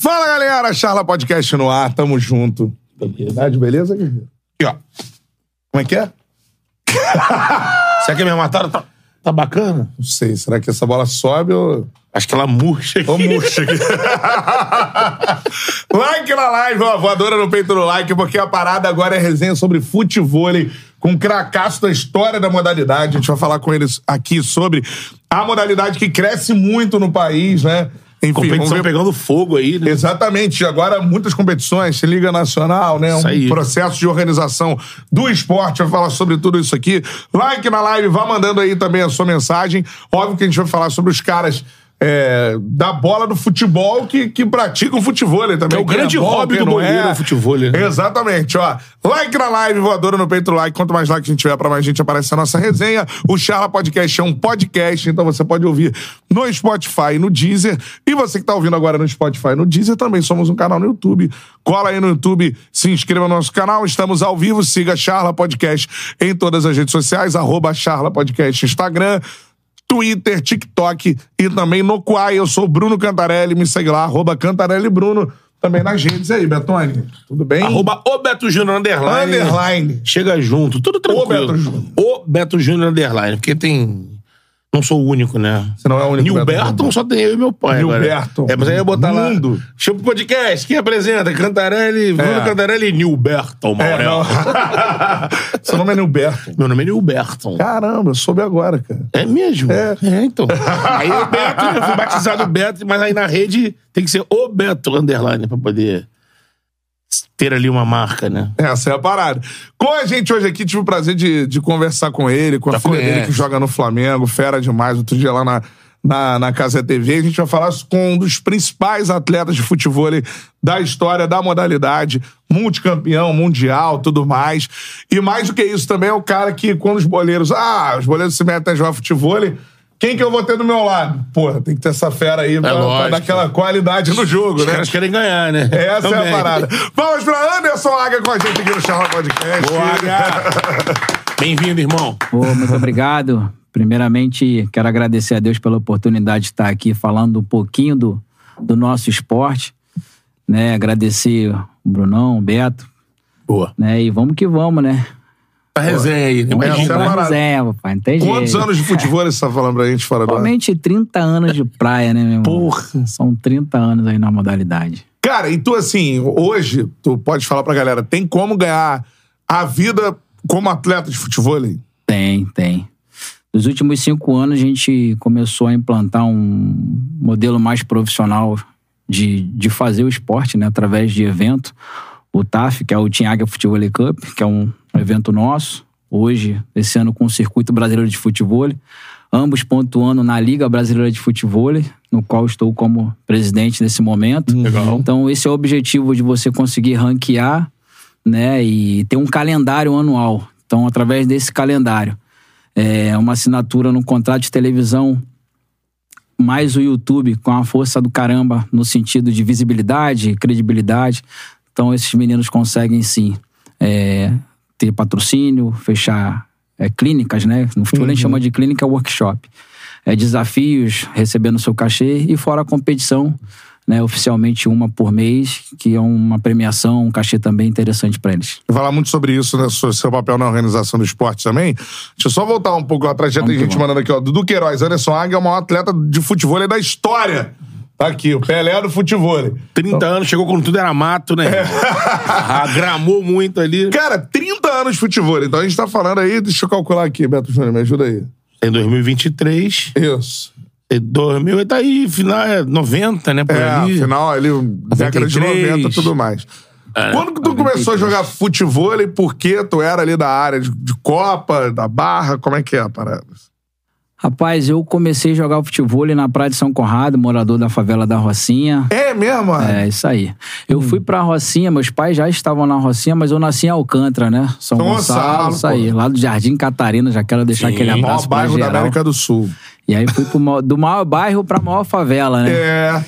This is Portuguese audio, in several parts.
Fala galera, Charla Podcast no ar, tamo junto. Tranquilidade, beleza, guerreiro? Aqui, ó. Como é que é? Será que a minha matada tá, tá bacana? Não sei, será que essa bola sobe ou. Acho que ela murcha aqui. Ou murcha aqui? like na live, ó, voadora no peito do like, porque a parada agora é resenha sobre futevôlei com um cracaço da história da modalidade. A gente vai falar com eles aqui sobre a modalidade que cresce muito no país, né? Enfim, Competição ver- pegando fogo aí, né? Exatamente. Agora, muitas competições, Liga Nacional, né? Um processo de organização do esporte. Vai falar sobre tudo isso aqui. Like na live, vá mandando aí também a sua mensagem. Óbvio que a gente vai falar sobre os caras é, da bola do futebol que, que praticam futebol também. É o grande hobby do não boleiro, é o futevôlei, né? Exatamente, ó. Like na live, voadora no peito, like. Quanto mais like a gente tiver, pra mais gente aparece a nossa resenha. O Charla Podcast é um podcast, então você pode ouvir no Spotify e no Deezer. E você que tá ouvindo agora no Spotify e no Deezer, também somos um canal no YouTube. Cola aí no YouTube, se inscreva no nosso canal. Estamos ao vivo, siga Charla Podcast em todas as redes sociais, arroba Charla Podcast, Instagram. Twitter, TikTok e também no Quai. Eu sou Bruno Cantarelli, me segue lá, arroba Cantarelli Bruno, também nas redes aí, Betone. Tudo bem? Arroba o Beto Júnior underline. Underline. Chega junto, tudo tranquilo. Beto Júnior. O Beto Júnior underline, porque tem... Não sou o único, né? Você não é o único Nilberton Júnior. só tem eu e meu pai agora. Nilberton. É, mas aí eu ia botar Mundo. lá... Chama o podcast, quem apresenta? Cantarelli, Bruno É. Cantarelli e Nilberton, É, Maurel. não. Seu nome é Nilberto. Meu nome é Nilberton. Caramba, eu soube agora, cara. É mesmo? É. então. Aí o Beto, eu fui batizado Beto, mas aí na rede tem que ser o Beto Underline pra poder ter ali uma marca, né? Essa é a parada. Com a gente hoje aqui, tive o prazer de, de conversar com ele, com a Já filha conhece. dele que joga no Flamengo, fera demais, outro dia lá na, na, na Casa TV. A gente vai falar com um dos principais atletas de futebol da história da modalidade, multicampeão, mundial, tudo mais. E mais do que isso também é o cara que, quando os boleiros, ah, os boleiros se metem a jogar futebol, quem que eu vou ter do meu lado? Porra, tem que ter essa fera aí pra, pra lógico. dar aquela qualidade no jogo, Os né? caras querem ganhar, né? Essa é Também. a parada. Vamos pra Anderson Aga com a gente aqui no Charla Podcast. Boa. Bem-vindo, irmão. Pô, muito obrigado. Primeiramente, quero agradecer a Deus pela oportunidade de estar aqui falando um pouquinho do, do nosso esporte. Né? Agradecer o Brunão, o Beto. Boa. Né? E vamos que vamos, né? Resenha aí, né? Essa é a Vamos parada. na resenha, papai. Não tem Quantos jeito. anos de futebol você tá falando pra gente fora do? Atualmente 30 anos de praia, né, meu irmão? Porra. São 30 anos aí na modalidade. Cara, e tu assim, hoje, tu pode falar pra galera, tem como ganhar a vida como atleta de futebol? Tem, tem. Nos últimos cinco anos, a gente começou a implantar um modelo mais profissional de, de fazer o esporte, né? Através de evento. O TAF, que é o Águia Futebol Cup, que é um evento nosso. Hoje, esse ano com o Circuito Brasileiro de Futebol. Ambos pontuando na Liga Brasileira de Futebol, no qual estou como presidente nesse momento. Legal. Então, esse é o objetivo de você conseguir ranquear né, e ter um calendário anual. Então, através desse calendário, é uma assinatura no contrato de televisão, mais o YouTube com a força do caramba no sentido de visibilidade, credibilidade. Então, esses meninos conseguem sim é, ter patrocínio, fechar é, clínicas, né? No futebol a gente chama de clínica workshop. É, desafios, recebendo seu cachê e fora a competição, né? Oficialmente uma por mês, que é uma premiação, um cachê também interessante para eles. Falar muito sobre isso, né? Seu seu papel na organização do esporte também. Deixa eu só voltar um pouco lá atrás. Já tem gente vamos. mandando aqui, ó. Dudu Queiroz, Anderson Águia é o maior atleta de futebol da história. Tá aqui, o Pelé do futebol. 30 anos, chegou quando tudo era mato, né? Agramou muito ali. Cara, 30 anos de futebol. Então a gente tá falando aí, deixa eu calcular aqui, Beto Júnior, me ajuda aí. Em 2023. Isso. Em 2000, tá aí, final é 90, né? Por É, ali. final ali, década de 93. 90 e tudo mais. É, Quando que tu começou a jogar futebol e por que tu era ali da área de, de Copa, da Barra? Como é que é a parada? Rapaz, eu comecei a jogar futebol na Praia de São Conrado, morador da favela da Rocinha. É mesmo? É, isso aí. Eu fui pra Rocinha, meus pais já estavam na Rocinha, mas eu nasci em Alcântara, né? São, São Gonçalo, Gonçalo, isso aí. pô. Lá do Jardim Catarina, já quero deixar Sim, aquele Maior abraço pra bairro da geral. América do Sul. E aí fui pro, maior- do maior bairro pra maior favela, né? É.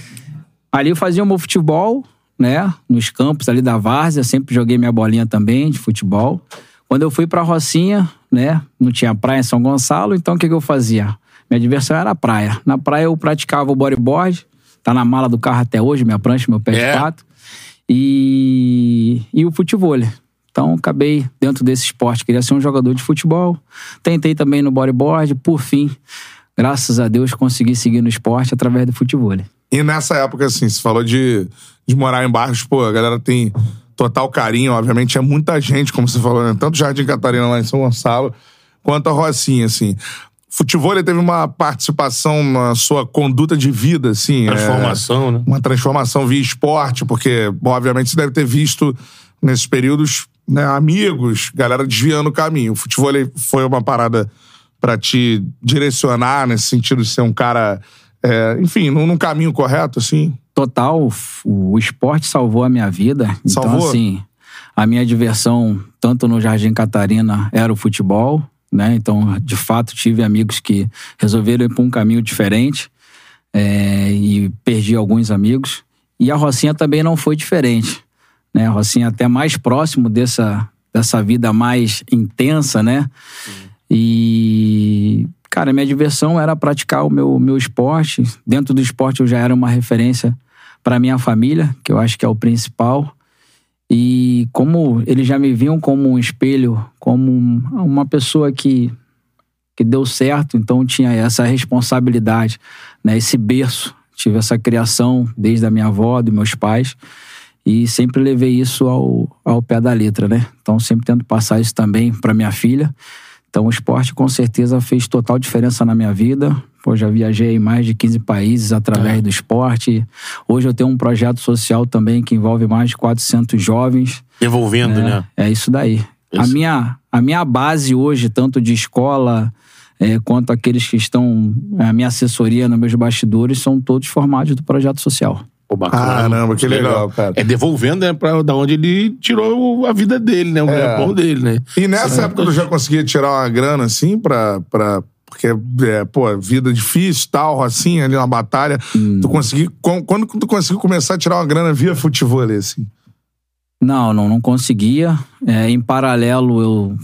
Ali eu fazia o meu futebol, né? Nos campos ali da Várzea, sempre joguei minha bolinha também de futebol. Quando eu fui pra Rocinha, né? Não tinha praia em São Gonçalo, então o que, que eu fazia? Minha diversão era a praia. Na praia eu praticava o bodyboard, tá na mala do carro até hoje, minha prancha, meu pé É. de pato. E, e o futebol. Então acabei dentro desse esporte, queria ser um jogador de futebol. Tentei também no bodyboard, por fim, graças a Deus consegui seguir no esporte através do futebol. E nessa época, assim, você falou de, de morar em bairros, pô, a galera tem total carinho, obviamente, é muita gente, como você falou, né? Tanto Jardim Catarina lá em São Gonçalo, quanto a Rocinha, assim. Futebol ele teve uma participação na sua conduta de vida, assim. é, Transformação, né? uma transformação via esporte, porque, obviamente, você deve ter visto nesses períodos né, amigos, galera desviando o caminho. O futebol ele foi uma parada pra te direcionar nesse sentido de ser um cara, é, enfim, num, num caminho correto, assim. total, o esporte salvou a minha vida. Então, Salvou? assim, a minha diversão, tanto no Jardim Catarina, era o futebol, né? Então, de fato, tive amigos que resolveram ir para um caminho diferente é, e perdi alguns amigos. E a Rocinha também não foi diferente, né? A Rocinha até mais próximo dessa, dessa vida mais intensa, né? E, cara, minha diversão era praticar o meu, meu esporte. Dentro do esporte eu já era uma referência para minha família, que eu acho que é o principal. E como eles já me viam como um espelho, como um- uma pessoa que, que deu certo, então tinha essa responsabilidade, né? esse berço. Tive essa criação desde a minha avó, dos meus pais, e sempre levei isso ao, ao pé da letra, né? Então sempre tento passar isso também para minha filha. Então o esporte com certeza fez total diferença na minha vida. Pô, já viajei em mais de 15 países através do esporte. Hoje eu tenho um projeto social também que envolve mais de 400 jovens. Devolvendo, né? É isso daí. A Isso. minha, a minha base hoje, tanto de escola é, quanto aqueles que estão, a minha assessoria nos meus bastidores, são todos formados do projeto social. Pô, bacana. Caramba, que legal, cara. É devolvendo, né? Pra da onde ele tirou a vida dele, né? O ganha-pão dele, né? E nessa época tu já conseguia tirar uma grana, assim, pra... pra... Porque, é, pô, vida difícil tal, Rocinha ali, uma batalha. Tu conseguiu... Quando tu conseguiu começar a tirar uma grana via futebol, ali, assim? Não, não, não conseguia. É, em paralelo, eu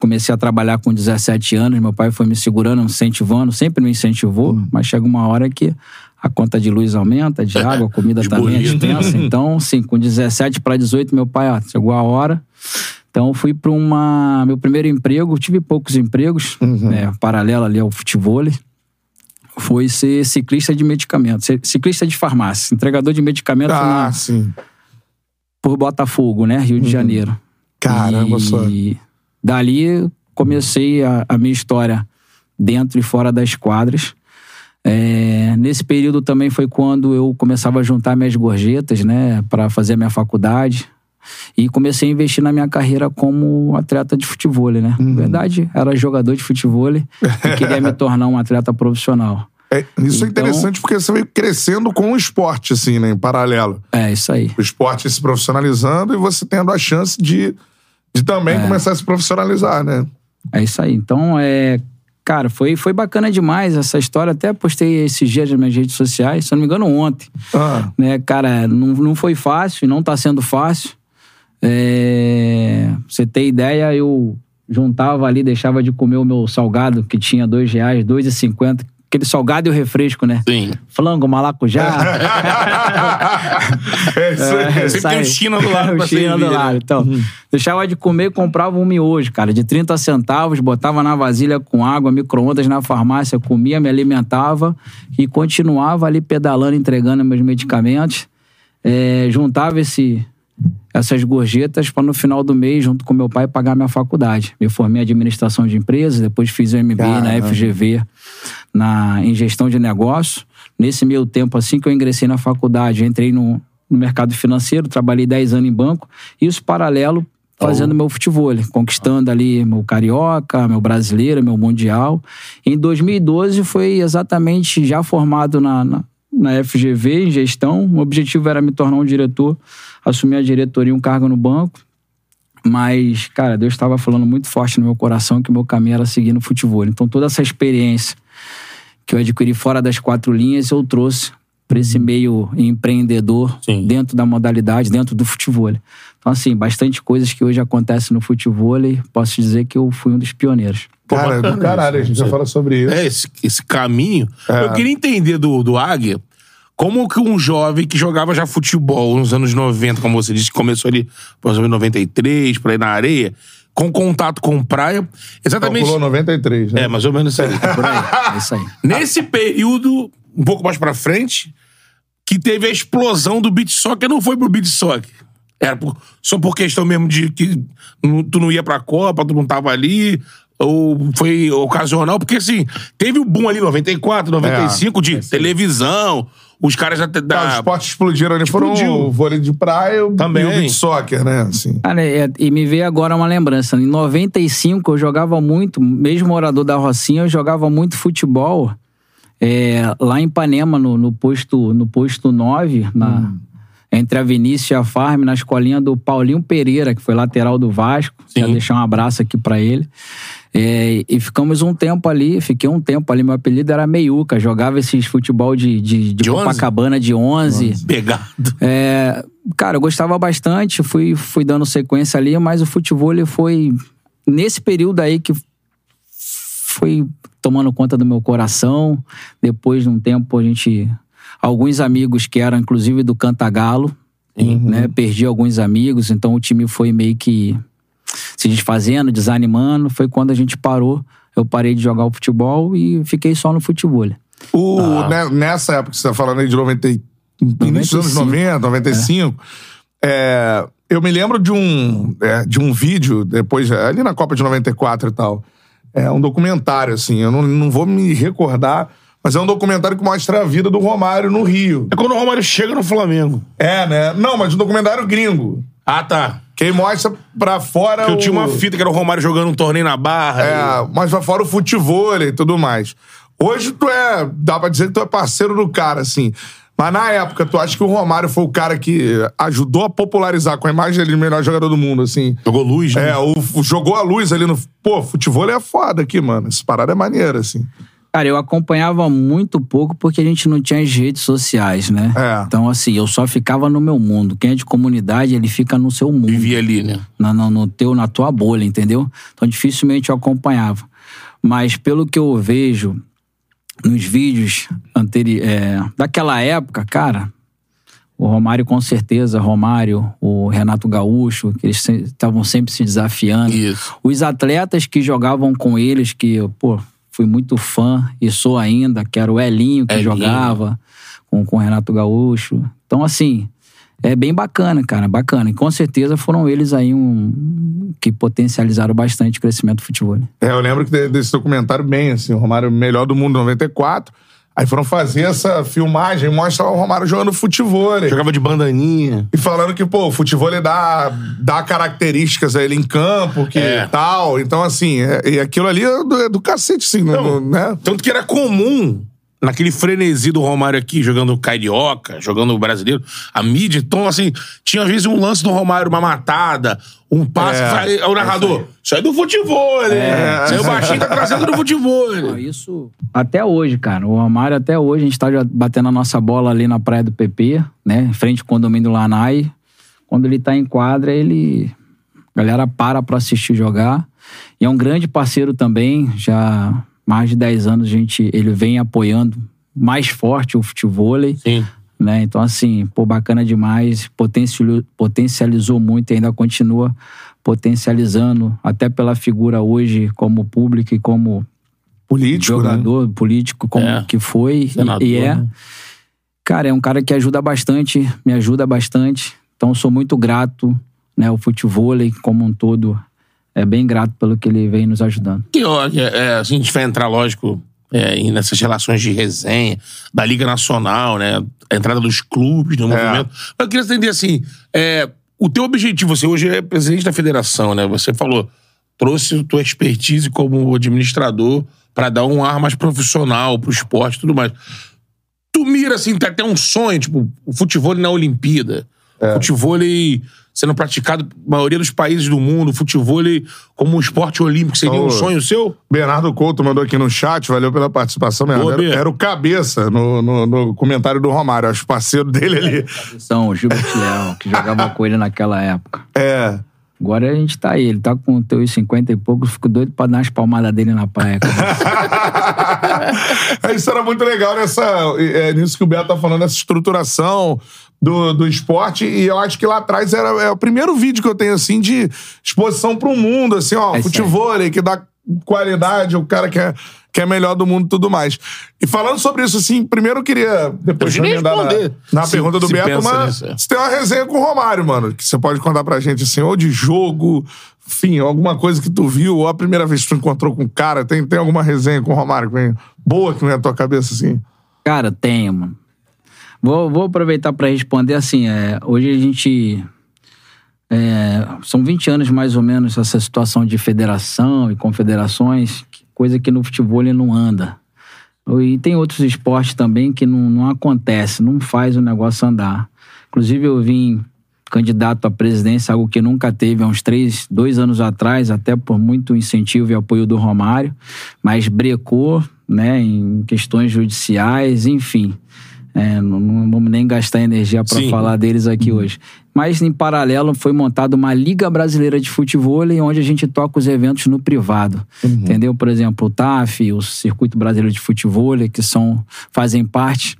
comecei a trabalhar com 17 anos. Meu pai foi me segurando, incentivando, sempre me incentivou, mas chega uma hora que a conta de luz aumenta, de água, a comida também é dispensa. Então, sim, com 17 para 18, meu pai, ó, chegou a hora. Então, fui para uma meu primeiro emprego. Tive poucos empregos, né, paralelo ali ao futebol. Foi ser ciclista de medicamentos, ser ciclista de farmácia, entregador de medicamentos Ah, na, sim. por Botafogo, né? Rio de Janeiro. Caramba, e só. dali comecei a, a minha história dentro e fora das quadras. É, nesse período também foi quando eu começava a juntar minhas gorjetas, né, para fazer a minha faculdade. E comecei a investir na minha carreira como atleta de futebol, né? Uhum. Na verdade, era jogador de futebol e queria me tornar um atleta profissional. É, isso é Então- interessante porque você veio crescendo com o esporte, assim, né? Em paralelo. É, isso aí. O esporte se profissionalizando e você tendo a chance de, de também começar a se profissionalizar, né? É isso aí. Então, é. Cara, foi, foi bacana demais essa história. Até postei esses dias nas minhas redes sociais, se eu não me engano, ontem. Ah, Né, cara, não, não foi fácil, não tá sendo fácil. É, você ter ideia, eu juntava ali, deixava de comer o meu salgado, que tinha dois reais, dois e cinquenta. Aquele salgado e o refresco, né? Sim. Flango, malacujá. é, É, Sempre isso tem China do lado pra China do lado. né? Então, deixava de comer e comprava um miojo, cara, de 30 centavos, botava na vasilha com água, micro-ondas na farmácia, comia, me alimentava e continuava ali pedalando, entregando meus medicamentos. É, juntava esse, essas gorjetas para no final do mês, junto com meu pai, pagar minha faculdade. Me formei em administração de empresas, depois fiz o MBA na Caramba. FGV na, em gestão de negócios. Nesse meio tempo, assim que eu ingressei na faculdade, entrei no, no mercado financeiro, trabalhei 10 anos em banco, e isso paralelo fazendo meu futebol, conquistando ali meu carioca, meu brasileiro, meu mundial. Em 2012 foi exatamente já formado na, na, na FGV em gestão. O objetivo era me tornar um diretor, assumir a diretoria, um cargo no banco. Mas, cara, Deus estava falando muito forte no meu coração que o meu caminho era seguir no futebol. Então, toda essa experiência que eu adquiri fora das quatro linhas, eu trouxe para esse meio empreendedor Sim. dentro da modalidade, dentro do futebol. Então, assim, bastante coisas que hoje acontecem no futebol e posso dizer que eu fui um dos pioneiros. Cara, do caralho, a isso, gente já fala sobre isso. É, esse, esse caminho. É. Eu queria entender do, do Águia como que um jovem que jogava já futebol nos anos 90, como você disse, que começou ali, por exemplo, em 93, pra ir na areia, com contato com praia. Exatamente. Calculou 93, né? É, mais ou menos isso aí. Por aí, é isso aí. Nesse período, um pouco mais pra frente, que teve a explosão do beat soccer, não foi pro beat soccer. Era por- só por questão mesmo de que não- tu não ia pra Copa, tu não tava ali, ou foi ocasional, porque assim, teve o boom ali em 94, 95 de televisão, os caras já. Tá, os Da, esportes explodiram ali. Foram o vôlei de praia Também. e o beat soccer, né? Assim. Cara, é- e me veio agora uma lembrança. Em 95 eu jogava muito, mesmo morador da Rocinha, eu jogava muito futebol é, lá em Ipanema, no, no posto, no posto 9, na, entre a Vinícius e a Farm, na escolinha do Paulinho Pereira, que foi lateral do Vasco. Quero Sim. deixar um abraço aqui pra ele. É, e ficamos um tempo ali, fiquei um tempo ali, meu apelido era Meiuca, jogava esses futebol de, de, de, De 11? Copacabana de 11. pegado. É, cara, eu gostava bastante, fui, fui dando sequência ali, mas o futebol ele foi nesse período aí que foi tomando conta do meu coração. Depois de um tempo a gente alguns amigos que eram inclusive do Cantagalo, né, perdi alguns amigos, então o time foi meio que se desfazendo, desanimando. Foi quando a gente parou, eu parei de jogar o futebol e fiquei só no futebol. O, Ah. né, nessa época que você tá falando aí de 90, e- início dos anos 95. 90, 95, é, eu me lembro de um, é, de um vídeo, depois, ali na Copa de 94 e tal. É um documentário, assim, eu não, não vou me recordar, mas é um documentário que mostra a vida do Romário no Rio. É quando o Romário chega no Flamengo. É, né? Não, mas um documentário gringo. Ah, tá. Quem mostra pra fora. Porque eu tinha o- uma fita que era o Romário jogando um torneio na barra. É, mas pra fora o futebol e tudo mais. Hoje tu é. Dá pra dizer que tu é parceiro do cara, assim. Mas na época, tu acha que o Romário foi o cara que ajudou a popularizar com a imagem dele de melhor jogador do mundo, assim? Jogou luz, né? É, o, o- jogou a luz ali no. Pô, futebol é foda aqui, mano. Essa parada é maneira, assim. Cara, eu acompanhava muito pouco porque a gente não tinha as redes sociais, né? É. Então, assim, eu só ficava no meu mundo. Quem é de comunidade, ele fica no seu mundo. Vivia ali, né? Na, no, no teu, na tua bolha, entendeu? Então, dificilmente eu acompanhava. Mas pelo que eu vejo nos vídeos anteri é, daquela época, cara, o Romário com certeza, Romário, o Renato Gaúcho, que eles se- estavam sempre se desafiando. Isso. Os atletas que jogavam com eles, que eu, pô, fui muito fã e sou ainda, que era o Elinho que Elinho. jogava com, com o Renato Gaúcho. Então, assim, é bem bacana, cara, bacana. E com certeza foram eles aí um que potencializaram bastante o crescimento do futebol. É, eu lembro desse documentário bem, assim, o Romário melhor do mundo em 94. Aí foram fazer essa filmagem, mostra o Romário jogando futebol. Jogava de bandaninha. E falando que, pô, o futebol ele dá, dá características a ele em campo, que É. tal. Então, assim, é- e aquilo ali é do, é do cacete, assim, no- né? Tanto que era comum, naquele frenesi do Romário aqui, jogando carioca, jogando brasileiro, a mídia, então, assim, tinha às vezes um lance do Romário, uma matada, um passe, É, o narrador, isso aí é do futebol, né? Isso aí o baixinho tá trazendo do futebol. Não, né? Isso até hoje, cara. O Romário até hoje, a gente tá já batendo a nossa bola ali na praia do PP, né? Em frente ao condomínio do Lanai. Quando ele tá em quadra, ele. A galera para pra assistir jogar. E é um grande parceiro também. Já mais de 10 anos a gente, ele vem apoiando mais forte o futebol. Sim. né? Então, assim, pô, bacana demais, potencializou, potencializou muito e ainda continua potencializando, até pela figura hoje como público e como Político, né? jogador, político, como É. que foi e- Senador, e é. né? Cara, é um cara que ajuda bastante, me ajuda bastante. Então, sou muito grato, né? O futebol como um todo é bem grato pelo que ele vem nos ajudando. Que, ó, é, é, a gente vai entrar, lógico, é, em- nessas relações de resenha, da Liga Nacional, né? A entrada dos clubes no movimento. Mas eu queria entender assim: é, o teu objetivo, você hoje é presidente da federação, né? Você falou, trouxe tua expertise como administrador para dar um ar mais profissional pro esporte e tudo mais. Tu mira, assim, tem até um sonho, tipo, o futebol na Olimpíada. Futebol sendo praticado na maioria dos países do mundo, futebol como um esporte olímpico. Seria Ô, um sonho seu? Bernardo Couto mandou aqui no chat, valeu pela participação, Bernardo. Boa, Era, era o cabeça no, no, no comentário do Romário, acho parceiro dele ali. São o Gilbert Leal, que jogava com ele naquela época. É. Agora a gente tá aí, ele tá com teus 50 e pouco, eu fico doido pra dar umas palmadas dele na praia. cara. Isso era muito legal nessa, é, nisso que o Beto tá falando, essa estruturação do, do esporte. E eu acho que lá atrás era é o primeiro vídeo que eu tenho, assim, de exposição pro mundo, assim, ó, É isso aí. futebol, que dá qualidade, o cara que é, que é melhor do mundo e tudo mais. E falando sobre isso, assim, primeiro eu queria, depois Eu emendar na, responder. na Se- pergunta do Beto, mas nisso, é. você tem uma resenha com o Romário, mano, que você pode contar pra gente, assim, ou de jogo, enfim, alguma coisa que tu viu, ou a primeira vez que tu encontrou com o cara, tem, tem alguma resenha com o Romário que vem boa que vem na tua cabeça, assim? Cara, tenho, mano. Vou, vou aproveitar pra responder assim. É, hoje a gente. é, são 20 anos mais ou menos essa situação de federação e confederações, coisa que no futebol ele não anda. E tem outros esportes também que não, não acontece, não faz o negócio andar. Inclusive, eu vim candidato à presidência, algo que nunca teve há uns três, dois anos atrás, até por muito incentivo e apoio do Romário, mas brecou, né, em questões judiciais, enfim. É, não, vamos nem gastar energia para falar deles aqui hoje. Mas, em paralelo, foi montada uma Liga Brasileira de Futebol, onde a gente toca os eventos no privado. Entendeu? Por exemplo, o TAF, o Circuito Brasileiro de Futebol, que são, fazem parte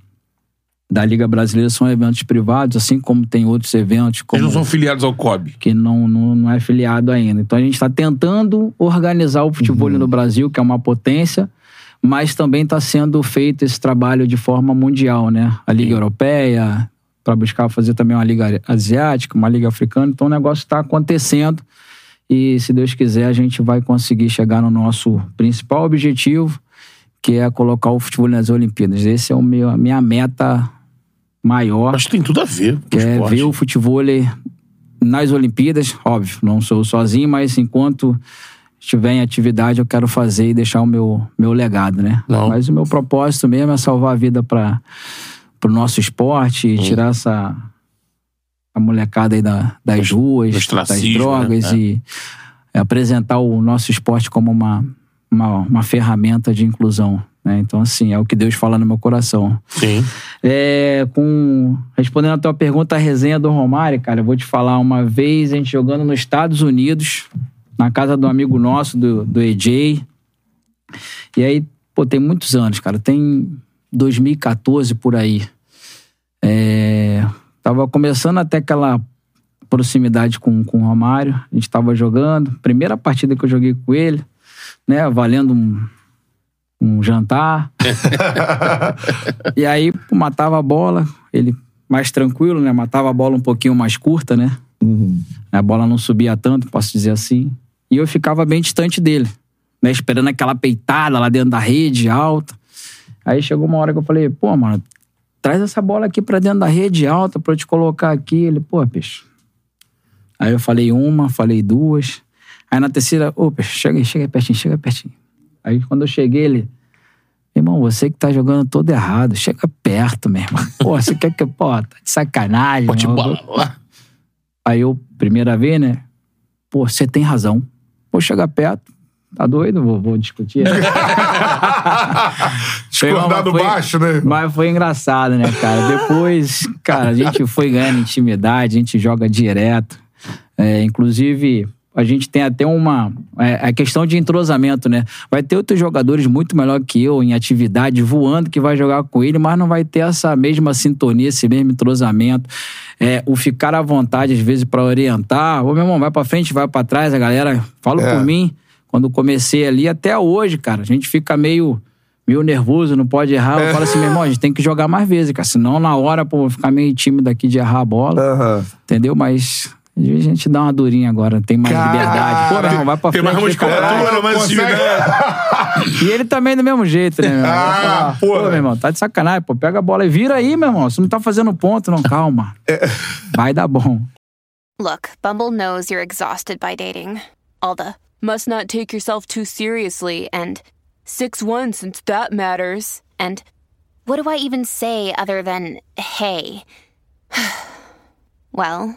da Liga Brasileira, são eventos privados, assim como tem outros eventos. Como Eles não são filiados ao COB. que não, não, não é filiado ainda. Então a gente está tentando organizar o futebol no Brasil, que é uma potência, mas também está sendo feito esse trabalho de forma mundial, né? A Liga Europeia, para buscar fazer também uma Liga Asiática, uma Liga Africana. Então o negócio está acontecendo e, se Deus quiser, a gente vai conseguir chegar no nosso principal objetivo, que é colocar o futebol nas Olimpíadas. Esse é o meu, a minha meta maior Acho que tem tudo a ver com é esporte. ver o futebol nas Olimpíadas, óbvio, não sou sozinho, mas enquanto estiver em atividade, eu quero fazer e deixar o meu, meu legado, né? Não. Mas o meu propósito mesmo é salvar a vida para o nosso esporte, e tirar essa a molecada aí da, das ruas, das ostracismo, drogas né? e apresentar o nosso esporte como uma, uma, uma ferramenta de inclusão. Né? Então, assim, é o que Deus fala no meu coração. Sim. É, com, respondendo a tua pergunta, a resenha do Romário, cara, eu vou te falar uma vez a gente jogando nos Estados Unidos, na casa do amigo nosso, do, do EJ. E aí, pô, tem muitos anos, cara, tem 2014 por aí. É, tava começando até aquela proximidade com, com o Romário, a gente tava jogando, primeira partida que eu joguei com ele, né, valendo um, um jantar. E aí, pô, matava a bola, ele mais tranquilo, né? Matava a bola um pouquinho mais curta, né? A bola não subia tanto, posso dizer assim. E eu ficava bem distante dele, né? Esperando aquela peitada lá dentro da rede, alta. Aí chegou uma hora que eu falei, pô, mano, traz essa bola aqui pra dentro da rede alta pra eu te colocar aqui. Ele, pô, peixe. Aí eu falei uma, falei duas. Aí na terceira, ô, peixe, chega aí, chega aí pertinho, chega aí pertinho. Aí quando eu cheguei, ele, Irmão, você que tá jogando todo errado, chega perto, meu irmão. Pô, você quer que. Pô, tá de sacanagem. Pode irmão. bola. Aí eu, primeira vez, né? Pô, você tem razão. Vou chegar perto. Tá doido? Vou, vou discutir. Discordado Foi- baixo, né? Mas foi engraçado, né, cara? Depois, cara, a gente foi ganhando intimidade, a gente joga direto. É, inclusive, a gente tem até uma. É, a questão de entrosamento, né? Vai ter outros jogadores muito melhor que eu em atividade, voando, que vai jogar com ele, mas não vai ter essa mesma sintonia, esse mesmo entrosamento. É, o ficar à vontade, às vezes, para orientar. Ô, meu irmão, vai para frente, vai para trás, a galera. Falo É. por mim, quando comecei ali, até hoje, cara, a gente fica meio. Meio nervoso, não pode errar. Eu falo assim, meu irmão, a gente tem que jogar mais vezes, cara. Senão, na hora, pô, vou ficar meio tímido aqui de errar a bola. Entendeu? Mas a gente dá uma durinha agora, tem mais Cara, liberdade. Pô, meu irmão, vai pra Tem frente. mais uma fica atrás. musculatura, mais atividade. E ele também do mesmo jeito, né, meu irmão? Ah, pô, porra. meu irmão, tá de sacanagem, pô. Pega a bola e vira aí, meu irmão. Você não tá fazendo ponto, não. Calma. Vai dar bom. Look, Bumble knows you're exhausted by dating. All the must not take yourself too seriously and 6 1 since that matters. And what do I even say other than hey? well,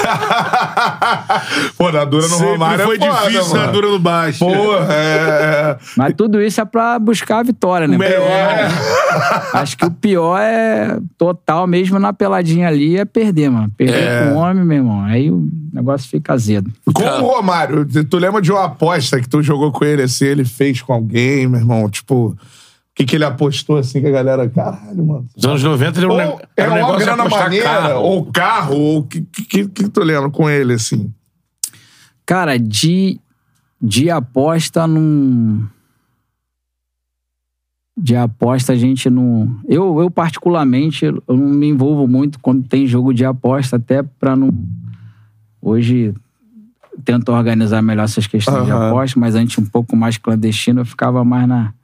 Pô, na dura no Sempre Romário foi é foda, difícil mano. na dura no baixo. Porra, é... Mas tudo isso é pra buscar a vitória, né? Melhor. Acho que o pior é total mesmo na peladinha ali é perder, mano. Perder É. com o homem, meu irmão. Aí o negócio fica azedo. Com o Romário, tu lembra de uma aposta que tu jogou com ele, assim, ele fez com alguém, meu irmão? Tipo, o que, que ele apostou, assim, que a galera... Caralho, mano. Nos anos 90 ele era um, Ou é era um uma negócio de grana maneira, carro. ou carro, ou o que, que, que, que tu lembra com ele, assim? Cara, de, de aposta num. De aposta a gente não. Eu, eu, particularmente, eu não me envolvo muito quando tem jogo de aposta, até pra não. Hoje tento organizar melhor essas questões de Aham. aposta, mas antes um pouco mais clandestino, eu ficava mais na.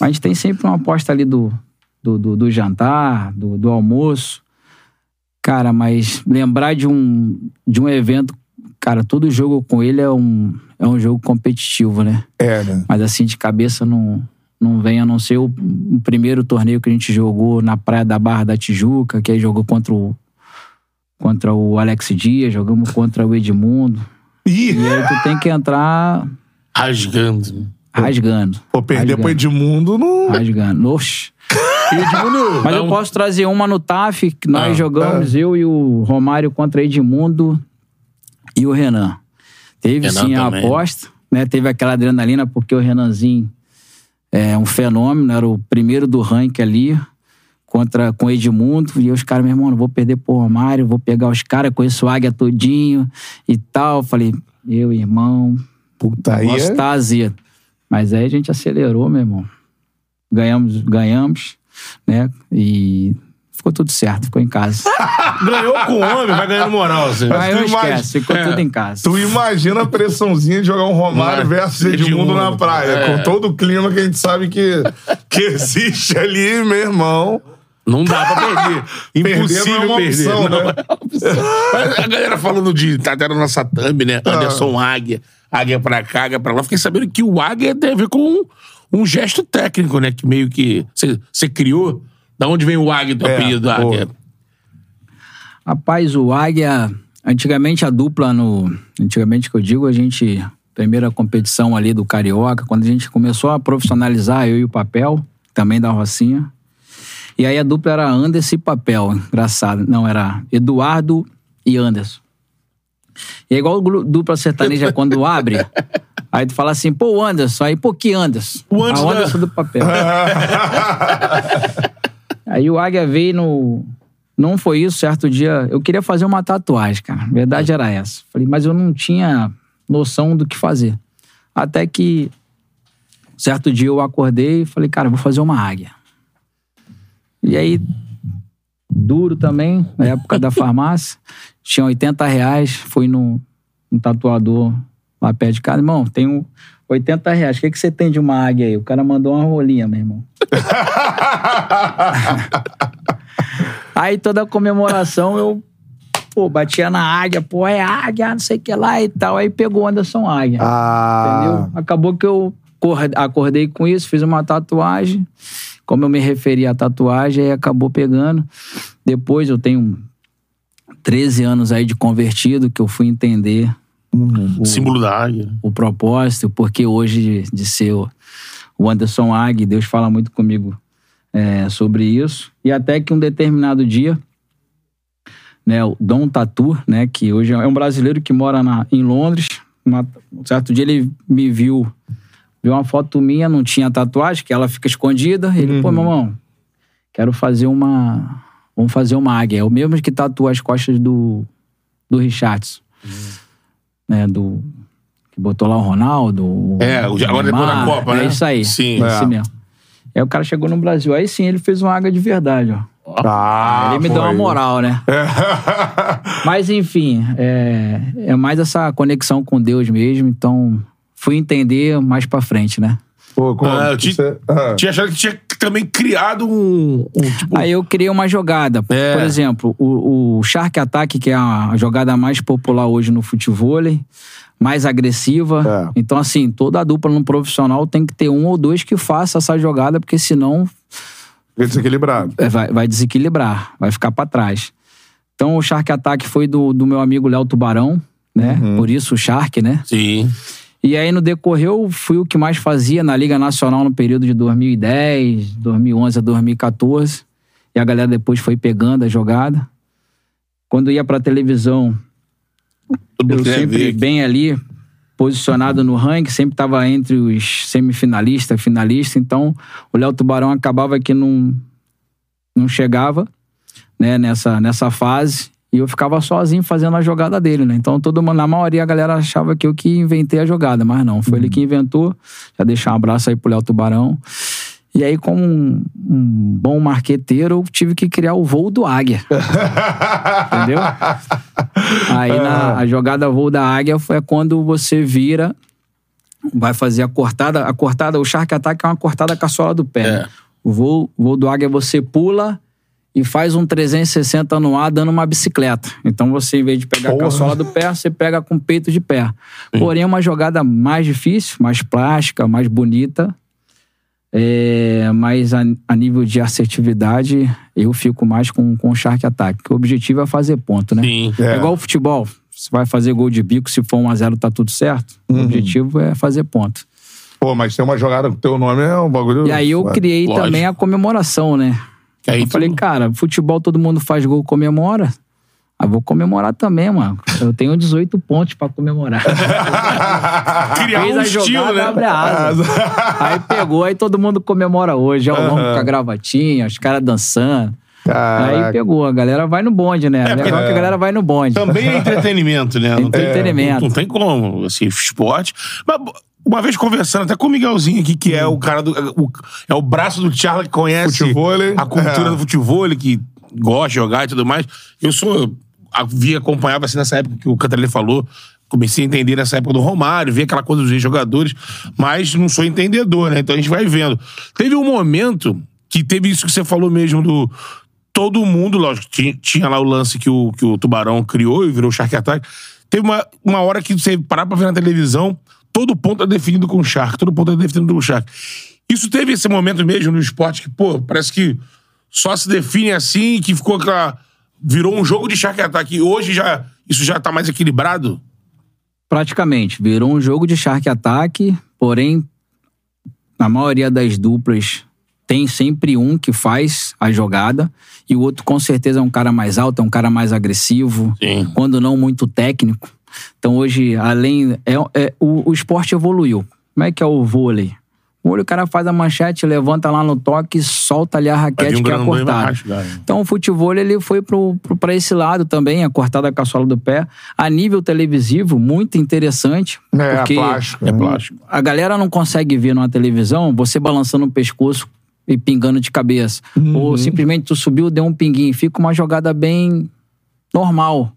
Mas a gente tem sempre uma aposta ali do, do, do, do jantar, do, do almoço. Cara, mas lembrar de um, de um evento, cara, todo jogo com ele é um, é um jogo competitivo, né? É, né? Mas assim, de cabeça não, não vem, a não ser o, o primeiro torneio que a gente jogou na Praia da Barra da Tijuca, que aí jogou contra o, contra o Alex Dias, jogamos contra o Edmundo. Ih, E aí tu tem que entrar Rasgando. Rasgando. pô, perder rasgando, pro Edmundo não... Rasgando. Oxi. Edmundo, Mas dá eu posso trazer uma no TAF, que nós Ah, jogamos, eu e o Romário contra Edmundo e o Renan. Teve Renan sim a também. aposta, né? Teve aquela adrenalina, porque o Renanzinho é um fenômeno, era o primeiro do ranking ali, contra, com o Edmundo. E os caras, meu irmão, não vou perder pro Romário, vou pegar os caras, conheço o Águia todinho e tal. Falei, meu irmão, Puta, aí negócio é... tá azedo. Mas aí a gente acelerou, meu irmão. Ganhamos, ganhamos, né? E ficou tudo certo, ficou em casa. Ganhou com o homem, vai ganhando moral. Assim. Tu imagina- esquece, ficou É. tudo em casa. Tu imagina a pressãozinha de jogar um Romário Não é? versus Edmundo, Edmundo, na praia, é. com todo o clima que a gente sabe que, que existe ali, meu irmão. Não dá pra perder. Perder Impossível não é uma perder. opção, Não né? é uma opção. Mas a galera falando de. Tá até na nossa thumb, né? Ah. Anderson Águia. Águia pra cá, Águia pra lá. Fiquei sabendo que o Águia tem a ver com um, um gesto técnico, né? Que meio que. Você criou. Da onde vem o Águia, do É, apelido Águia? Rapaz, o Águia, antigamente a dupla no. Antigamente que eu digo, a gente. Primeira competição ali do Carioca, quando a gente começou a profissionalizar, eu e o Papel, também da Rocinha. E aí a dupla era Anderson e Papel, engraçado. Não, era Eduardo e Anderson. E é igual dupla sertaneja quando abre. Aí tu fala assim, pô, Anderson. Aí, pô, que Anderson? O Anderson Ah, o da- Anderson do papel. Aí o Águia veio no. Não foi isso, certo dia. Eu queria fazer uma tatuagem, cara. A verdade era essa. Falei, mas eu não tinha noção do que fazer. Até que, certo dia eu acordei e falei, cara, vou fazer uma águia. E aí, duro também, na época da farmácia. Tinha 80 reais, fui no, no tatuador lá perto de casa. Irmão, tem um, 80 reais. O que, que você tem de uma águia aí? O cara mandou uma rolinha, meu irmão. aí toda a comemoração eu, pô, batia na águia, pô, é águia, não sei o que lá e tal. Aí pegou o Anderson Águia. Ah. Entendeu? Acabou que eu cor- acordei com isso, fiz uma tatuagem. Como eu me referi à tatuagem, aí acabou pegando. Depois eu tenho 13 anos aí de convertido, que eu fui entender o, Símbolo da águia. o propósito, porque hoje de, de ser o, Anderson Ag, Deus fala muito comigo é, sobre isso. E até que um determinado dia, né, o Dom Tatu, né, que hoje é um brasileiro que mora na, em Londres, uma- um certo dia ele me viu, viu uma foto minha, não tinha tatuagem, que ela fica escondida. Ele, pô, meu irmão, quero fazer uma. Vamos fazer uma águia. É o mesmo que tatua as costas do, do Richardson. Né, do. Que botou lá o Ronaldo. É, o- agora depois da. Copa, né? É isso aí. Sim. É. É. Esse mesmo. Aí o cara chegou no Brasil. Aí sim, ele fez uma águia de verdade, ó. Ah, ele me deu uma moral, né? Mas enfim, é, é mais essa conexão com Deus mesmo. Então, fui entender mais pra frente, né? Pô, como Ah, eu ti- você- ah. Tinha achado que tinha também criado um. um, tipo, Aí eu criei uma jogada. É. Por exemplo, o, o Shark Attack, que é a jogada mais popular hoje no futebol, mais agressiva. É. Então, assim, toda a dupla no profissional tem que ter um ou dois que faça essa jogada, porque senão Fica desequilibrado. é, vai, vai desequilibrar, vai ficar pra trás. Então, o Shark Attack foi do, do meu amigo Léo Tubarão, né? Por isso o Shark, né? Sim. E aí, no decorrer, eu fui o que mais fazia na Liga Nacional no período de 2010, 2011 a 2014. E a galera depois foi pegando a jogada. Quando ia pra televisão, Todo eu sempre bem ali, posicionado no ranking, sempre estava entre os semifinalistas, finalistas. Então, o Léo Tubarão acabava que não, não chegava né, nessa, nessa fase. E eu ficava sozinho fazendo a jogada dele, né? Então, todo mundo, na maioria, a galera achava que eu que inventei a jogada, mas não, foi ele que inventou. Já deixar um abraço aí pro Léo Tubarão. E aí, como um, um bom marqueteiro, eu tive que criar o voo do águia. Entendeu? Aí na a jogada voo da águia foi quando você vira, vai fazer a cortada. A cortada, o Shark Attack é uma cortada com a sola do pé. né? O voo, voo do águia você pula e faz um 360 no ar dando uma bicicleta. Então você, em vez de pegar com a Porra. sola do pé, você pega com o peito de pé. Porém, é uma jogada mais difícil, mais plástica, mais bonita. É, mas a, a nível de assertividade, eu fico mais com, com o Shark Attack. O objetivo é fazer ponto, né? Sim. É. igual o futebol. Você vai fazer gol de bico, se for 1x0 tá tudo certo. Uhum. O objetivo é fazer ponto. Pô, mas tem uma jogada com teu nome, é um bagulho. E aí eu criei Lógico. também a comemoração, né? Aí eu falei, tu- cara, futebol todo mundo faz gol, comemora. Ah, vou comemorar também, mano. Eu tenho 18 pontos pra comemorar. Criar Fez um a estilo, jogada, né? abre a asa. aí pegou, aí todo mundo comemora hoje. É o longo com a gravatinha, os caras dançando. Aí Caraca. pegou, a galera vai no bonde, né? É porque- legal que a galera vai no bonde. Também é entretenimento, né? Entretenimento. Não, não tem como, assim, esporte. Mas uma vez conversando até com o Miguelzinho aqui, que é o cara do. o- é o braço do Charla que conhece Futevôlei. a cultura É. do futebol, que gosta de jogar e tudo mais. Eu sou. a- Vi, acompanhava assim nessa época que o Cantarelli falou. Comecei a entender nessa época do Romário, ver aquela coisa dos jogadores, mas não sou entendedor, né? Então a gente vai vendo. Teve um momento que teve isso que você falou mesmo do. Todo mundo, lógico, tinha, tinha lá o lance que o, que o Tubarão criou e virou Shark Attack. Teve uma, uma hora que você parar pra ver na televisão, todo ponto é definido com Shark, todo ponto é definido com Shark. Isso teve esse momento mesmo no esporte que, pô, parece que só se define assim, que ficou aquela. Virou um jogo de Shark Attack. E hoje já, isso já tá mais equilibrado? Praticamente. Virou um jogo de Shark Attack, porém, na maioria das duplas, tem sempre um que faz a jogada e o outro com certeza é um cara mais alto, é um cara mais agressivo, Sim. quando não muito técnico. Então hoje, além. É, é- o, o esporte evoluiu. Como é que é o vôlei? O vôlei, o cara faz a manchete, levanta lá no toque, solta ali a raquete um que é cortada. Então o futebol ele foi pra esse lado também, a cortada com a sola do pé. A nível televisivo, muito interessante. É, porque plástico. É né? plástico. a galera não consegue ver numa televisão você balançando o pescoço e pingando de cabeça. Uhum. Ou simplesmente tu subiu, deu um pinguinho. Fica uma jogada bem normal.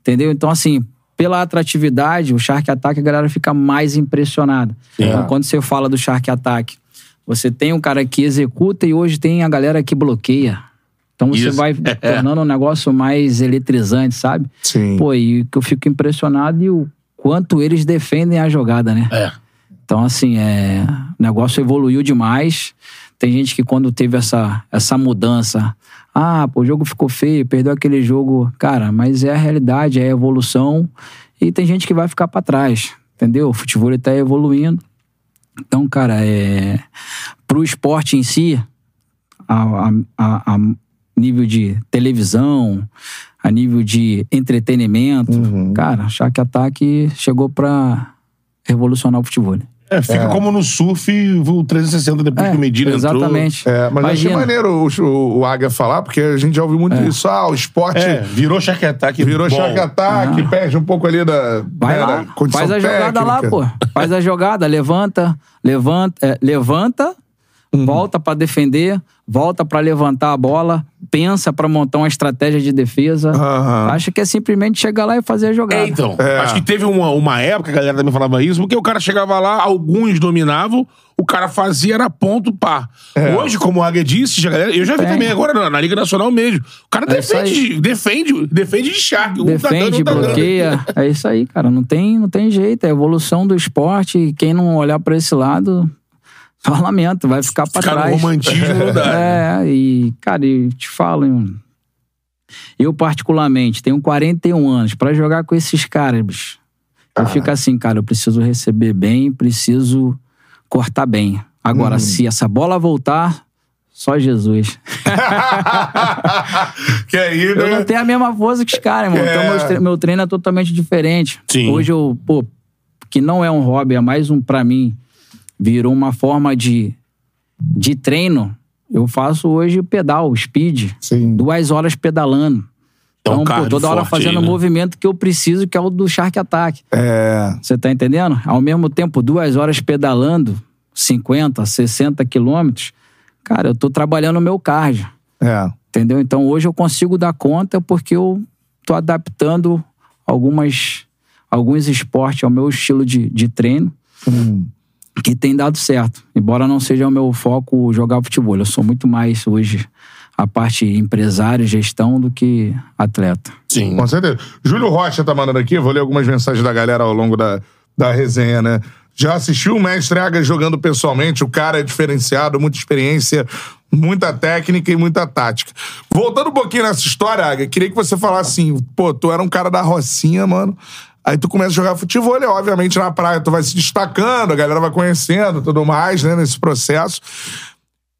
Entendeu? Então, assim, pela atratividade, o Shark Attack, a galera fica mais impressionada. Então, quando você fala do Shark Attack, você tem um cara que executa e hoje tem a galera que bloqueia. Então você Isso. vai É. tornando um negócio mais eletrizante, sabe? Sim. Pô, e que eu fico impressionado e o quanto eles defendem a jogada, né? É. Então, assim, é... o negócio evoluiu demais. Tem gente que quando teve essa, essa mudança, ah, pô, o jogo ficou feio, perdeu aquele jogo. Cara, mas é a realidade, é a evolução. E tem gente que vai ficar pra trás, entendeu? O futebol tá evoluindo. Então, cara, é... pro esporte em si, a, a, a- a nível de televisão, a nível de entretenimento, cara, Shark Attack chegou pra revolucionar o futebol. É, fica como no surf o 360 depois que o Medina exatamente. É, mas eu achei Imagina. maneiro o, o, o Águia falar, porque a gente já ouviu muito isso. Ah, o esporte entrou. É, virou Shark Attack. virou bom. Shark Attack, perde um pouco ali da, Vai né, lá, da condição faz a jogada lá, pô. Faz a jogada, levanta, levanta, é, levanta, Uhum. volta pra defender, volta pra levantar a bola, pensa pra montar uma estratégia de defesa. Aham. Acha que é simplesmente chegar lá e fazer a jogada. É, então. É. Acho que teve uma, uma época, a galera também falava isso, porque o cara chegava lá, alguns dominavam, o cara fazia, era ponto, pá. É. Hoje, como o Águia disse, eu já vi Tem. também agora na, na Liga Nacional mesmo. O cara É defende, defende, defende de Shark. Um tá dando, Defende, um tá dando. bloqueia. É isso aí, cara. Não tem, não tem jeito. É a evolução do esporte. E quem não olhar pra esse lado, lamento, vai ficar pra Ficar no trás. romantismo não dá. É, e, cara, eu te falo, hein, eu particularmente tenho 41 anos. Pra jogar com esses caras, bicho, eu fico assim, cara, eu preciso receber bem, preciso cortar bem. Agora, se essa bola voltar, só Jesus. que aí, Eu né? não tenho a mesma força que os caras, irmão. Então, É. meu, tre- meu treino é totalmente diferente. Sim. Hoje eu, pô, que não é um hobby, é mais um, pra mim, virou uma forma de, de treino. Eu faço hoje pedal, speed. Sim. Duas horas pedalando. É Então, pô, toda hora fazendo o né? movimento que eu preciso, que é o do Shark Attack. É. Você tá entendendo? Ao mesmo tempo, duas horas pedalando, 50, 60 quilômetros, cara, eu tô trabalhando o meu cardio. É. Entendeu? Então hoje eu consigo dar conta porque eu tô adaptando algumas, alguns esportes ao meu estilo de, de treino que tem dado certo. Embora não seja o meu foco jogar futebol. Eu sou muito mais hoje a parte empresário, gestão do que atleta. Sim. Com certeza. Júlio Rocha tá mandando aqui, vou ler algumas mensagens da galera ao longo da, da resenha, né? Já assistiu o Mestre Aga jogando pessoalmente, o cara é diferenciado, muita experiência, muita técnica e muita tática. Voltando um pouquinho nessa história, Aga, queria que você falasse assim, pô, tu era um cara da Rocinha, mano, aí tu começa a jogar futebol, e, obviamente na praia tu vai se destacando, a galera vai conhecendo tudo mais, né, nesse processo.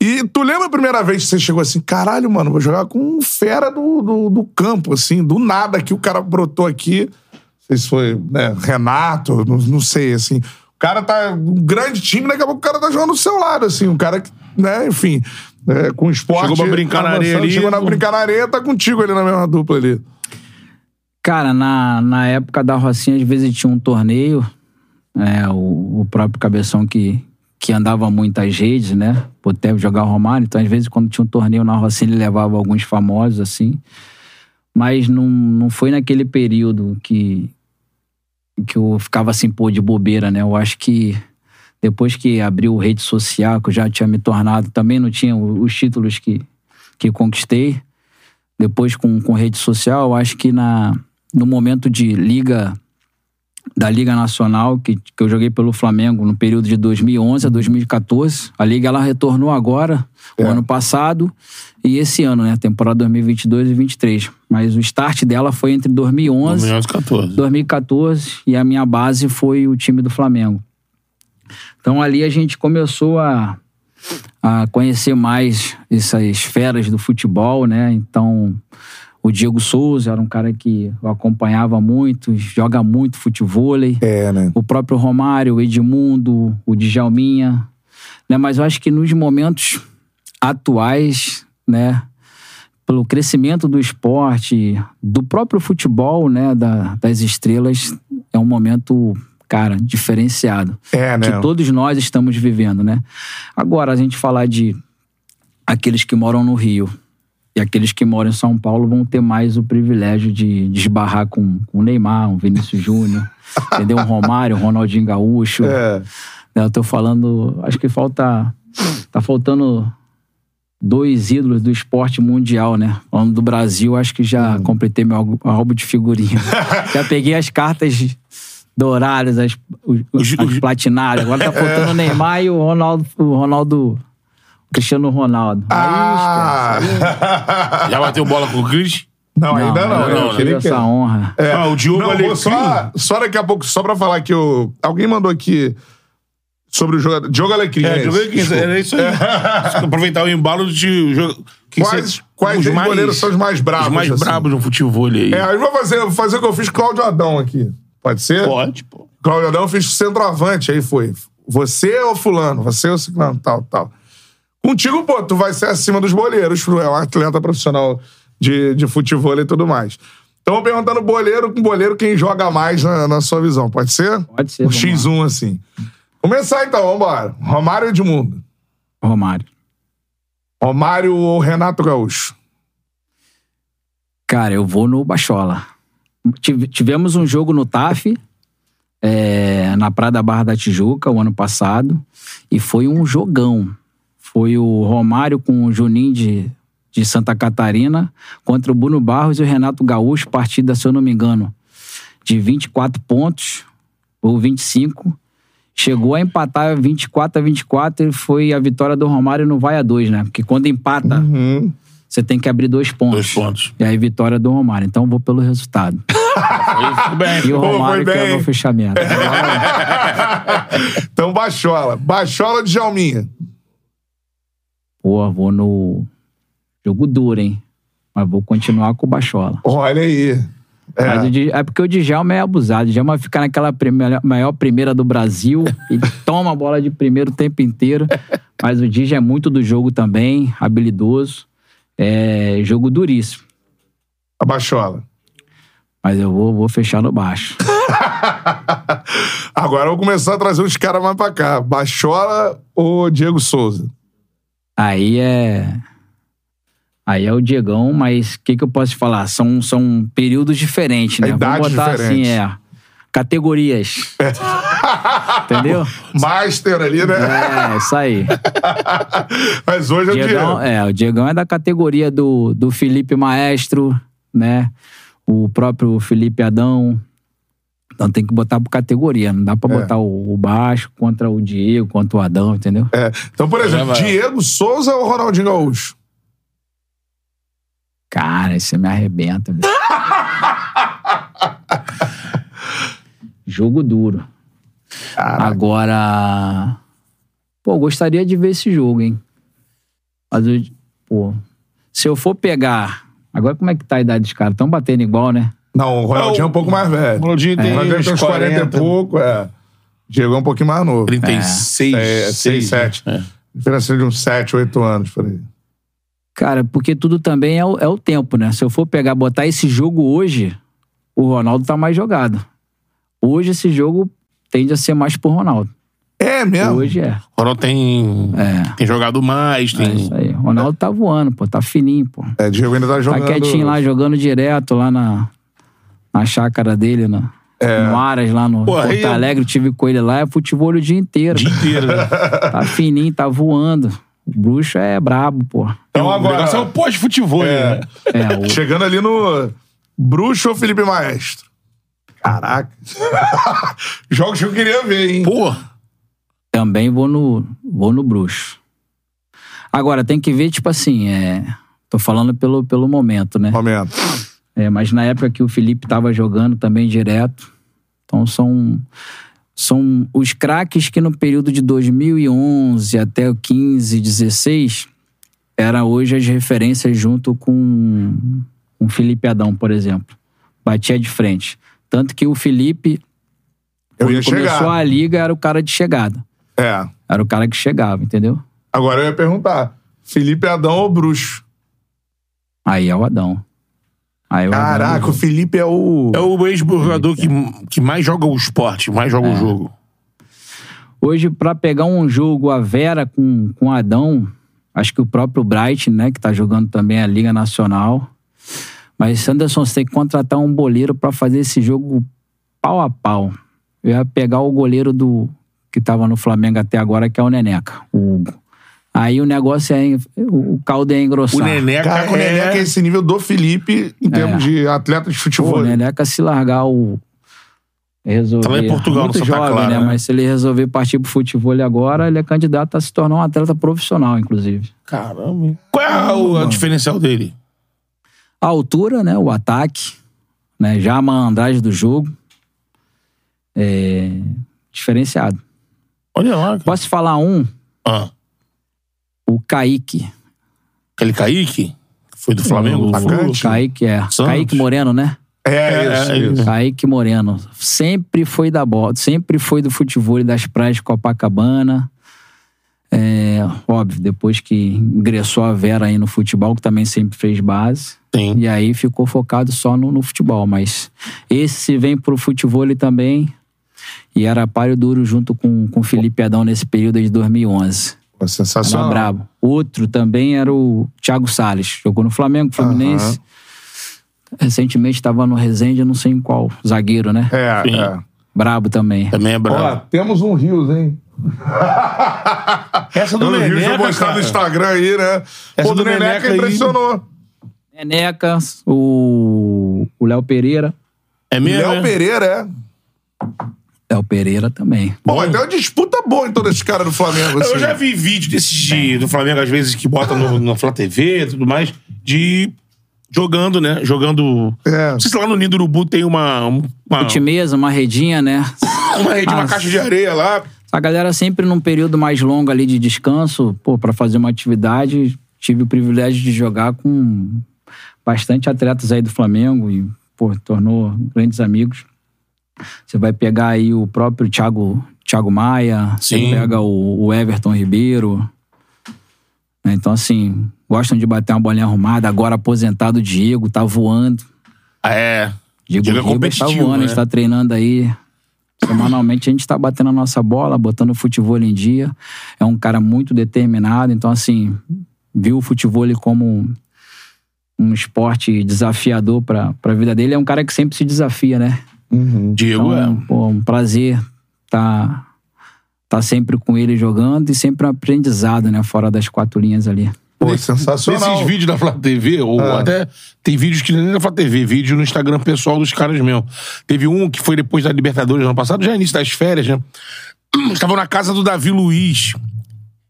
E tu lembra a primeira vez que você chegou assim, caralho, mano, vou jogar com um fera do, do, do campo, assim, do nada que o cara brotou aqui. Não sei se foi, né, Renato, não, não sei, assim. O cara tá. Um grande time, daqui a pouco o cara tá jogando do seu lado, assim. Um cara que, né, enfim, é, com esporte. Chegou pra brincar na areia ali, Chegou pô. brincar na areia, tá contigo ali na mesma dupla ali. Cara, na, na época da Rocinha, às vezes tinha um torneio, é, o, o próprio Cabeção que, que andava muito às redes, né? Deve jogar Romário, então às vezes quando tinha um torneio na Rocinha ele levava alguns famosos, assim. Mas não, não foi naquele período que, que eu ficava assim, pô, de bobeira, né? Eu acho que depois que abriu rede social, que eu já tinha me tornado, também não tinha os títulos que, que conquistei. Depois com, com rede social, eu acho que na, no momento de liga, da Liga Nacional, que, que eu joguei pelo Flamengo no período de 2011 a 2014, a liga ela retornou agora, o ano passado, e esse ano, né? Temporada 2022 e 2023. Mas o start dela foi entre 2011 2014. 2014 e a minha base foi o time do Flamengo. Então ali a gente começou a, a conhecer mais essas feras do futebol, né? Então o Diego Souza era um cara que eu acompanhava muito, joga muito futebol. É, né? O próprio Romário, o Edmundo, o Djalminha. Né? Mas eu acho que nos momentos atuais, né? Pelo crescimento do esporte, do próprio futebol, né? Da, das estrelas, é um momento, cara, diferenciado. É, né? Que todos nós estamos vivendo, né? Agora, a gente falar de aqueles que moram no Rio. E aqueles que moram em São Paulo vão ter mais o privilégio de, de esbarrar com, o Neymar, um Vinícius Júnior, entendeu? Um Romário, um Ronaldinho Gaúcho. É. Né, Eu tô falando, acho que falta. Tá faltando dois ídolos do esporte mundial, né? Falando do Brasil, acho que já completei meu álbum- de figurinha. já peguei as cartas douradas, as, os, Os- as platinadas. Agora tá faltando o Neymar e o Ronaldo, o Ronaldo. Cristiano Ronaldo. Ah! Já bateu bola com o Cris? não, ainda não. eu eu tive queria que- essa honra. Ah, o Diogo Não, Alecrim. só, só daqui a pouco, só pra falar que o. Alguém mandou aqui sobre o jogador. Diogo Alecrim. É, é Diogo Alecrim, era isso aí. Aproveitar o embalo de jogo. Quais, quais os mais- goleiros são os mais bravos? Os mais assim? brabos no futebol aí. É, aí eu vou fazer, vou fazer o que eu fiz com o Cláudio Adão aqui. Pode ser? Pode, pô. Cláudio Adão eu fiz centroavante, aí foi. Você ou fulano? Você ou ciclano? Tal, tal. Contigo, pô, tu vai ser acima dos boleiros, tu é um atleta profissional de, de futebol e tudo mais. Então, perguntando boleiro com boleiro, quem joga mais na, na sua visão, pode ser? Pode ser, Um vamos lá. X1, assim. Começar então, vambora. Romário Edmundo. Romário. Romário ou Renato Gaúcho? Cara, eu vou no Bachola. Tive- Tivemos um jogo no TAF, é, na Praia da Barra da Tijuca, o ano passado, e foi um jogão. Foi o Romário com o Juninho de, de Santa Catarina contra o Bruno Barros e o Renato Gaúcho, partida, se eu não me engano, de 24 pontos ou 25. Chegou a empatar 24 a 24 e foi a vitória do Romário no Vai a 2, né? Porque quando empata, Uhum. você tem que abrir dois pontos. Dois pontos. E aí, vitória do Romário. Então, vou pelo resultado. Tudo bem. E o Pô, Romário foi que é o meu fechamento. Então, Bachola. Bachola de Jalminha. Pô, vou no jogo duro, hein? Mas vou continuar com o Bachola. Olha aí. É. É porque o Djalma é abusado. O Djalma fica naquela primeira, maior primeira do Brasil e toma a bola de primeiro o tempo inteiro. Mas o Dija é muito do jogo também, habilidoso. É jogo duríssimo. A Bachola. Mas eu vou, vou fechar no baixo. Agora eu vou começar a trazer uns caras mais pra cá. Bachola ou Diego Souza? Aí é. Aí é o Diegão, mas o que, que eu posso te falar? São, são períodos diferentes, né? Idades Vamos botar diferentes. assim, é. Categorias. Entendeu? Master ali, né? É, isso aí. Mas hoje é o Diegão, é, o Diegão é da categoria do, do Felipe Maestro, né? O próprio Felipe Adão. Então tem que botar por categoria. Não dá pra É. botar o, o baixo contra o Diego, contra o Adão, entendeu? É. Então, por exemplo, vai. Diego Souza ou Ronaldinho Gaúcho? Cara, você me arrebenta. Jogo duro. Agora. Pô, gostaria de ver esse jogo, hein? Mas, eu, pô, se eu for pegar. Agora, como é que tá a idade dos caras? Estão batendo igual, né? Não, o Ronaldinho é um pouco mais velho. O Ronaldinho tem O Ronaldinho uns tem uns 40, 40 e pouco, é. Diego é um pouquinho mais novo. 36. É, 6, 7. É. Diferença de uns 7, 8 anos por aí. Cara, porque tudo também é o, é o tempo, né? Se eu for pegar, botar esse jogo hoje, o Ronaldo tá mais jogado. Hoje esse jogo tende a ser mais pro Ronaldo. É mesmo? Hoje é. O Ronaldo tem, É. tem jogado mais, É tem. isso aí. O Ronaldo tá voando, pô. Tá fininho, pô. É, Diego ainda tá Tá jogando. quietinho lá, jogando direto lá na, na chácara dele, na, no Aras, lá no Pô, Porto aí- Alegre. Tive com ele lá, é futebol o dia inteiro. Dia inteiro, né? Tá fininho, tá voando. O bruxo é brabo, pô. Então o agora, negócio é o pós-futebol, É. né? É, o, chegando ali no Bruxo ou Felipe Maestro? Caraca. Jogos que eu queria ver, hein? Pô, Também vou no, vou no bruxo. Agora, tem que ver, tipo assim, é. Tô falando pelo, pelo momento, né? Momento. É, mas na época que o Felipe tava jogando também direto. Então são. São os craques que no período de 2011 até o 15, 16, era hoje as referências junto com o Felipe Adão, por exemplo. Batia de frente. Tanto que o Felipe, Eu quando começou chegar. a liga, era o cara de chegada. É. Era o cara que chegava, entendeu? Agora eu ia perguntar: Felipe Adão ou Bruxo? Aí é o Adão. Aí é o Caraca, o Felipe é o. é o ex-jogador que, que mais joga o esporte, mais joga o jogo. Hoje, pra pegar um jogo a Vera com, com Adão, Acho que o próprio Bright, né, que tá jogando também a Liga Nacional. Mas, Sanderson, você tem que contratar um boleiro pra fazer esse jogo pau a pau. Eu ia pegar o goleiro do que tava no Flamengo até agora, que é o Neneca, o Hugo. Aí o negócio é. O caldo é engrossar. O Neneca Cara, o Neneca é é... esse nível do Felipe em termos de atleta de Pô, futebol. o Neneca se largar o. Resolver. Tá lá em Portugal, Muito no Santa jovem, Clara, né? né? Mas se ele resolver partir pro futebol agora, ele é candidato a se tornar um atleta profissional, inclusive. Caramba. Qual é a- o a diferencial dele? A altura, né? O ataque, né? Já a malandragem do jogo. É. Diferenciado. Olha lá. cara. Posso falar um? Ah, O Kaique. aquele Kaique, que foi do Flamengo. O, o Kaique é. Santos. Kaique Moreno, né? É, isso, É, isso. Kaique Moreno. Sempre foi da bola, sempre foi do futebol e das praias de Copacabana. É, óbvio, depois que ingressou a Vera aí no futebol, que também sempre fez base. Tem. E aí ficou focado só no, no futebol. Mas esse vem pro futebol também. E era páreo duro junto com com o Felipe Adão nesse período de 2011. Pô, Era sensacional. brabo. Outro também era o Thiago Salles. Jogou no Flamengo, Fluminense. Recentemente estava no Resende, eu não sei em qual. Zagueiro, né? É, Sim. é. Brabo também. Também é Ó, brabo. temos um Rios, hein? Essa do O Rios Neneca, vou postar no. Instagram aí, né? Essa Pô, do do Neneca Neneca aí- impressionou. Neneca, o o Léo Pereira. É mesmo? Léo é? Pereira, é. Léo Pereira também. Pô, mas tem uma disputa boa em todo esse cara do Flamengo. Assim. Eu já vi vídeo desses de, do Flamengo, às vezes, que bota no, no Flá TV e tudo mais, de jogando, né? Jogando. É. Não sei se lá no Ninho do Urubu tem uma. um- Uma, Fute mesa, uma redinha, né? uma rede, uma caixa de areia lá. A galera sempre num período mais longo ali de descanso, pô, para fazer uma atividade, tive o privilégio de jogar com bastante atletas aí do Flamengo e, pô, tornou grandes amigos. Você vai pegar aí o próprio Thiago, Thiago Maia, Sim. você pega o, o Everton Ribeiro. né? Então, assim, gostam de bater uma bolinha arrumada. Agora aposentado o Diego, tá voando. É. Diego, Diego é Ribas tá competitivo, voando, a né? gente tá treinando aí. Semanalmente a gente tá batendo a nossa bola, botando o futebol em dia. É um cara muito determinado, então assim, viu o futebol como um, um esporte desafiador pra, pra vida dele. É um cara que sempre se desafia, né? Diego Então, é. pô, um prazer tá, tá sempre com ele jogando e sempre um aprendizado, né? Fora das quatro linhas ali. Pô, sensacional. Nesses vídeos da Flá TV, ou Ah. até tem vídeos que nem na Flá TV, vídeo no Instagram pessoal dos caras mesmo. Teve um que foi depois da Libertadores ano passado, já início das férias, né? Estavam na casa do Davi Luiz.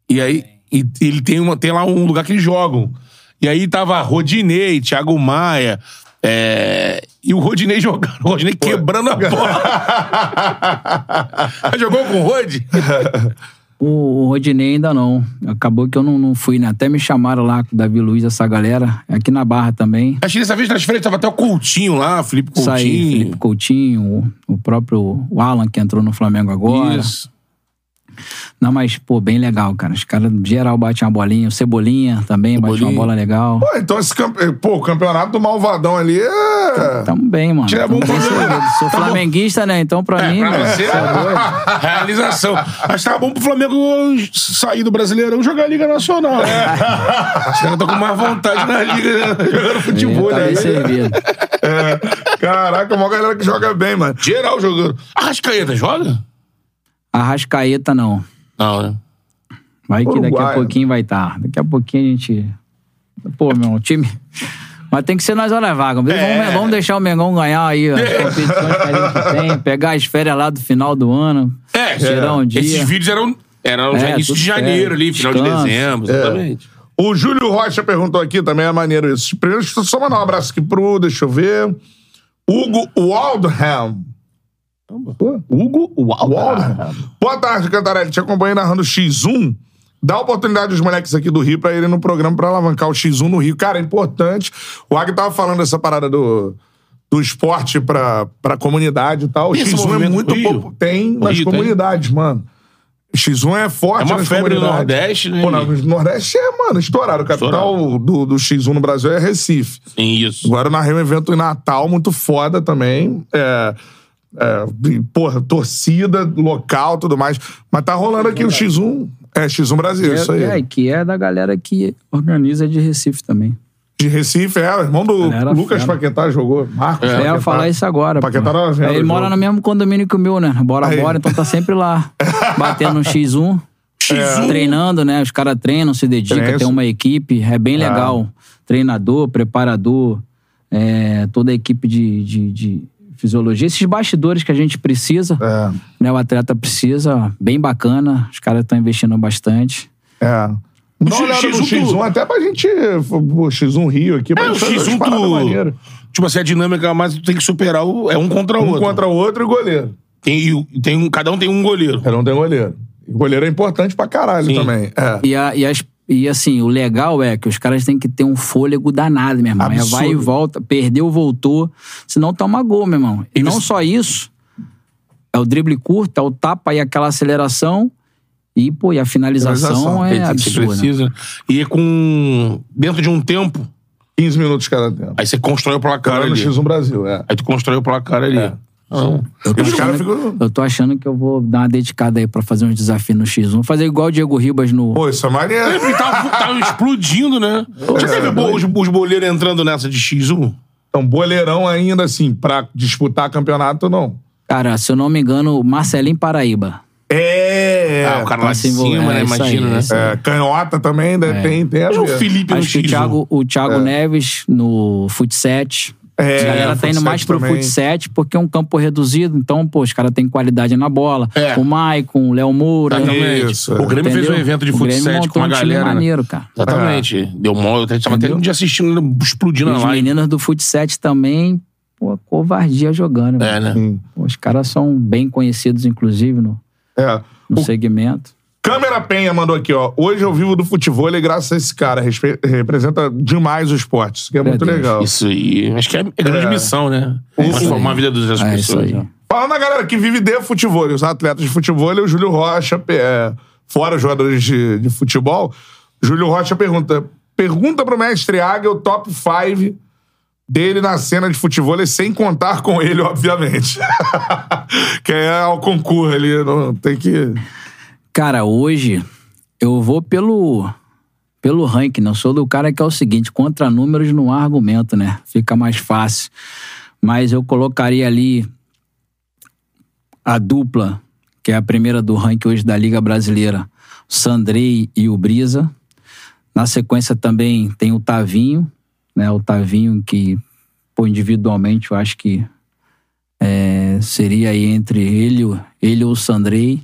E aí, e ele tem, uma, tem lá um lugar que eles jogam. E aí tava Rodinei, Thiago Maia. É, E o Rodinei jogando, o Rodinei quebrando a bola. Jogou com o Rod? O, o Rodinei ainda não. Acabou que eu não, não fui, né? Até me chamaram lá com o Davi Luiz, essa galera. Aqui na Barra também. Acho que dessa vez nas férias tava até o Coutinho lá, Felipe Coutinho. Saí, Felipe Coutinho, o, o próprio o Alan, que entrou no Flamengo agora. Isso. Não, mas, pô, bem legal, cara. Os caras, geral, batem uma bolinha. O Cebolinha também bate uma bola legal. Pô, então esse campe... Pô, o campeonato do Malvadão ali é. Tamo bem, mano. Tira bom. Sou Tá bom. flamenguista, né? Então, pra mim, pra mano, você, cê é doido. realização. Acho que tava bom pro Flamengo sair do Brasileirão e jogar a Liga Nacional. né? Os caras estão com mais vontade na Liga, né? jogando futebol, tá né? É. Caraca, uma galera que joga bem, mano. Geral jogando. Arrascaeta joga? Arrascaeta, não. Não, né? Vai que daqui a pouquinho vai estar. Daqui a pouquinho a gente. Pô, meu, o time. Mas tem que ser nas horas vagas. É. Vamos, vamos deixar o Mengão ganhar aí as competições que a gente tem, pegar as férias lá do final do ano. É, tirar um dia. Esses vídeos eram, eram já É, início tudo de janeiro férias, ali, final de descanso. dezembro, exatamente. O Júlio Rocha perguntou aqui, também é maneiro isso. Primeiro, deixa eu só mandar um abraço aqui pro, deixa eu ver. Hugo Waldham. Pô, Hugo Waldham. Boa tarde, Cantarelli. Te acompanhei narrando X1. Dá oportunidade aos moleques aqui do Rio pra irem no programa pra alavancar o X1 no Rio. Cara, é importante. O Ag tava falando dessa parada do, do esporte pra, pra comunidade e tal. O Tem esse X1 é muito pouco. Tem nas Rio tem? comunidades, mano. X1 é forte É uma nas febre no comunidades. Nordeste, né? Pô, não, no Nordeste é, mano, estourado. O capital do, do X1 no Brasil é Recife. Sim, isso. Agora eu narrei um evento em Natal muito foda também. É, é, porra, torcida local tudo mais. Mas tá rolando aqui o X1. É, X1 Brasil, isso aí. É, que é da galera que organiza de Recife também. De Recife, é, irmão do Lucas fera. Paquetá jogou. Marcos É, eu ia Paquetá. falar isso agora. Paquetá vendo É, Ele mora jogo. no mesmo condomínio que o meu, né? Bora, Aí. bora, então tá sempre lá. Batendo no X1. X1. Treinando, né? Os caras treinam, se dedicam, tem uma equipe, é bem Ah. legal. Treinador, preparador, é, toda a equipe de, de, de fisiologia. Esses bastidores que a gente precisa, É, né? O atleta precisa, bem bacana. Os caras estão investindo bastante. é. Dá uma X- olhada no X1 X1, tu- até pra gente. O X1 Rio aqui. pra É, o gente fazer umas X1 paradas maneiras. tu. Tipo assim, a dinâmica, mas tu tem que superar o. É um contra o Um outro. contra o outro e goleiro. Tem, tem um, cada um tem um goleiro. Cada um tem goleiro. E goleiro é importante pra caralho Sim. também. É. E, a- e as- e, assim, o legal é que os caras têm que ter um fôlego danado, meu irmão. É vai e volta, perdeu, voltou. Senão toma gol, meu irmão. E não só isso. É o drible curto, é o tapa e aquela aceleração. E, pô, e a finalização, Finalização. é absurda. precisa. E com. Dentro de um tempo, 15 minutos cada tempo. aí você constrói o placar Cara no ali. X1 Brasil, é. Aí tu constrói o placar ali. É. Não. Eu tô, os achando, ficam- eu tô achando que eu vou dar uma dedicada aí pra fazer uns desafios no X1. Vou fazer igual o Diego Ribas no. Pô, isso é maneiro. E tava, tava explodindo, né? Já teve bo- os, os boleiros entrando nessa de X1? Então, boleirão ainda, assim, pra disputar campeonato, não. Cara, se eu não me engano, Marcelinho Paraíba. É. ah, o cara lá tá de envolvendo. cima, né? É Imagina, é né? isso aí. É, canhota também né, tem, tem a o. Felipe no Acho que o X1. Thiago, o Thiago Neves no Futset. É, a galera tá indo futsal mais pro também. Futset porque é um campo reduzido. Então, pô, os caras têm qualidade na bola. É. O Maicon, o Léo Moura. Exatamente. Isso, o Grêmio fez um entendeu? evento de futsal com a um time galera. né? maneiro, cara. Exatamente. Deu mó. Eu tava até Entendeu? um dia assistindo, ele explodindo na os live. meninos do Futset também, pô, covardia jogando. É, mano. né? Pô, os caras são bem conhecidos, inclusive, no, É. no O segmento. Câmera Penha mandou aqui, ó. Hoje eu vivo do futebol e graças a esse cara. respe- representa demais o esporte. Isso que é muito Deus. legal. Isso aí. Acho que é a grande É. missão, né? isso Transformar a vida das É isso pessoas. aí. né? Falando na galera que vive de futebol, os atletas de futebol, o Júlio Rocha, é, fora os jogadores de, de futebol, Júlio Rocha pergunta: pergunta pro mestre Águia o top 5 dele na cena de futebol, sem contar com ele, obviamente. que é ao concurso ali, não, tem que. Cara, hoje eu vou pelo pelo ranking, né? Eu sou do cara que é o seguinte, contra números não há argumento, né? Fica mais fácil. Mas eu colocaria ali a dupla, que é a primeira do ranking hoje da Liga Brasileira, o Sandrei e o Brisa. Na sequência também tem o Tavinho, né? O Tavinho que, pô, individualmente eu acho que é, seria aí entre ele, ele ou o Sandrei.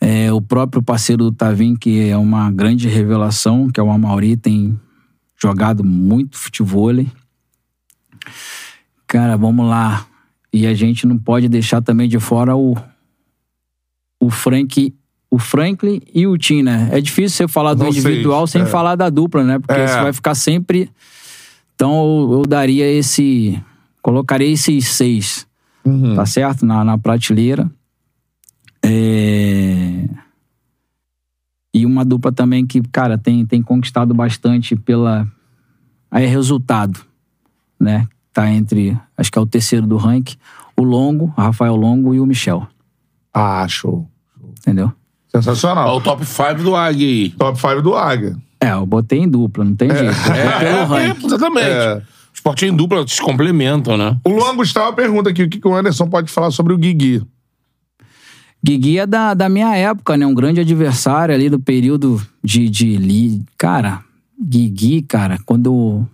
É, o próprio parceiro do Tavim, que é uma grande revelação, que é o Amauri, tem jogado muito futebol. Cara, vamos lá. E a gente não pode deixar também de fora o, o Frank, o Franklin e o Tim, né? É difícil você falar do Vocês, individual sem é. falar da dupla, né? Porque É. você vai ficar sempre. Então eu, eu daria esse. Colocaria esses seis, tá certo? Na, na prateleira. É... E uma dupla também que, cara, tem, tem conquistado bastante pela. Aí é resultado, né? Tá entre. Acho que é o terceiro do ranking. O Longo, o Rafael Longo e o Michel. Ah, show. Entendeu? Ó, Sensacional. o top 5 do Águia aí. Top 5 do Águia. É, eu botei em dupla, não tem jeito. Botei pelo É, ranking. exatamente. É. Esporte em dupla se complementam, né? O Luan Gustavo pergunta aqui o que que o Anderson pode falar sobre o Guigui. Guigui é da, da minha época, né? Um grande adversário ali do período de, de. Cara, Guigui, cara, quando.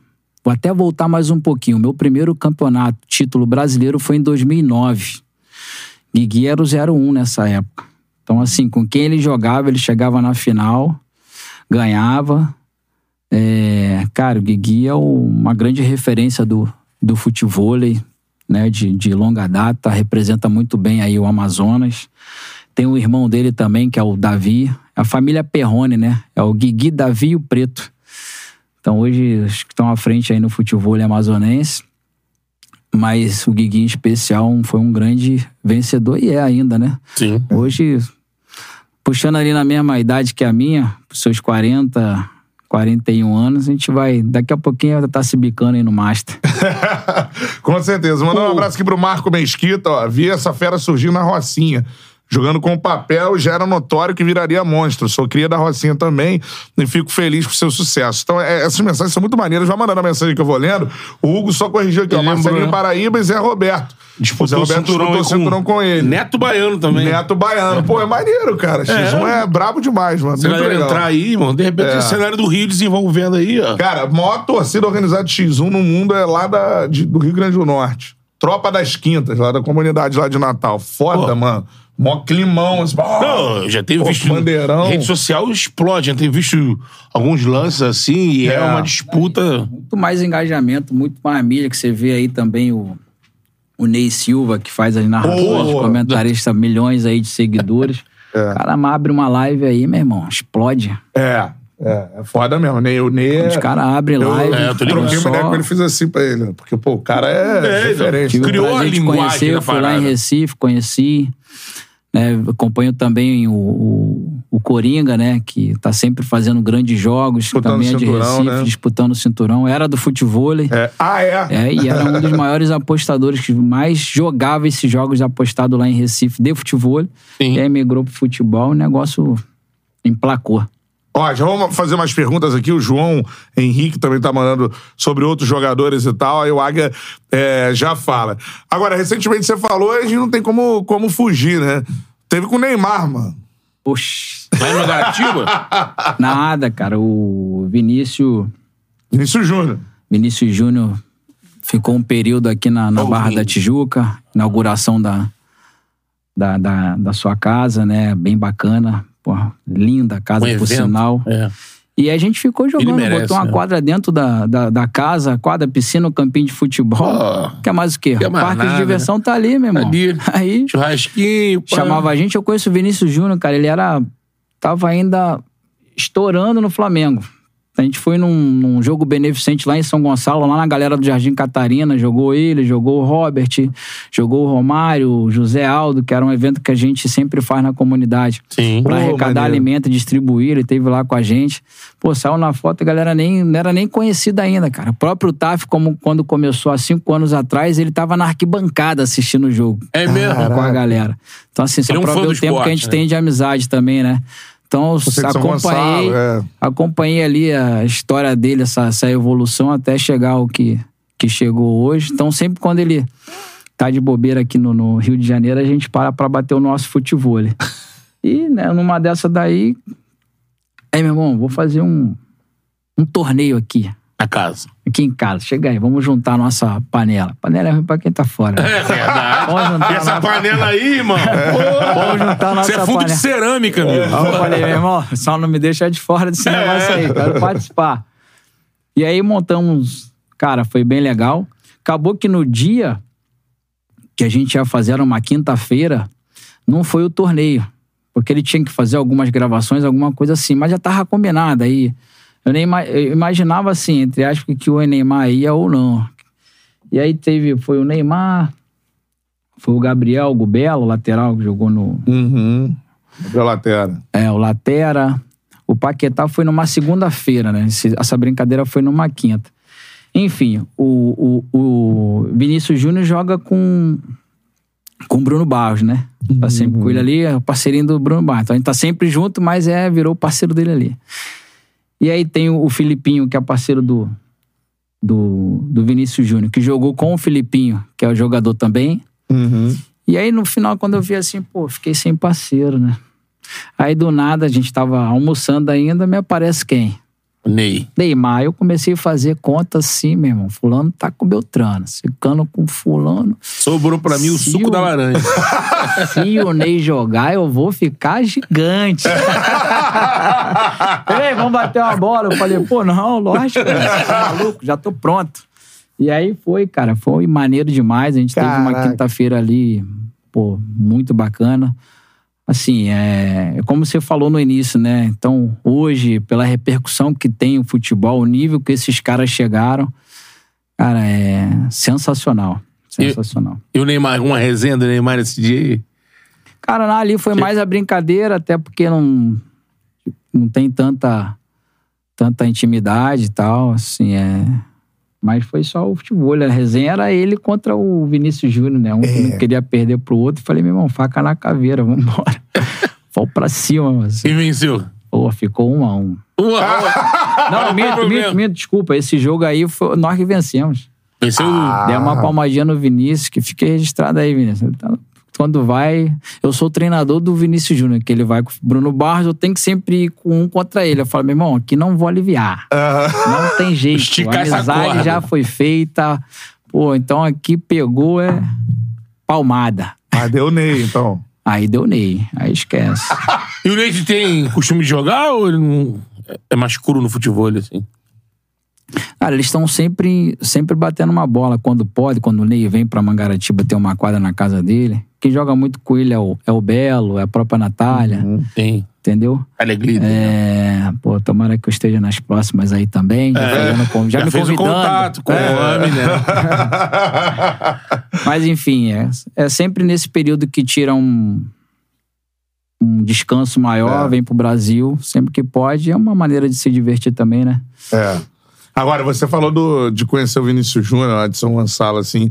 Vou até voltar mais um pouquinho. Meu primeiro campeonato, título brasileiro, foi em 2009. Guigui era o 01 nessa época. Então, assim, com quem ele jogava, ele chegava na final, ganhava. É, cara, o Guigui é uma grande referência do, do futebol, né? De, de longa data, representa muito bem aí o Amazonas. Tem o irmão dele também, que é o Davi. A família Perrone, né? É o Guigui, Davi e o Preto. Então hoje os que estão à frente aí no futebol amazonense. Mas o Guigui em especial foi um grande vencedor e é ainda, né? Sim. Hoje, puxando ali na mesma idade que a minha, seus 40, 41 anos, a gente vai. Daqui a pouquinho vai estar se bicando aí no Master. Com certeza. Mandar um abraço aqui pro Marco Mesquita, ó. Vi essa fera surgir na Rocinha. Jogando com papel já era notório que viraria monstro. Sou cria da Rocinha também e fico feliz com seu sucesso. Então, é, essas mensagens são muito maneiras. Vai mandando a mensagem que eu vou lendo. O Hugo só corrigiu aqui, ó. Marcelinho né? Paraíba e Zé Roberto. Zé Disputou o Roberto cinturão, disputou cinturão com ele. Neto Baiano também. Neto Baiano. Pô, é maneiro, cara. X1 é, brabo demais, mano. Galera legal. entrar aí, mano, de repente É. o cenário do Rio desenvolvendo aí, ó. Cara, a maior torcida organizada de X1 no mundo é lá da, de- do Rio Grande do Norte. Tropa das Quintas, lá da comunidade lá de Natal. Foda, Pô. mano. Mó climão. Assim, Não, eu já tenho Pô, visto. Bandeirão. Rede social explode, já tenho visto alguns lances assim, e é, É. uma disputa. Muito mais engajamento, muito mais mídia que você vê aí também o, o Ney Silva, que faz as narrações, comentarista, milhões aí de seguidores. O cara abre uma live aí, meu irmão, explode. É, é, é foda mesmo. Ney, o Ney é... Os caras abrem Eu, live. é, eu troquei uma só- ideia com ele e fiz assim pra ele. Porque, pô, o cara é, É, referência. Tive Criou a linguagem conhecer, da fui lá em. Recife, conheci. Né, acompanho também o, o, o Coringa, né? Que tá sempre fazendo grandes jogos. Disputando também é de cinturão, Recife, né? disputando o cinturão. Era do futebol. É. Ah, é? É, e era um dos maiores apostadores que mais jogava esses jogos apostado lá em Recife de futebol. Sim. E aí migrou pro futebol, o negócio emplacou. Ó, já vamos fazer umas perguntas aqui. O João Henrique também tá mandando sobre outros jogadores e tal. Aí o Águia é, já fala. Agora, recentemente você falou, a gente não tem como, como fugir, né? Teve com o Neymar, mano. Oxi, Lá em Mangaratiba? nada, cara. O Vinícius, Vinícius Júnior. Vinícius Júnior ficou um período aqui na, na Barra Ouvindo. da Tijuca, inauguração da, da, da, da sua casa, né? Bem bacana. Pô, linda a casa, Um por evento. sinal. É. E a gente ficou jogando, merece, botou uma né? quadra dentro da, da, da casa, quadra, piscina, um campinho de futebol. Pô, Quer mais o quê? O mais parque nada, de diversão tá ali, meu irmão. Ali. Aí Churrasquinho, pá. chamava a gente. Eu conheço o Vinícius Júnior, cara. Ele era. Tava ainda estourando no Flamengo. A gente foi num, num jogo beneficente lá em São Gonçalo, lá na galera do Jardim Catarina. Jogou ele, jogou o Robert, jogou o Romário, o José Aldo, que era um evento que a gente sempre faz na comunidade. Sim. Pra arrecadar maneiro. alimento e distribuir, ele teve lá com a gente. Pô, saiu na foto, a galera nem, não era nem conhecida ainda, cara. O próprio Taf, como quando começou há cinco anos atrás, ele tava na arquibancada assistindo o jogo É mesmo? com a galera. Então, assim, só Ele é um pra ver o tempo que a gente esporte, né? tem de amizade também, né? Então, acompanhei, Gonçalo, é. acompanhei ali a história dele, essa, essa evolução até chegar ao que, que chegou hoje. Então, sempre quando ele tá de bobeira aqui no, no Rio de Janeiro, a gente para pra bater o nosso futebol. E, né, numa dessa daí. Aí, meu irmão, vou fazer um, um torneio aqui. Na casa. Aqui em casa. Chega aí, vamos juntar a nossa panela. Panela é ruim pra quem tá fora. né? É verdade. Vamos juntar E essa a nossa- panela aí, irmão? Vamos juntar a nossa Você é fundo panela. de cerâmica. Aí eu falei, meu irmão, só não me deixa de fora desse É. negócio aí, quero participar. E aí montamos, cara, foi bem legal. Acabou que no dia que a gente ia fazer, era uma quinta-feira, não foi o torneio. Porque ele tinha que fazer algumas gravações, alguma coisa assim, mas já tava combinado aí. Eu nem eu imaginava assim, entre aspas, que o Neymar ia ou não. E aí teve, foi o Neymar, foi o Gabriel o Belo, lateral, que jogou no, Uhum. Pela lateral. é, o Latera. O Paquetá foi numa segunda-feira, né? Essa brincadeira foi numa quinta. Enfim, o, o, o Vinícius Júnior joga com com o Bruno Barros, né? Tá sempre com ele ali, é o parceirinho do Bruno Barros. Então a gente tá sempre junto, mas é, virou parceiro dele ali. E aí tem o, Filipinho, que é parceiro do, do, do Vinícius Júnior, que jogou com o Filipinho, que é o jogador também. Uhum. E aí, no final, quando eu vi assim, pô, fiquei sem parceiro, né? Aí, do nada, a gente tava almoçando ainda, me aparece quem? Ney. Neymar. Eu comecei a fazer conta assim, meu irmão. Fulano tá com Beltrano, ficando com fulano. Sobrou pra mim o suco o- da laranja. Se o Ney jogar, eu vou ficar gigante. Ei, vamos bater uma bola. Eu falei, pô, não, lógico, cara, você tá maluco, já tô pronto. E aí foi, cara, foi maneiro demais. A gente teve uma Caraca. quinta-feira ali, pô, muito bacana. Assim, é como você falou no início, né? Então, hoje, pela repercussão que tem o futebol, o nível que esses caras chegaram, cara, é sensacional. Sensacional. E o Neymar, uma resenha do Neymar nesse dia aí? Cara, ali foi mais a brincadeira, até porque não, não tem tanta, tanta intimidade e tal, assim, é... Mas foi só o futebol. A resenha era ele contra o Vinícius Júnior, né? Um que É. não queria perder pro outro. Falei, meu irmão, faca na caveira, vambora. Vamos pra cima, mano. E venceu. Pô, ficou um a um. Uma, Não, tem minto, problema. minto, minto, desculpa. Esse jogo aí foi nós que vencemos. Venceu. Deu uma palmadinha no Vinícius, que fica registrado aí, Vinícius. Ele tá- Quando vai. Eu sou o treinador do Vinícius Júnior, que ele vai com o Bruno Barros, eu tenho que sempre ir com um contra ele. Eu falo, meu irmão, aqui não vou aliviar. Não tem jeito. Esticar a amizade já foi feita. Pô, então aqui pegou é palmada. Ah, deu Ney, então. Aí deu Ney. Aí esquece. E o Leite tem costume de jogar ou ele não... é mais cru no futebol, assim? Cara, eles estão sempre, sempre batendo uma bola quando pode, quando o Ney vem pra Mangaratiba ter uma quadra na casa dele. Quem joga muito com ele é o, é o Belo, é a própria Natália, Tem. entendeu? Alegria. É, pô, tomara que eu esteja nas próximas aí também. Já, fazendo já, Já me fez o convidando. contato com É. o homem, né? Mas enfim, é, é sempre nesse período que tira um, um descanso maior, É. vem pro Brasil, sempre que pode. É uma maneira de se divertir também, né? É. Agora, você falou do, de conhecer o Vinícius Júnior lá de São Gonçalo, assim.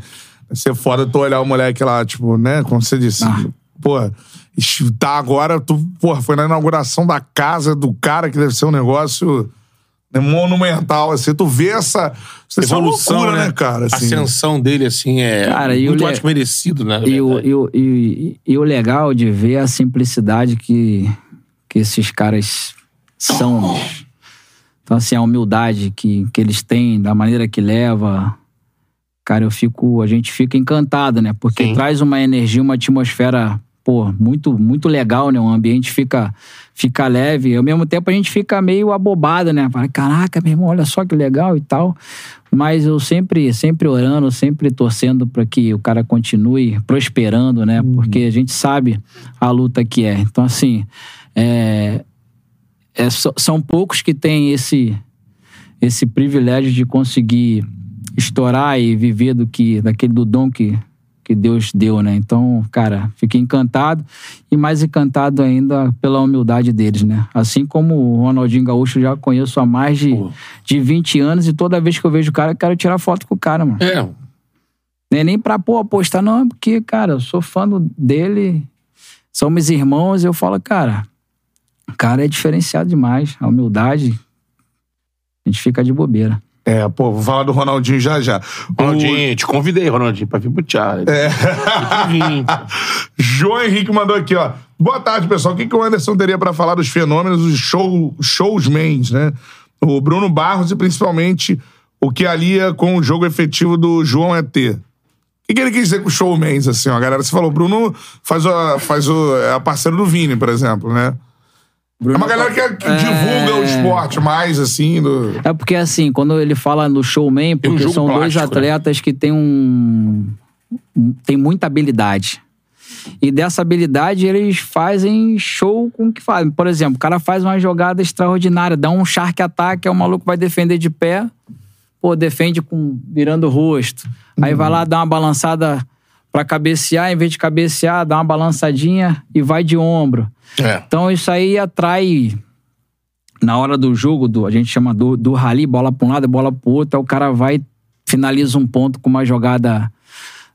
Vai ser foda tu olhar o moleque lá, tipo, né? Como você disse. Ah. Pô, tá agora, tu, porra, foi na inauguração da casa do cara, que deve ser um negócio né, monumental, assim. Tu vê essa, essa Evolução, loucura, né? né, cara? A Assim. ascensão dele, assim, é Cara, muito le- merecido, né? E o, e, o, e, e o legal de ver a simplicidade que, que esses caras são. Então, assim, a humildade que, que eles têm, da maneira que leva. Cara, eu fico. A gente fica encantado, né? Porque Sim. traz uma energia, uma atmosfera, pô, muito, muito legal, né? O ambiente fica, fica leve. Ao mesmo tempo, a gente fica meio abobado, né? Fala, caraca, meu irmão, olha só que legal e tal. Mas eu sempre, sempre orando, sempre torcendo para que o cara continue prosperando, né? Porque a gente sabe a luta que é. Então, assim, é, é, são poucos que têm esse, esse privilégio de conseguir estourar e viver do que, daquele do dom que, que Deus deu, né? Então, cara, fiquei encantado e mais encantado ainda pela humildade deles, né? Assim como o Ronaldinho Gaúcho eu já conheço há mais de, Pô. de 20 anos e toda vez que eu vejo o cara, eu quero tirar foto com o cara, mano. É, Não é nem pra, pô, postar, não, porque, cara, eu sou fã dele, somos irmãos, e eu falo, cara, o cara é diferenciado demais, a humildade, a gente fica de bobeira. É, pô, vou falar do Ronaldinho já já. Ronaldinho, te convidei, Ronaldinho, pra vir pro Thiago. É. João Henrique mandou aqui, ó. Boa tarde, pessoal. O que, que o Anderson teria pra falar dos fenômenos dos show, showsmans, né? O Bruno Barros e principalmente o que alia com o jogo efetivo do João ET. O que, que ele quis dizer com showmans, assim, ó, galera? Você falou, o Bruno faz, o, faz o, é parceiro do Vini, por exemplo, né? É uma galera que, que divulga o esporte mais, assim, do... É porque, assim, quando ele fala no showman, porque são dois plástico, né? atletas que têm um. tem muita habilidade. E dessa habilidade eles fazem show com o que fazem. Por exemplo, o cara faz uma jogada extraordinária, dá um shark attack, aí o maluco vai defender de pé, pô, defende com virando o rosto. Aí vai lá, dá uma balançada pra cabecear, em vez de cabecear, dá uma balançadinha e vai de ombro. É. Então isso aí atrai na hora do jogo, do, a gente chama do, do rally, bola pra um lado, bola pro outro, aí o cara vai, finaliza um ponto com uma jogada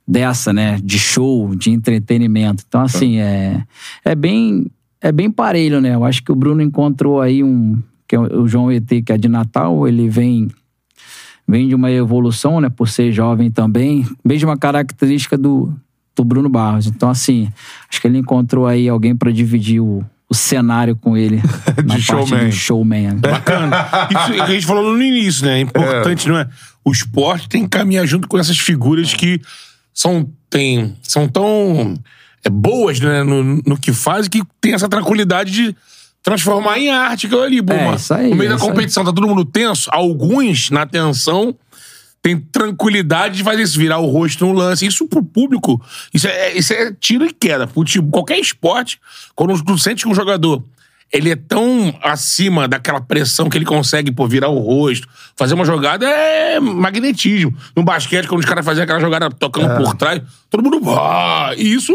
dessa, né? De show, de entretenimento. Então, assim, é, é bem é bem parelho, né? Eu acho que o Bruno encontrou aí um. Que é o João ET, que é de Natal, ele vem. Vem de uma evolução, né? Por ser jovem também. Mesma característica do, do Bruno Barros. Então, assim, acho que ele encontrou aí alguém para dividir o, o cenário com ele. na parte showman. do showman. Bacana. Isso que a gente falou no início, né? É importante, não é? O esporte tem que caminhar junto com essas figuras que são, tem, são tão é, boas né, no, no que fazem que tem essa tranquilidade de transformar em arte aquilo ali. Pô, É, uma- isso aí, no meio da isso aí. competição, tá todo mundo tenso. Alguns, na tensão, tem tranquilidade de fazer isso, virar o rosto no lance. Isso pro público, isso é, isso é tiro e queda. Futebol, qualquer esporte, quando tu sente que um jogador ele é tão acima daquela pressão que ele consegue por virar o rosto, fazer uma jogada é magnetismo. No basquete, quando os caras faziam aquela jogada tocando por trás, todo mundo. "Ah!" E isso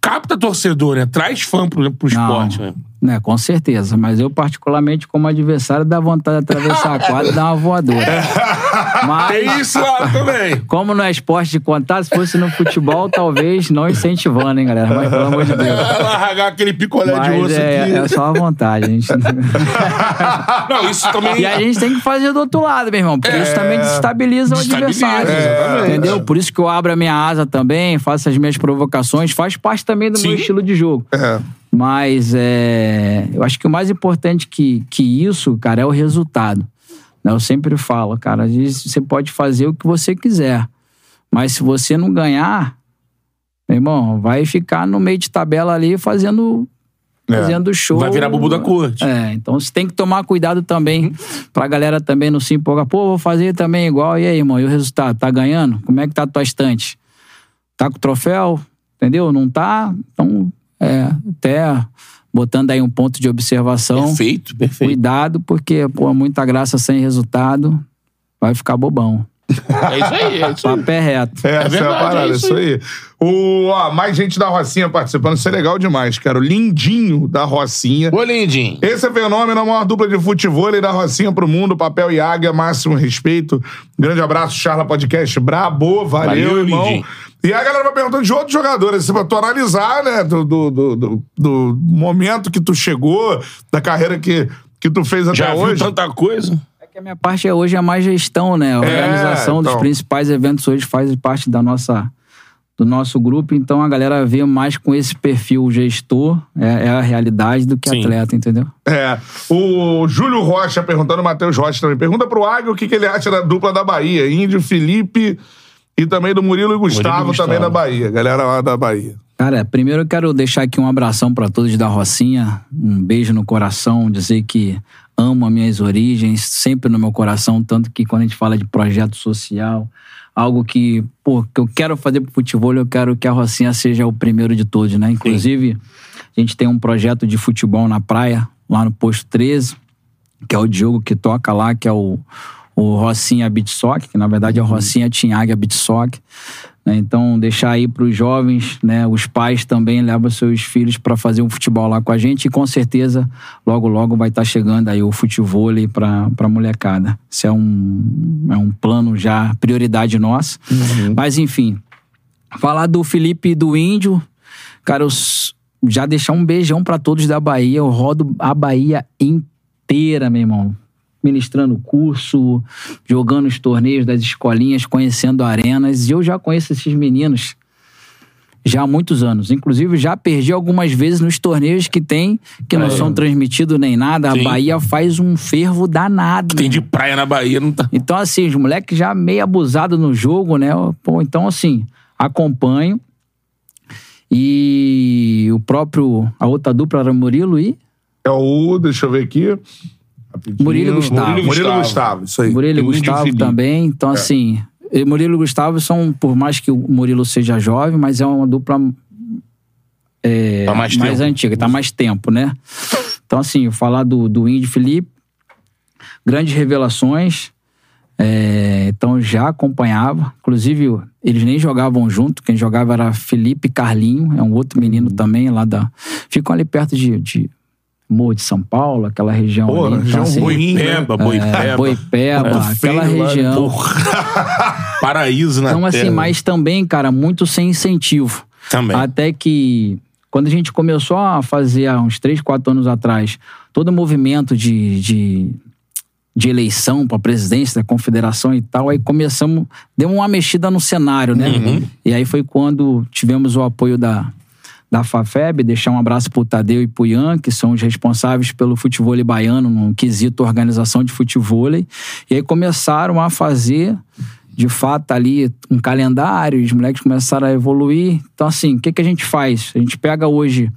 capta torcedor, né? Traz fã pro, pro esporte, né? Né, com certeza. Mas eu, particularmente, como adversário, dá vontade de atravessar a quadra e dar uma voadora. Mas, Tem isso lá também. como não é esporte de contato, se fosse no futebol, talvez não incentivando, hein, galera? Mas, pelo amor de Deus. Largar aquele picolé de Mas osso é, aqui. é só a vontade. A gente... Não, isso também. E a gente tem que fazer do outro lado, meu irmão, porque isso também desestabiliza o adversário. exatamente. Entendeu? Por isso que eu abro a minha asa também, faço as minhas provocações, faz parte também do Sim. meu estilo de jogo. É. Mas é, eu acho que o mais importante que, que isso, cara, é o resultado. Né? Eu sempre falo, cara, às vezes você pode fazer o que você quiser. Mas se você não ganhar, meu irmão, vai ficar no meio de tabela ali fazendo, fazendo show. Vai virar bubu da corte. É, então você tem que tomar cuidado também pra galera também não se empolgar. Pô, vou fazer também igual. E aí, irmão? E o resultado? Tá ganhando? Como é que tá a tua estante? Tá com o troféu? Entendeu? Não tá? Então, é, até botando aí um ponto de observação. Perfeito, perfeito. Cuidado, porque, pô, muita graça sem resultado vai ficar bobão. É isso aí, é isso aí. Papo é reto. Essa é, verdade, a parada, é é isso isso aí. O, ó, mais gente da Rocinha participando, isso é legal demais, cara. O Lindinho da Rocinha. Ô, Lindinho. Esse é fenômeno, a maior dupla de futebol da Rocinha pro mundo, papel e águia, máximo respeito. Grande abraço, Charla Podcast, brabo, valeu, Valeu, irmão. Lindinho. E a galera vai perguntando de outros jogadores, assim, pra tu analisar, né, do, do, do, do- momento que tu chegou, da carreira que, que tu fez até Já hoje. tanta coisa? É que a minha parte é hoje é mais gestão, né? A organização dos então. principais eventos hoje faz parte da nossa, do nosso grupo, então a galera vê mais com esse perfil gestor, é, é a realidade, do que Sim. atleta, entendeu? É. O Júlio Rocha perguntando, o Matheus Rocha também. Pergunta pro Águia o que, que ele acha da dupla da Bahia. Índio, Felipe e também do Murilo e Gustavo, Gustavo. também da Bahia. Galera lá da Bahia. Cara, primeiro eu quero deixar aqui um abração pra todos da Rocinha, um beijo no coração, dizer que amo as minhas origens, sempre no meu coração, tanto que quando a gente fala de projeto social, algo que, pô, que eu quero fazer pro futebol, eu quero que a Rocinha seja o primeiro de todos, né? Inclusive, a gente tem um projeto de futebol na praia, lá no Posto 13, que é o Diogo que toca lá, que é o, o Rocinha Beat Soccer, que na verdade é o Rocinha Tinhaga Beat Soccer. né? Então, deixar aí para os jovens, né? Os pais também levam seus filhos para fazer um futebol lá com a gente e com certeza logo logo vai estar chegando aí o futebol para para molecada. Isso é um é um plano já prioridade nossa. Mas enfim, falar do Felipe e do Índio, cara, eu já deixar um beijão para todos da Bahia. Eu rodo a Bahia inteira, meu irmão. Ministrando curso, jogando os torneios das escolinhas, conhecendo arenas. E eu já conheço esses meninos já há muitos anos. Inclusive, já perdi algumas vezes nos torneios que tem, que não são transmitidos nem nada. Sim. A Bahia faz um fervo danado. Tem meu de praia na Bahia, não tá. então, assim, os moleques já meio abusados no jogo, né? Pô, então, assim, acompanho. E o próprio. A outra dupla era Murilo e. É o, deixa eu ver aqui. Rapidinho. Murilo e Gustavo. Murilo, Murilo e Gustavo. Gustavo, isso aí. Murilo e Gustavo também. Então, assim. e Murilo e Gustavo são, por mais que o Murilo seja jovem, mas é uma dupla é, Tá mais mais antiga, tá mais tempo, né? Então, assim, falar do, do Índio Felipe, grandes revelações. é, então já acompanhava. Inclusive, eles nem jogavam junto. Quem jogava era Felipe Carlinho, é um outro menino Uhum. também lá da. Ficam ali perto de, de Morro de São Paulo, aquela região Pô, ali. região assim, ruim, né? Boipeba, Boipeba. é, Boipeba, aquela feio lá, região. Paraíso na Então, assim, terra. mas também, cara, muito sem incentivo. Também. Até que, quando a gente começou a fazer, há uns 3, 4 anos atrás, todo o movimento de, de, de eleição para presidência da confederação e tal, aí começamos, deu uma mexida no cenário, né? E aí foi quando tivemos o apoio da, da FAFEB, deixar um abraço pro Tadeu e pro Ian, que são os responsáveis pelo futebol baiano, no quesito organização de futebol. E aí começaram a fazer, de fato, ali um calendário, os moleques começaram a evoluir. Então, assim, o que, que a gente faz? A gente pega hoje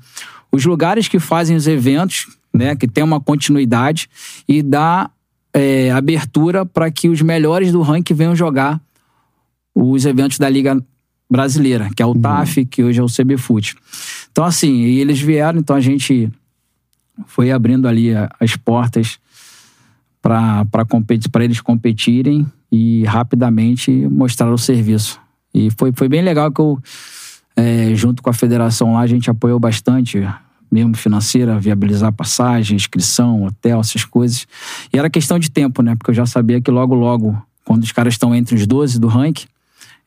os lugares que fazem os eventos, né, que tem uma continuidade, e dá é, abertura para que os melhores do ranking venham jogar os eventos da Liga Brasileira, que é o TAF, que hoje é o CBFUT. Então, assim, e eles vieram, então a gente foi abrindo ali as portas para eles competirem e rapidamente mostrar o serviço. E foi, foi bem legal que eu, é, junto com a federação lá, a gente apoiou bastante. mesmo financeira, viabilizar passagem, inscrição, hotel, essas coisas. E era questão de tempo, né? Porque eu já sabia que logo, logo, quando os caras estão entre os 12 do ranking,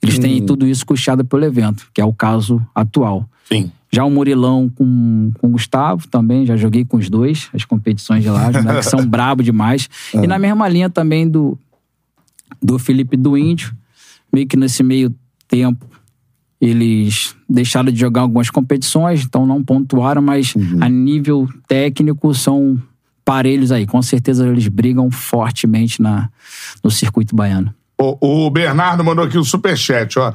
eles têm tudo isso custeado pelo evento, que é o caso atual. Sim. Já o Murilão com, com o Gustavo também, já joguei com os dois, as competições de lá, os moleques são brabo demais. E na mesma linha também do, do Felipe do Índio, meio que nesse meio tempo eles deixaram de jogar algumas competições, então não pontuaram, mas a nível técnico são parelhos aí. Com certeza eles brigam fortemente na, no circuito baiano. O, o Bernardo mandou aqui o superchat, ó. O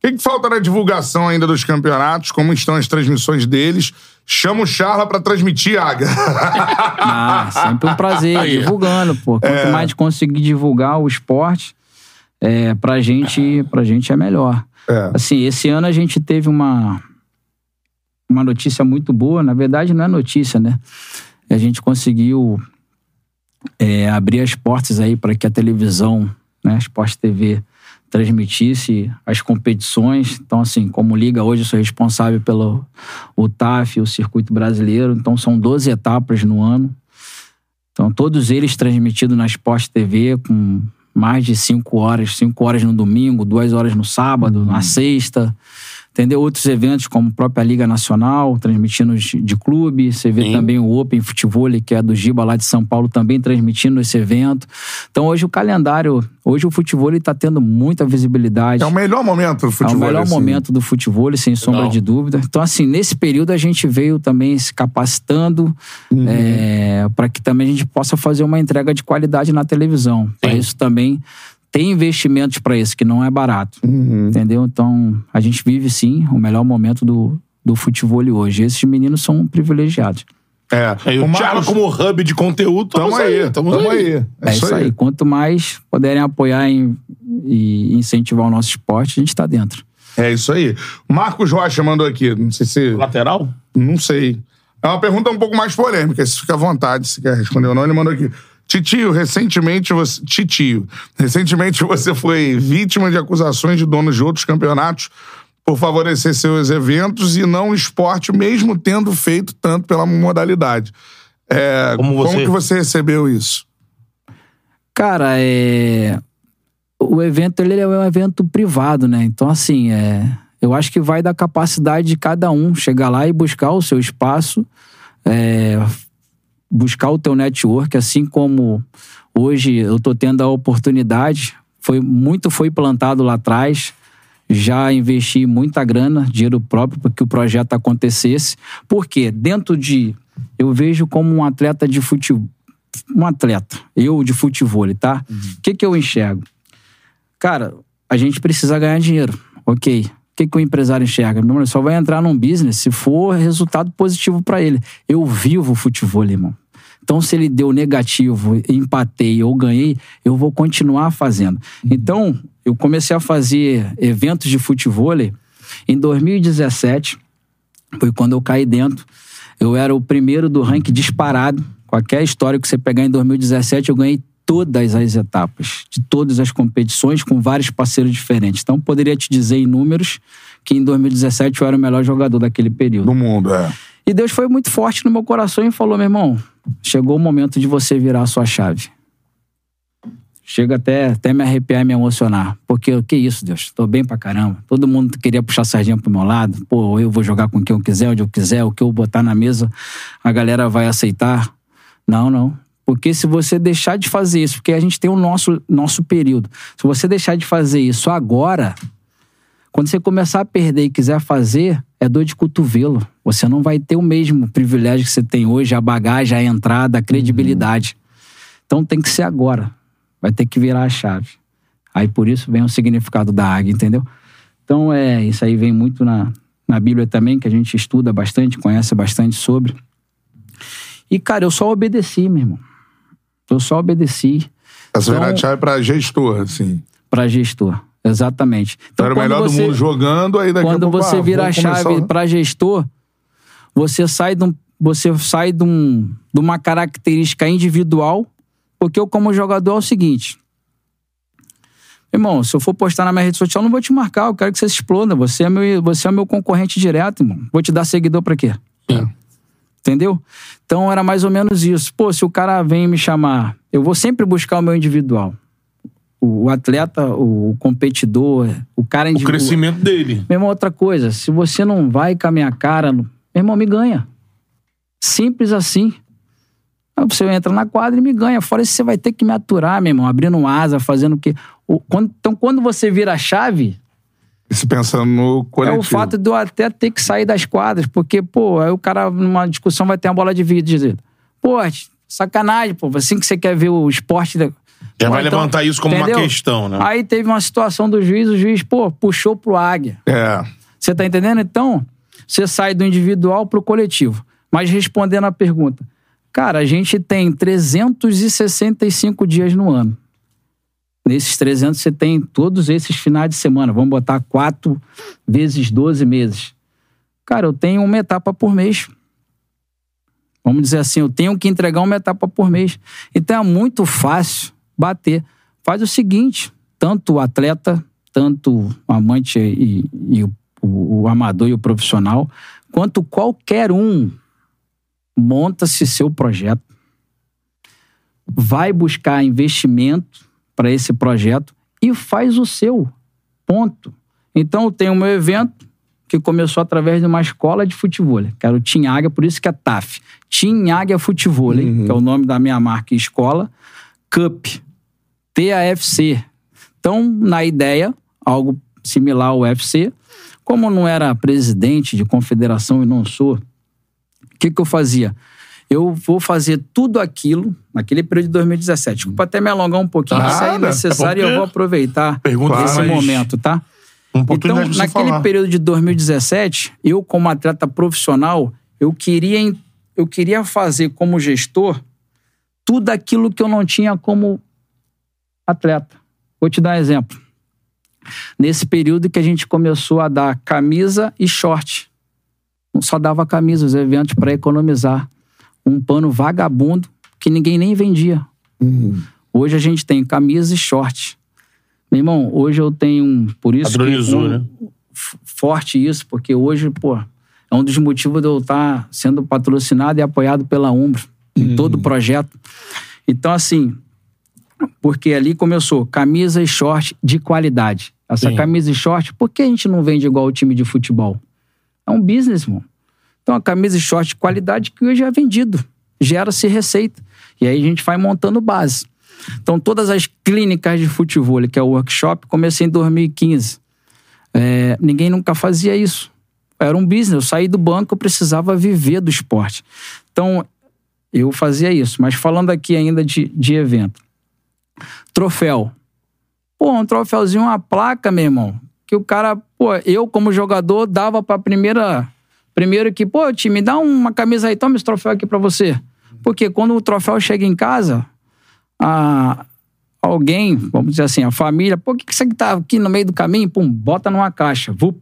que, que falta na divulgação ainda dos campeonatos? Como estão as transmissões deles? Chama o Charla pra transmitir, Aga. Ah, sempre um prazer, Aí, divulgando, pô. Quanto É. mais conseguir divulgar o esporte, é, pra, gente, pra gente é melhor. É. Assim, esse ano a gente teve uma, uma notícia muito boa. Na verdade, não é notícia, né? A gente conseguiu é, abrir as portas aí para que a televisão, né, a Sport TV, transmitisse as competições. Então, assim, como liga hoje, eu sou responsável pelo o TAF, o Circuito Brasileiro. Então, são 12 etapas no ano. Então, todos eles transmitidos na Sport TV com mais de cinco horas, cinco horas no domingo, duas horas no sábado, na sexta. Entendeu? Outros eventos, como a própria Liga Nacional, transmitindo de, clube. Você vê Sim. também o Open Futebol, que é do Giba lá de São Paulo, também transmitindo esse evento. Então, hoje o calendário, hoje o futebol está tendo muita visibilidade. É o melhor momento do futebol. É o melhor assim. momento do futebol, sem sombra Legal. de dúvida. Então, assim, nesse período a gente veio também se capacitando Uhum. para que também a gente possa fazer uma entrega de qualidade na televisão. Para isso também tem investimentos para isso, que não é barato. Uhum. Entendeu? Então, a gente vive sim o melhor momento do, do futebol hoje. Esses meninos são privilegiados. É. Aí o, O Thiago, Marcos- como hub de conteúdo, Tamo aí, tamo aí. É, isso aí. Quanto mais puderem apoiar em- e incentivar o nosso esporte, a gente está dentro. É isso aí. Marcos Rocha mandou aqui. Não sei se. Lateral? Não sei. É uma pergunta um pouco mais polêmica. Se fica à vontade, se quer responder ou não. Ele mandou aqui. Titio, recentemente você. Titio, recentemente você foi vítima de acusações de donos de outros campeonatos por favorecer seus eventos e não o esporte, mesmo tendo feito tanto pela modalidade. É, Como você- que você recebeu isso? Cara, é... o evento ele é um evento privado, né? Então, assim, é... eu acho que vai da capacidade de cada um chegar lá e buscar o seu espaço, é... buscar o teu network, assim como hoje eu tô tendo a oportunidade. Foi muito foi plantado lá atrás. Já investi muita grana, dinheiro próprio, para que o projeto acontecesse. Porque dentro de. Eu vejo como um atleta de futebol. Um atleta, eu de futebol, tá? O que, que eu enxergo? Cara, a gente precisa ganhar dinheiro, ok. O que, que o empresário enxerga? Meu irmão, ele só vai entrar num business se for resultado positivo para ele. Eu vivo o futebol, irmão. Então, se ele deu negativo, empatei ou ganhei, eu vou continuar fazendo. Então, eu comecei a fazer eventos de futebol em 2017. Foi quando eu caí dentro. Eu era o primeiro do ranking disparado. Qualquer história que você pegar em 2017, eu ganhei todas as etapas, de todas as competições, com vários parceiros diferentes. Então, poderia te dizer em números que em 2017 eu era o melhor jogador daquele período. Do mundo, é. E Deus foi muito forte no meu coração e falou: meu irmão, chegou o momento de você virar a sua chave. Chega até, até me arrepiar e me emocionar. Porque, o que isso, Deus? Tô bem pra caramba. Todo mundo queria puxar a sardinha pro meu lado. Pô, eu vou jogar com quem eu quiser, onde eu quiser, o que eu botar na mesa, a galera vai aceitar. Não, não. Porque se você deixar de fazer isso, porque a gente tem o nosso, nosso período. Se você deixar de fazer isso agora, quando você começar a perder e quiser fazer, é dor de cotovelo. Você não vai ter o mesmo privilégio que você tem hoje, a bagagem, a entrada, a credibilidade. Então tem que ser agora. Vai ter que virar a chave. Aí por isso vem o significado da águia, entendeu? Então é, isso aí vem muito na, na Bíblia também, que a gente estuda bastante, conhece bastante sobre. E, cara, eu só obedeci, meu irmão. Eu só obedeci Essa Então- verdade chave pra gestor, assim. para gestor. Exatamente. Então, era o quando melhor do você- mundo jogando, aí daqui a quando pouco, você ah, vira a chave o- para gestor, você sai de, um, você sai de, um, de uma característica individual, porque eu, como jogador, é o seguinte. Irmão, se eu for postar na minha rede social, eu não vou te marcar, eu quero que você se exploda. Você é meu, você é meu concorrente direto, irmão. Vou te dar seguidor pra quê? Sim. Entendeu? Então era mais ou menos isso. Pô, se o cara vem me chamar, eu vou sempre buscar o meu individual. O, o atleta, o, competidor, o cara O individual. crescimento dele. Mesmo outra coisa, se você não vai com a minha cara, meu irmão, me ganha. Simples assim. Aí Você entra na quadra e me ganha. Fora isso, você vai ter que me aturar, meu irmão, abrindo asa, fazendo o quê? O- então, quando você vira a chave, Isso pensando no é coletivo. o fato de eu até ter que sair das quadras, porque, pô, aí o cara, numa discussão, vai ter uma bola de. Dizer, pô, sacanagem, pô, assim que você quer ver o esporte. da- Já Pô, vai então, levantar isso como entendeu? uma questão, né? Aí teve uma situação do juiz, o juiz, pô, puxou pro Águia. É. Você tá entendendo? Então, você sai do individual pro coletivo. Mas respondendo a pergunta, cara, a gente tem 365 dias no ano. Nesses 300 você tem todos esses finais de semana. Vamos botar 4 vezes 12 meses. Cara, eu tenho uma etapa por mês. Vamos dizer assim, eu tenho que entregar uma etapa por mês. Então é muito fácil bater. Faz o seguinte: tanto o atleta, tanto o amante e, e o, o- o amador e o profissional, quanto qualquer um, monta-se seu projeto, vai buscar investimento para esse projeto e faz o seu. Ponto. Então eu tenho o meu evento que começou através de uma escola de futebol, que era o Águia, por isso que é TAF. Águia Futebol, que é o nome da minha marca e escola. Cup, TAFC. Então, na ideia, algo similar ao UFC, como eu não era presidente de confederação e não sou, o que, que eu fazia? Eu vou fazer tudo aquilo naquele período de 2017. Desculpa até me alongar um pouquinho, Nada, isso é necessário é e eu vou aproveitar Pergunta esse mais- momento, tá? Então, naquele falar. período de 2017, eu, como atleta profissional, eu queria, eu queria fazer como gestor tudo aquilo que eu não tinha como atleta. Vou te dar um exemplo. Nesse período que a gente começou a dar camisa e short. Não só dava camisa, os eventos para economizar. Um pano vagabundo que ninguém nem vendia. Hoje a gente tem camisa e short. Meu irmão, hoje eu tenho um. Por isso Padronizou, um- né? forte isso, porque hoje, pô, é um dos motivos de eu estar sendo patrocinado e apoiado pela Umbro em todo o projeto. Então, assim, porque ali começou camisa e short de qualidade. Essa Sim. camisa e short, por que a gente não vende igual o time de futebol? É um business, mano. Então, a camisa e short de qualidade que hoje é vendido. Gera-se receita. E aí a gente vai montando base. Então, todas as clínicas de futebol, que é o workshop, comecei em 2015. É, ninguém nunca fazia isso. Era um business. Eu saí do banco, eu precisava viver do esporte. Então, eu fazia isso. Mas falando aqui ainda de, de evento. Troféu. Pô, um troféuzinho, uma placa, meu irmão. Que o cara, pô, eu como jogador dava pra primeira. Primeiro que, pô, time, dá uma camisa aí, toma esse troféu aqui pra você. Porque quando o troféu chega em casa, a, alguém, vamos dizer assim, a família, pô, o que, que você que tá aqui no meio do caminho? Pum, bota numa caixa. Vup.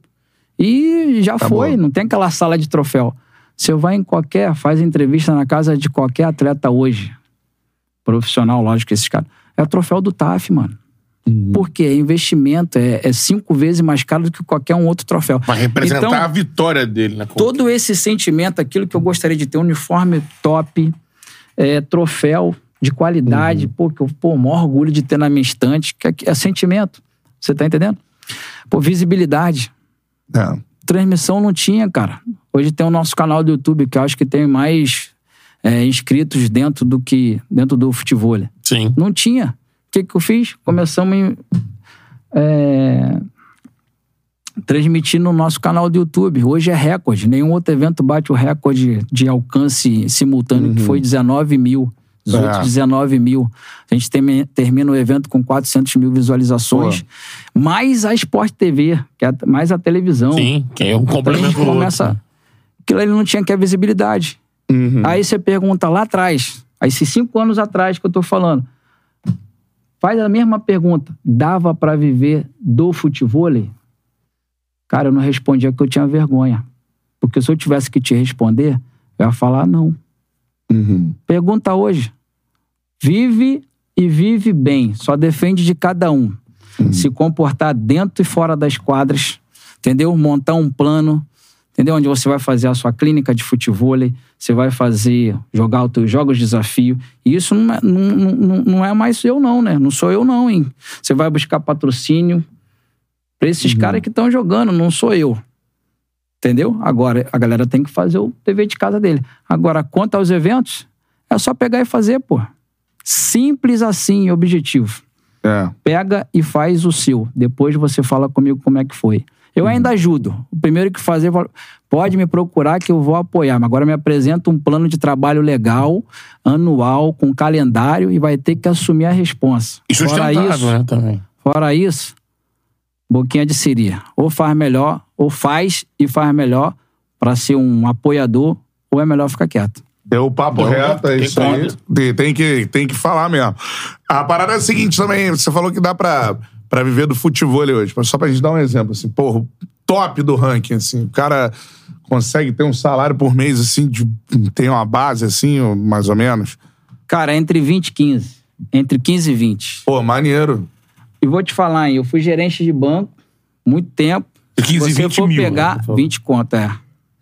E já foi, não tem aquela sala de troféu. Você vai em qualquer, faz entrevista na casa de qualquer atleta hoje, profissional, lógico esses caras, é o troféu do TAF, mano. Porque é investimento, é, é cinco vezes mais caro do que qualquer um outro troféu. Pra representar Então, a vitória dele, né? todo esse sentimento, aquilo que eu gostaria de ter, uniforme top, é, troféu de qualidade, pô, que eu, pô, maior orgulho de ter na minha estante, que é, é sentimento. Você tá entendendo? Pô, visibilidade. É. Transmissão não tinha, cara. Hoje tem o nosso canal do YouTube, que eu acho que tem mais é, inscritos dentro do que dentro do futebol. Sim. Não tinha. O que, que eu fiz? Começamos em, é, transmitir no nosso canal do YouTube. Hoje é recorde. Nenhum outro evento bate o recorde de alcance simultâneo, que foi 19 mil. 18, É. 19 mil. A gente tem- termina o evento com 400 mil visualizações. Mais a Sport TV, que é a- mais a televisão. Sim, que é um Então a complemento outro. começa. Aquilo ali não tinha que a visibilidade. Aí você pergunta lá atrás, aí esses cinco anos atrás que eu tô falando, faz a mesma pergunta. Dava pra viver do futebol? Cara, eu não respondia porque eu tinha vergonha. Porque se eu tivesse que te responder, eu ia falar não. Pergunta hoje. Vive e vive bem. Só defende de cada um. Se comportar dentro e fora das quadras. Entendeu? Montar um plano. Entendeu? Onde você vai fazer a sua clínica de futebol, você vai fazer, jogar os teus jogos de desafio. E isso não é, não, não, não é mais eu não, né? Não sou eu não, hein? Você vai buscar patrocínio pra esses caras que estão jogando, não sou eu. Entendeu? Agora, a galera tem que fazer o dever de casa dele. Agora, quanto aos eventos, é só pegar e fazer, pô. Simples assim, objetivo. É. Pega e faz o seu. Depois você fala comigo como é que foi. Eu ainda ajudo. O primeiro que fazer, pode me procurar que eu vou apoiar. Mas agora me apresenta um plano de trabalho legal, anual, com calendário e vai ter que assumir a responsa. E Fora isso, né, também. Fora isso, boquinha de seria. Ou faz melhor, ou faz e faz melhor pra ser um apoiador, ou é melhor ficar quieto. Deu o papo Deu, reto, é isso aí. tem que, tem que falar mesmo. A parada é a seguinte também, você falou que dá pra, pra viver do futebol hoje, mas só pra gente dar um exemplo, assim, porra, top do ranking, assim, o cara consegue ter um salário por mês, assim, de, tem uma base, assim, mais ou menos. Cara, entre 20 e 15. Entre 15 e 20. Pô, maneiro. E vou te falar, hein, eu fui gerente de banco muito tempo. 15 e Se você 20 for mil, pegar, né, por favor. 20 conto, é.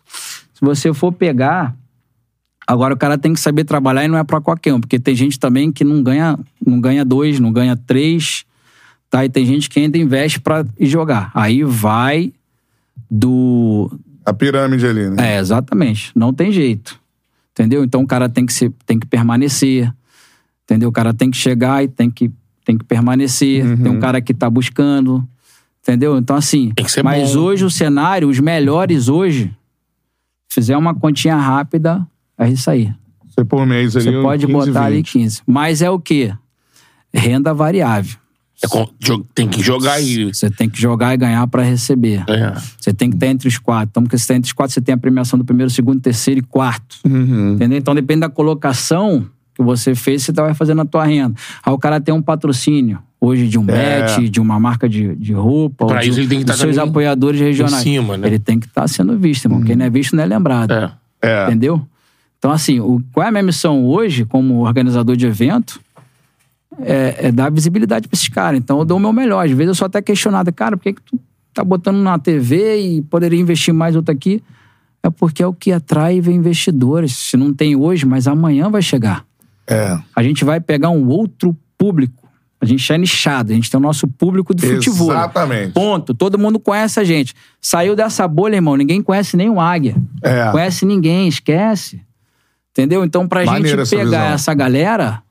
Se você for pegar, agora o cara tem que saber trabalhar e não é pra qualquer um, porque tem gente também que não ganha, não ganha dois, não ganha três, tá? E tem gente que ainda investe pra ir jogar. Aí vai do, A pirâmide ali, né? é, exatamente. Não tem jeito. Entendeu? Então o cara tem que, ser, tem que permanecer. Entendeu? O cara tem que chegar e tem que, tem que permanecer. Uhum. Tem um cara que tá buscando. Entendeu? Então, assim. Tem que ser mas bom. hoje o cenário, os melhores hoje, fizer uma continha rápida, é isso aí. Você por mês ali, Você pode 15, botar ali 20. 15. Mas é o quê? Renda variável. É tem que jogar e Você tem que jogar e ganhar pra receber. ganhar. Você tem que estar entre os quatro. Então, porque você está entre os quatro, você tem a premiação do primeiro, segundo, terceiro e quarto. Uhum. Entendeu? Então, depende da colocação que você fez, você vai fazer na tua renda. Aí o cara tem um patrocínio, hoje de um É. bet, de uma marca de, de roupa, Pra ou de, isso ele tem que dos tá seus apoiadores regionais. cima, né? Ele tem que estar sendo visto, irmão. Quem não é visto não é lembrado. É. É. Entendeu? Então, assim, o, qual é a minha missão hoje, como organizador de evento? É, é dar visibilidade pra esses caras. Então, eu dou o meu melhor. Às vezes eu sou até questionado, cara, por que, que tu tá botando na TV e poderia investir mais outro aqui? É porque é o que atrai investidores. Se não tem hoje, mas amanhã vai chegar. É. A gente vai pegar um outro público. A gente é nichado, a gente tem o nosso público do futebol. Exatamente. Ponto. Todo mundo conhece a gente. Saiu dessa bolha, irmão, ninguém conhece nem o Águia. É. Conhece ninguém, esquece. Entendeu? Então, pra Maneiro gente essa pegar visão. essa galera,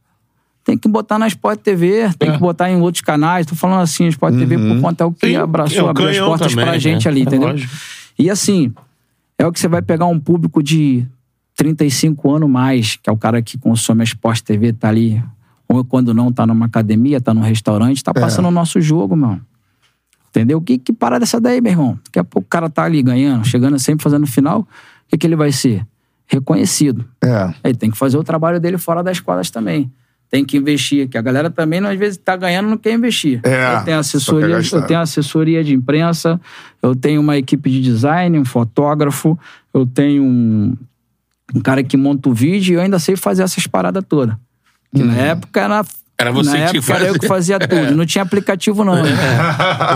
tem que botar na Sport TV, tem É. que botar em outros canais. Tô falando assim, Sport TV Uhum. por conta é o que é abraçou, o abriu as portas também, pra né? gente ali, É entendeu? lógico. E assim, é o que você vai pegar um público de 35 anos mais, que é o cara que consome a Sport TV, tá ali. Ou quando não, tá numa academia, tá num restaurante, É. tá passando o nosso jogo, mano. Entendeu? Que, que parada é essa daí, meu irmão? Daqui a pouco o cara tá ali ganhando, chegando sempre fazendo final. O que, que ele vai ser? Reconhecido. É. Ele tem que fazer o trabalho dele fora das quadras também. Tem que investir, que a galera também, às vezes, tá ganhando não quer investir. É, eu tenho assessoria, eu tenho assessoria de imprensa, eu tenho uma equipe de design, um fotógrafo, eu tenho um, um cara que monta o vídeo e eu ainda sei fazer essas paradas todas. Que na época era. Era você na que época que era eu que fazia tudo. Não tinha aplicativo, não. né?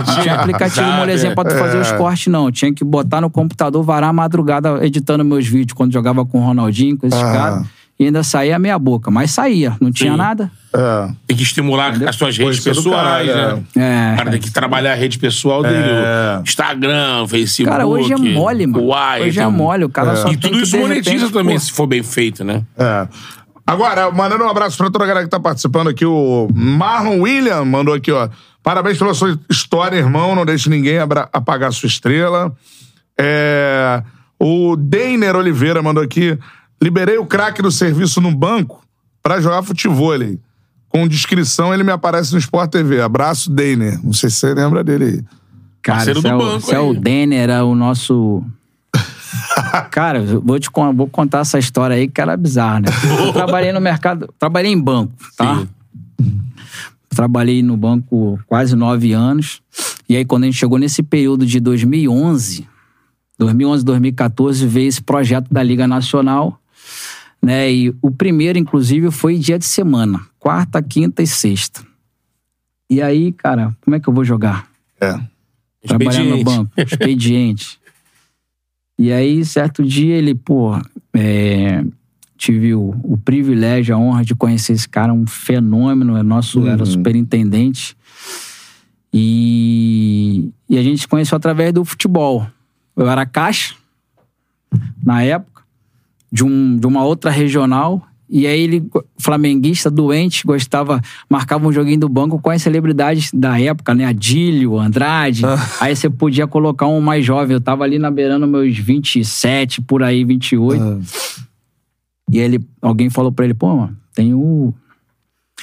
Não tinha aplicativo Sabe, molezinha pra tu fazer os cortes, não. Tinha que botar no computador, varar a madrugada editando meus vídeos quando jogava com o Ronaldinho, com esses Ah. caras. E ainda saía meia boca. Mas saía, não tinha Sim. nada. É. Tem que estimular as suas redes é pessoais, caralho, né? É. O cara tem que trabalhar a rede pessoal dele. É. Instagram, Facebook. Cara, hoje é mole, mano. Uai, hoje é tem um- mole. O cara só E tem tudo que, isso de monetiza repente, também, pô, se for bem feito, né? É. Agora, mandando um abraço pra toda a galera que tá participando aqui, o Marlon William mandou aqui, ó. Parabéns pela sua história, irmão. Não deixe ninguém apagar sua estrela. É, O Deiner Oliveira mandou aqui. Liberei o craque do serviço no banco pra jogar futebol. Com descrição, ele me aparece no Sport TV. Abraço, Deiner. Não sei se você lembra dele aí. Cara, esse do é, o, banco esse é o aí. Denner, era o nosso. Cara, vou te vou contar essa história aí que era bizarra, né? Eu trabalhei no mercado, trabalhei em banco, tá? Trabalhei no banco quase nove anos. E aí, quando a gente chegou nesse período de 2011, 2011, 2014, veio esse projeto da Liga Nacional, né? E o primeiro, inclusive, foi dia de semana, quarta, quinta e sexta. E aí, cara, como é que eu vou jogar? É. Trabalhar no banco, expediente. E aí, certo dia, ele, pô, é, tive o, o privilégio, a honra de conhecer esse cara, um fenômeno, é nosso, era superintendente. E, e a gente se conheceu através do futebol. Eu era caixa, na época, de, um, de uma outra regional. E aí ele, flamenguista, doente, gostava, marcava um joguinho do banco com as celebridades da época, né? Adílio, Andrade. Aí você podia colocar um mais jovem. Eu tava ali na beirando meus 27, por aí, 28. E ele, alguém falou pra ele, pô, mano, tem o.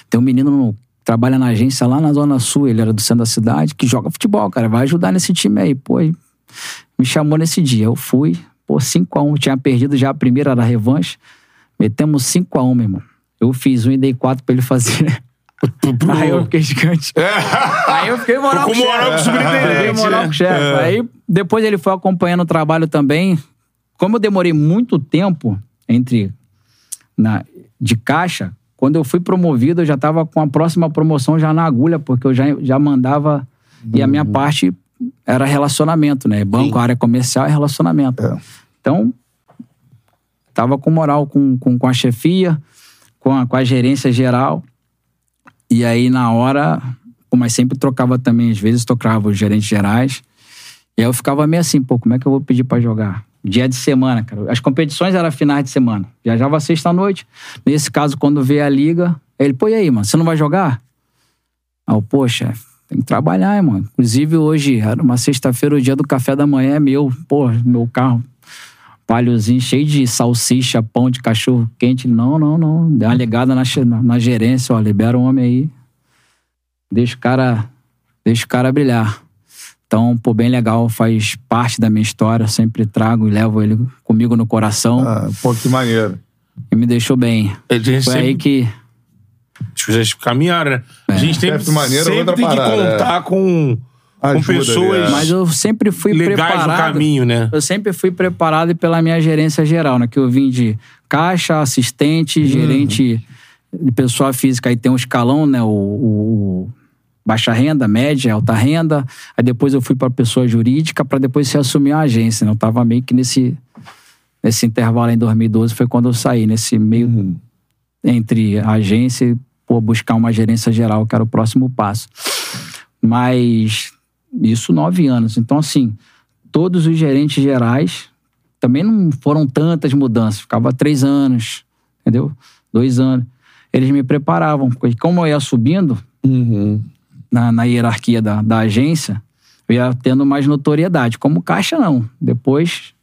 Tem um menino no- trabalha na agência lá na Zona Sul, ele era do centro da cidade, que joga futebol, cara. Vai ajudar nesse time aí. Pô, me chamou nesse dia. Eu fui, pô, 5x1. Tinha perdido já a primeira da revanche. Metemos 5x1, meu irmão. Eu fiz um e dei quatro pra ele fazer. Aí eu fiquei gigante. Aí eu fiquei moral Com com o moral com o chefe. superintendente, Fiquei moral com o chefe. É. Aí depois ele foi acompanhando o trabalho também. Como eu demorei muito tempo entre na, de caixa, quando eu fui promovido, eu já estava com a próxima promoção já na agulha, porque eu já, já mandava. E a minha parte era relacionamento, né? Banco, área comercial e relacionamento. Então, tava com moral com, com, com a chefia, com a, com a gerência geral. E aí, na hora, mas sempre trocava também, às vezes trocava os gerentes gerais. E aí eu ficava meio assim, pô, como é que eu vou pedir pra jogar? Dia de semana, cara. As competições eram finais de semana. Viajava sexta-noite. Nesse caso, quando veio a liga, ele, pô, e aí, mano, você não vai jogar? Aí eu, pô, chefe, tem que trabalhar, mano. Inclusive, hoje, era uma sexta-feira, o dia do café da manhã é meu. Pô, meu carro, palhozinho cheio de salsicha, pão de cachorro quente. Não, não, não. Deu uma ligada na, na, gerência, ó, libera o homem aí. Deixa o cara, deixa o cara brilhar. Então, pô, bem legal, faz parte da minha história. Sempre trago e levo ele comigo no coração. Ah, pô, que maneiro. E me deixou bem. Foi sempre- aí que. Coisas caminharam, né? A gente tem, Chefe maneiro é sempre outra tem que parada, contar com, com Ajuda ali, pessoas é. Mas eu sempre fui legais preparado. no caminho, né? Eu sempre fui preparado pela minha gerência geral, né? Que eu vim de caixa, assistente, Uhum. gerente de pessoa física. Aí tem um escalão, né? O, o- o baixa renda, média, alta renda. Aí depois eu fui para pessoa jurídica para depois se assumir a agência. Né? Eu tava meio que nesse, nesse intervalo em 2012 foi quando eu saí, nesse meio entre a agência e pô, buscar uma gerência geral, que era o próximo passo. Mas isso nove anos. Então, assim, todos os gerentes gerais também não foram tantas mudanças. Ficava três anos, entendeu? Dois anos. Eles me preparavam, porque como eu ia subindo na, na hierarquia da, da agência, eu ia tendo mais notoriedade. Como caixa, não. Depois,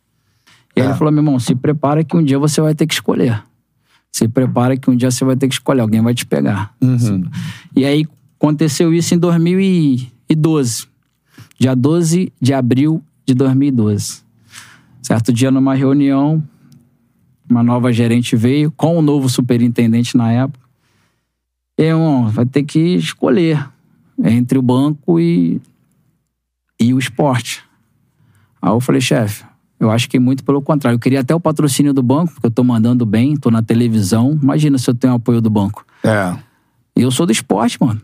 ele falou, meu irmão, se prepara que um dia você vai ter que escolher. Se prepara que um dia você vai ter que escolher, alguém vai te pegar. E aí aconteceu isso em 2012. Dia 12 de abril de 2012. Certo dia, numa reunião, uma nova gerente veio com o novo superintendente na época. E irmão, vai ter que escolher entre o banco e, e o esporte. Aí eu falei, chefe, eu acho que muito pelo contrário. Eu queria até o patrocínio do banco, porque eu tô mandando bem, tô na televisão. Imagina se eu tenho apoio do banco. É. E eu sou do esporte, mano.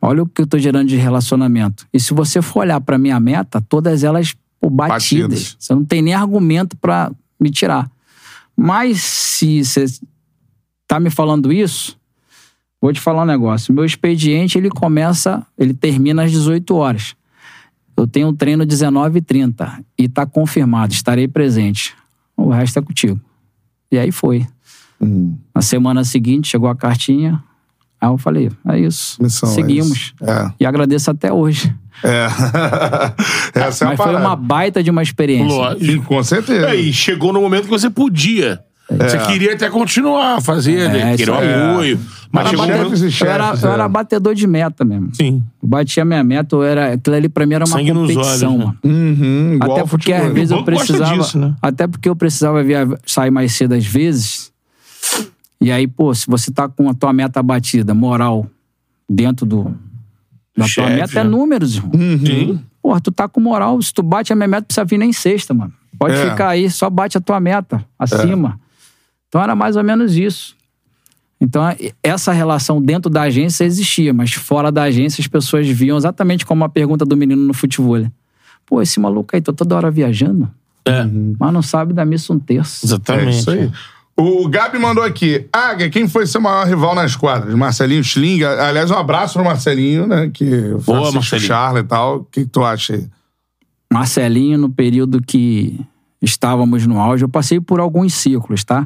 Olha o que eu tô gerando de relacionamento. E se você for olhar pra minha meta, todas elas pô, batidas. Batidas. Você não tem nem argumento pra me tirar. Mas se você tá me falando isso, vou te falar um negócio. Meu expediente, ele começa, ele termina às 18 horas. Eu tenho um treino 19h30 e tá confirmado, estarei presente. O resto é contigo. E aí foi. Na semana seguinte, chegou a cartinha. Aí eu falei, é isso. Missão, é Seguimos. isso. É. E agradeço até hoje. É. Essa é a Mas foi parada. uma baita de uma experiência. Lógico. Com certeza. É, e chegou no momento que você podia. Você queria até continuar a fazer, né? É, queria o apoio. Mas Era chegou um batedor- momento... chefes eu, era, eu é. era batedor de meta mesmo. Sim. Eu batia minha meta, eu era, aquilo ali pra mim era uma Sangue nos competição, olhos, né? mano. Uhum, igual Até porque futebol. às vezes eu precisava. disso, né? Até porque eu precisava via- sair mais cedo às vezes. E aí, pô, se você tá com a tua meta batida, moral, dentro do. Da tua Chefe, meta é né? números, irmão. Sim. Porra, tu tá com moral. Se tu bate a minha meta, não precisa vir nem sexta, mano. Pode É. ficar aí, só bate a tua meta acima. Então era mais ou menos isso. Então, essa relação dentro da agência existia, mas fora da agência as pessoas viam exatamente como a pergunta do menino no futebol. Pô, esse maluco aí, tá toda hora viajando. É, mas não sabe da missa um terço. É exatamente. isso aí. O Gabi mandou aqui. Águia, quem foi seu maior rival nas quadras? Marcelinho Schling. Aliás, um abraço pro Marcelinho, né? Que Boa, Marcelinho. Charla e tal. O que, que tu acha aí? Marcelinho, no período que estávamos no auge, eu passei por alguns ciclos, tá?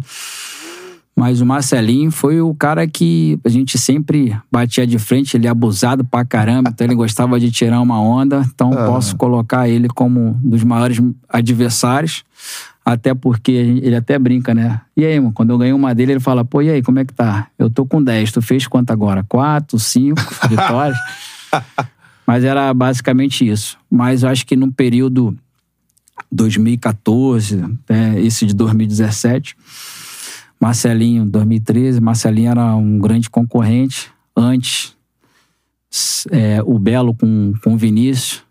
Mas o Marcelinho foi o cara que a gente sempre batia de frente, ele é abusado pra caramba, então ele gostava de tirar uma onda, então posso colocar ele como um dos maiores adversários, até porque ele até brinca, né? E aí, mano, quando eu ganhei uma dele, ele fala, pô, e aí, como é que tá? Eu tô com 10, tu fez quanto agora? Quatro, cinco vitórias? Mas era basicamente isso. Mas eu acho que no período 2014, né, esse de 2017, Marcelinho, 2013, Marcelinho era um grande concorrente. Antes, é, o Belo com, com o Vinícius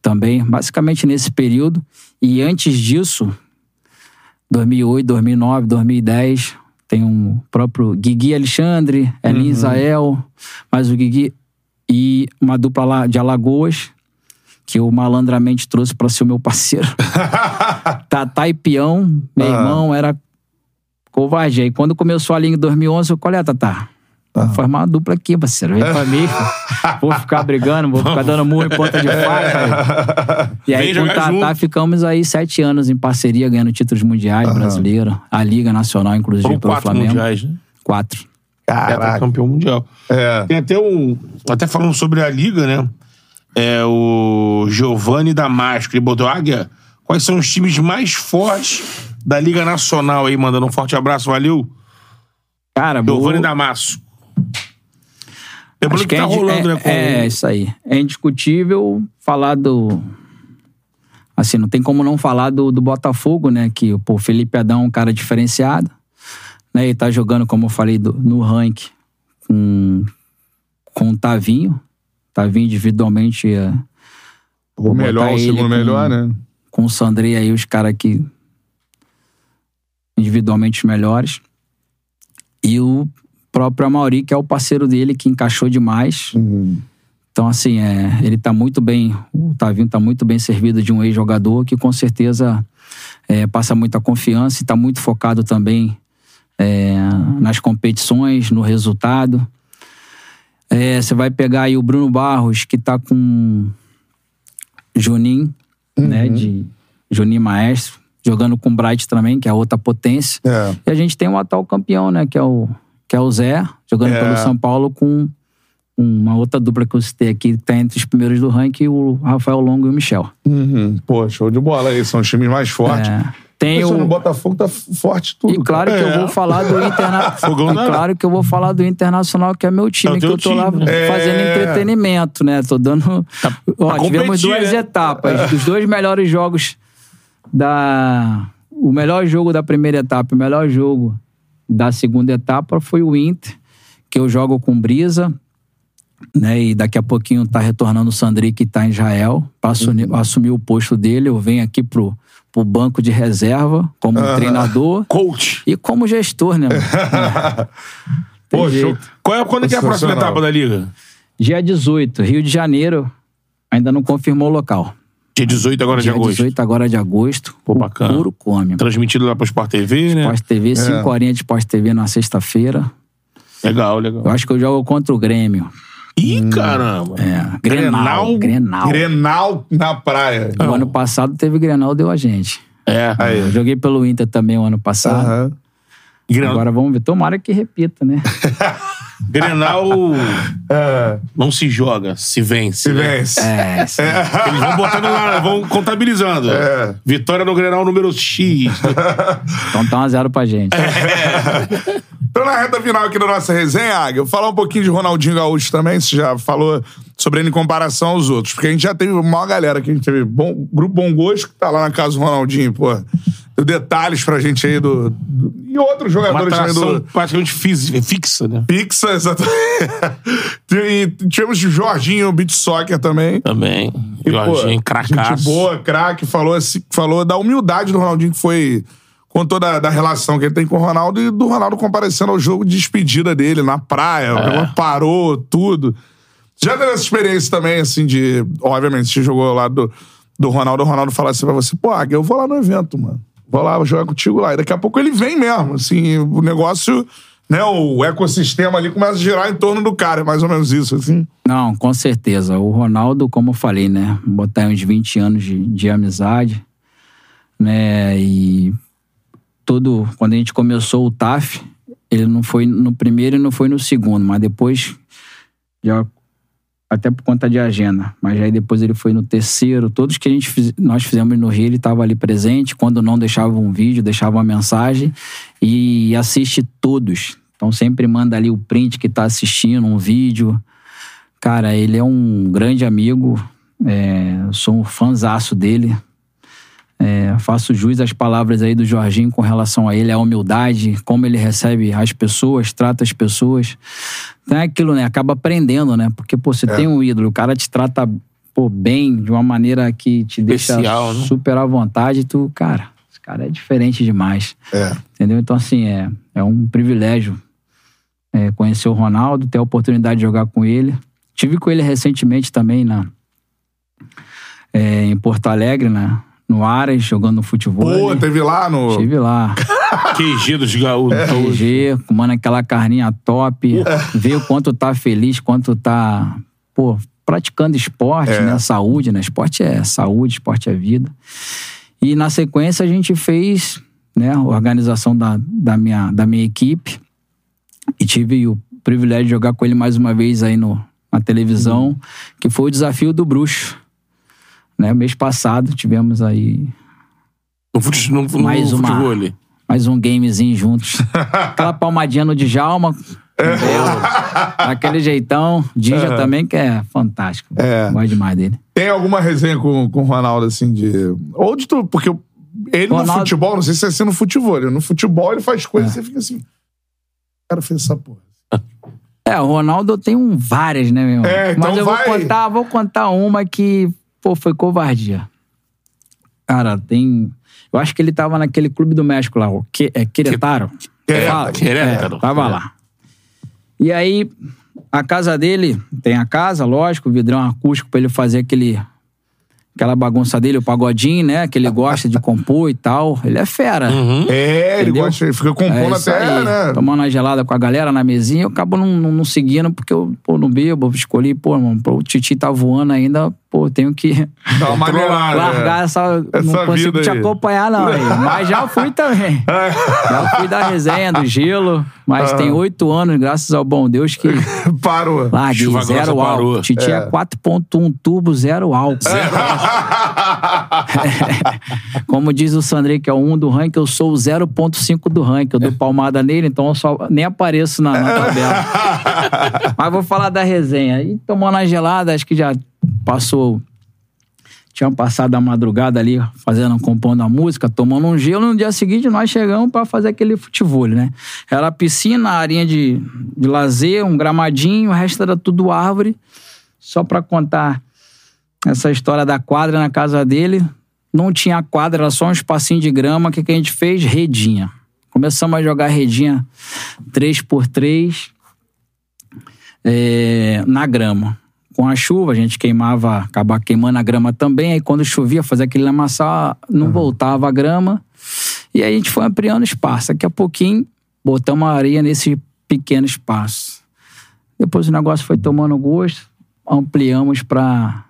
também, basicamente nesse período. E antes disso, 2008, 2009, 2010, tem um próprio Guigui Alexandre, Elin Isael, mas o Guigui e uma dupla lá de Alagoas, que eu malandramente trouxe para ser o meu parceiro. Tatá e Peão, meu irmão, era covarde. Aí quando começou a linha em 2011, eu qual é, Tatá? Vamos formar uma dupla aqui, parceiro. Vem pra mim. vou ficar brigando, vou ficar dando murro em ponta de faca. E aí Vem com o Tatá junto. ficamos aí sete anos em parceria, ganhando títulos mundiais brasileiros. A Liga Nacional, inclusive, Foram pelo quatro Flamengo. mundiais, né? Quatro. É, campeão mundial. É. Tem até um. Até falando sobre a liga, né? É o Giovanni Damasco. Ele botou Águia. Quais são os times mais fortes da Liga Nacional aí? Mandando um forte abraço, valeu. Cara, Giovanni Damasco. Lembrando Acho que, tá é, rolando, é, né? Com... É, isso aí. É indiscutível falar do. Assim, não tem como não falar do, do Botafogo, né? Que pô, o Felipe Adão é um cara diferenciado. Né? Ele tá jogando, como eu falei, do- no ranking com, com o Tavinho. Tavinho individualmente é, O melhor, o segundo com- melhor, né? com o Sandrei aí, os caras que. individualmente os melhores. E o próprio Amauri, que é o parceiro dele, que encaixou demais. Então, assim, é, ele tá muito bem, o Tavinho tá muito bem servido de um ex-jogador que com certeza é, passa muita confiança e tá muito focado também é, nas competições, no resultado. É, Você vai pegar aí o Bruno Barros, que tá com Juninho, né, de Juninho Maestro, jogando com o Bright também, que é outra potência. É. E a gente tem um atual campeão, né? Que é o, que é o Zé, jogando É. pelo São Paulo com uma outra dupla que eu citei aqui, que tá entre os primeiros do ranking, o Rafael Longo e o Michel. Uhum. Pô, show de bola aí. São os times mais fortes. É. Tem Pessoal, no o... Botafogo tá forte tudo. E claro que cara. eu vou falar do Internacional. E claro que eu vou falar do Internacional, que é meu time, É o que eu tô lá time, fazendo É. entretenimento, né? Tô dando. Ó, pra tivemos duas né? etapas. Dos dois melhores jogos da. O melhor jogo da primeira etapa e o melhor jogo da segunda etapa foi o Inter, que eu jogo com Brisa. Né, e daqui a pouquinho tá retornando o Sandri, que tá em Israel, para assumir, assumir o posto dele. Eu venho aqui pro, pro banco de reserva, como treinador Coach. e como gestor, né? É. Show. Qual é, quando é que é a próxima etapa da Liga? Dia 18, Rio de Janeiro, ainda não confirmou o local. Dia 18 agora de Dia agosto. 18 agora de agosto. Pô, o bacana. Puro come. Transmitido lá pro Sport TV, né? Sport TV, 5 horinhas de Sport TV na sexta-feira. Legal, legal. Eu acho que eu jogo contra o Grêmio. Ih, caramba. É, Grenal. Grenal. Grenal na praia. O ano passado teve Grenal, deu a gente. É. Eu joguei pelo Inter também o ano passado. Aham. Grenal, Agora vamos ver. Tomara que repita, né? Grenal É, não se joga, se vence. se né? vence. É, sim. Eles vão botando lá, vão contabilizando. É. Vitória no Grenal número X. então tá um a zero pra gente. Então, na reta final aqui da nossa resenha, Águia, eu vou falar um pouquinho de Ronaldinho Gaúcho também. Você já falou sobre ele em comparação aos outros. Porque a gente já teve uma galera aqui. A gente teve bom, Grupo Bom Gosto, que tá lá na casa do Ronaldinho, pô. Deu detalhes pra gente aí do. do- e outros Uma jogadores também atração do. praticamente física, fixa, né? Pixa, exatamente. e tivemos o Jorginho Beat Soccer também. Também. E, Jorginho, cracaço. Gente boa, craque, falou, assim, falou da humildade do Ronaldinho, que foi. Contou da, da relação que ele tem com o Ronaldo e do Ronaldo comparecendo ao jogo de despedida dele na praia. O negócio parou, tudo. Já teve essa experiência também, assim, de. Obviamente, você jogou lá do, do Ronaldo, o Ronaldo falasse pra você, pô, eu vou lá no evento, mano. Vou lá jogar contigo lá. E daqui a pouco ele vem mesmo, assim, o negócio, né, o ecossistema ali começa a girar em torno do cara, é mais ou menos isso, assim. Não, com certeza. O Ronaldo, como eu falei, né? Botar uns 20 anos de, de amizade, né? E todo. Quando a gente começou o TAF, ele não foi no primeiro e não foi no segundo, mas depois. Já, até por conta de agenda. Mas aí depois ele foi no terceiro. Todos que a gente fiz, nós fizemos no Rio, ele estava ali presente. Quando não, deixava um vídeo, deixava uma mensagem. E assiste todos. Então sempre manda ali o print que tá assistindo, um vídeo. Cara, ele é um grande amigo. É, sou um fãzaço dele. É, faço jus às palavras aí do Jorginho com relação a ele, a humildade, como ele recebe as pessoas, trata as pessoas. Então é aquilo, né? Acaba aprendendo, né? Porque, pô, você tem um ídolo, o cara te trata pô, bem, de uma maneira que te deixa Especial, né? super à vontade, tu, cara, esse cara é diferente demais. É. Entendeu? Então, assim, é, é um privilégio é, conhecer o Ronaldo, ter a oportunidade de jogar com ele. Tive com ele recentemente também na, é, em Porto Alegre, né? No Ares, jogando futebol. Pô, teve lá no. Estive lá. QG dos gaúchos. QG, comendo aquela carninha top. Ver o quanto tá feliz, quanto tá, pô, praticando esporte, É. né? Saúde, né? Esporte é saúde, esporte é vida. E na sequência a gente fez, né, a organização da, da, minha, da minha equipe. E tive o privilégio de jogar com ele mais uma vez aí no, na televisão, que foi o desafio do bruxo. Né? Mês passado tivemos aí No, fute, no, no Mais uma. futebol ali. mais um gamezinho juntos. Aquela palmadinha no Djalma. Belo. Aquele jeitão. Dija também, que é fantástico. É. Gosto demais dele. Tem alguma resenha com, com o Ronaldo, assim, de. Ou de tudo, porque ele no Ronaldo- futebol, não sei se é assim no futebol, ele- no futebol ele faz coisas e você fica assim. O cara fez essa porra. É, o Ronaldo eu tenho várias, né, meu irmão? É, então Mas eu vai. vou contar, vou contar uma que, pô, foi covardia. Cara, tem. Eu acho que ele tava naquele clube do México lá, o que, é Querétaro. Querétaro. É, tava lá. E aí, a casa dele, tem a casa, lógico, o vidrão acústico pra ele fazer aquele. Aquela bagunça dele, o pagodinho, né? Que ele gosta de compor e tal. Ele é fera. É, ele Entendeu? gosta, ele fica compondo É até, aí. né? Tomando uma gelada com a galera na mesinha, eu acabo não, não, não seguindo, porque eu, pô, não bebo, escolhi, pô, mano, pô, o Titi tá voando ainda, pô, tenho que Dá uma maneirada. largar é. essa. Essa não consigo te aí. acompanhar, não. aí. Mas já fui também. já fui da resenha, do gelo. Mas tem oito anos, graças ao bom Deus, que Parou. larguei Chuva grossa zero álcool. Titi é, 4.1 turbo, zero álcool. Como diz o Sandrei, que é o 1 do ranking, eu sou o 0.5 do ranking. Eu dou palmada nele, então eu só nem apareço na, na tabela. Mas vou falar da resenha. E tomando a gelada, acho que já passou. Tinham passado a madrugada ali, fazendo, compondo a música, tomando um gelo. No dia seguinte, nós chegamos pra fazer aquele futebol, né? Era piscina, arinha de, de lazer, um gramadinho, o resto era tudo árvore. Só pra contar essa história da quadra na casa dele. Não tinha quadra, era só um espacinho de grama. O que, que a gente fez? Redinha. Começamos a jogar redinha 3x3 é, na grama. Com a chuva, a gente queimava, acabava queimando a grama também. Aí quando chovia, fazia aquele lamaçal, não voltava a grama. E aí a gente foi ampliando espaço. Daqui a pouquinho, botamos a areia nesse pequeno espaço. Depois o negócio foi tomando gosto, ampliamos para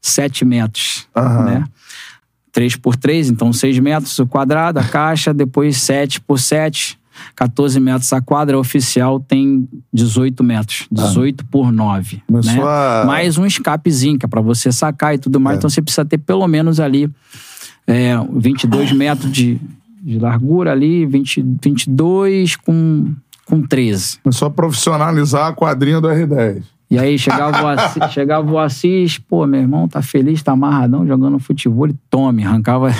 7 metros, né? 3 por 3, então 6 metros o quadrado, a caixa, depois 7 por 7, 14 metros a quadra, oficial tem 18 metros, 18 por 9, Começou né? a- Mais um escapezinho, que é pra você sacar e tudo mais, então você precisa ter pelo menos ali é, 22 metros de, de largura ali, 20, 22 com, com 13. Começou a profissionalizar a quadrinha do R10. E aí chegava o Assis, chegava o Assis, pô, meu irmão tá feliz, tá amarradão, jogando futebol, e tome, arrancava.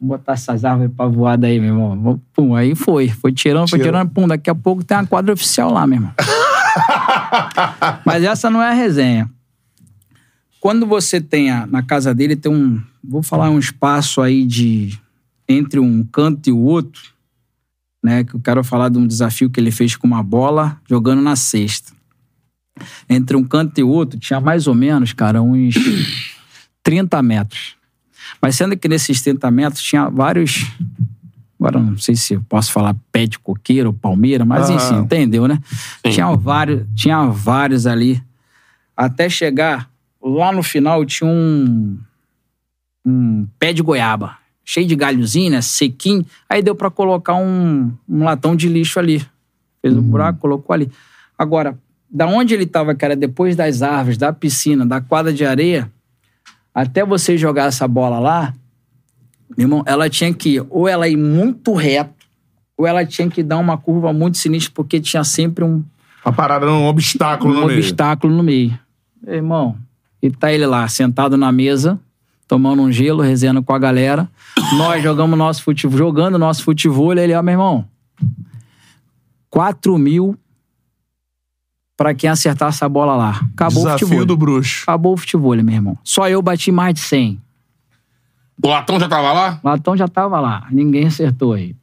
Vou botar essas árvores pra voar daí, meu irmão. Pum, aí foi. Foi tirando, foi Tira. tirando, pum, daqui a pouco tem uma quadra oficial lá, meu irmão. Mas essa não é a resenha. Quando você tem a- na casa dele, tem um. Vou falar um espaço aí de. Entre um canto e o outro, né? Que eu quero falar de um desafio que ele fez com uma bola jogando na cesta entre um canto e outro, tinha mais ou menos, cara, uns 30 metros. Mas sendo que nesses 30 metros tinha vários. Agora não sei se eu posso falar pé de coqueiro ou palmeira, mas Aham. enfim, entendeu, né? Tinha vários, tinha vários ali. Até chegar lá no final tinha um, um pé de goiaba, cheio de galhozinho, né? Sequinho. Aí deu pra colocar um, um latão de lixo ali. Fez um buraco, colocou ali. Agora, da onde ele tava, que era depois das árvores, da piscina, da quadra de areia, até você jogar essa bola lá, meu irmão, ela tinha que, ou ela ir muito reto, ou ela tinha que dar uma curva muito sinistra, porque tinha sempre um, A parada um obstáculo um no meio. obstáculo no meio. Meu irmão, e tá ele lá, sentado na mesa, tomando um gelo, resenhando com a galera. Nós jogamos nosso futebol, jogando nosso futebol, ele, ó, meu irmão, 4 mil pra quem acertar essa bola lá. Acabou o Desafio futebol. do bruxo. Acabou o futebol, meu irmão. Só eu bati mais de 100. O Latão já tava lá? Latão já tava lá, ninguém acertou aí.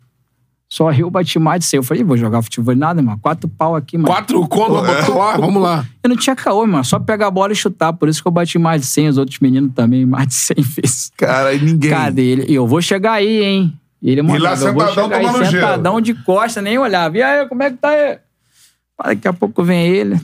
Só eu bati mais de 100. Eu falei, vou jogar futebol nada, mano. Quatro pau aqui, mano. Quatro conto, botou lá, vamos lá. Eu não tinha caô, mano. Só pegar a bola e chutar. Por isso que eu bati mais de 100. Os outros meninos também, mais de 100 vezes. Cara, e ninguém. Cadê ele? E eu vou chegar aí, hein? Ele lá mandava, eu vou sentadão chegar aí, gelo. sentadão de costa, nem olhava. E aí, como é que tá aí? Daqui a pouco vem ele.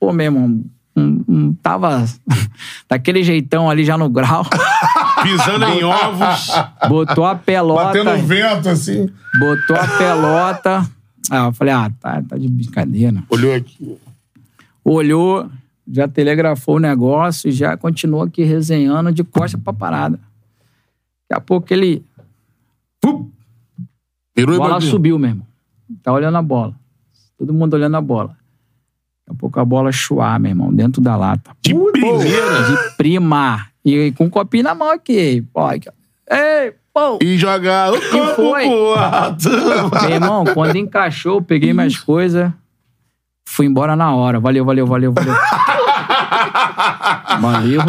Pô, meu irmão, um, um, tava daquele jeitão ali já no grau. Pisando em ovos. Botou a pelota. Batendo vento, assim. Botou a pelota. Ah, eu falei, ah, tá, tá de brincadeira. Olhou aqui. Olhou, já telegrafou o negócio e já continuou aqui resenhando de costa pra parada. Daqui a pouco ele. Virou A e bola subiu, meu irmão. Tá olhando a bola. Todo mundo olhando a bola. Daqui a pouco a bola chuar, meu irmão, dentro da lata. De primeira. De prima. E com um copinho na mão aqui. Pô, aqui. Ei, pô! E jogar o corpo foi? Meu irmão, quando encaixou, peguei minhas coisas, fui embora na hora. Valeu, valeu, valeu, valeu. valeu.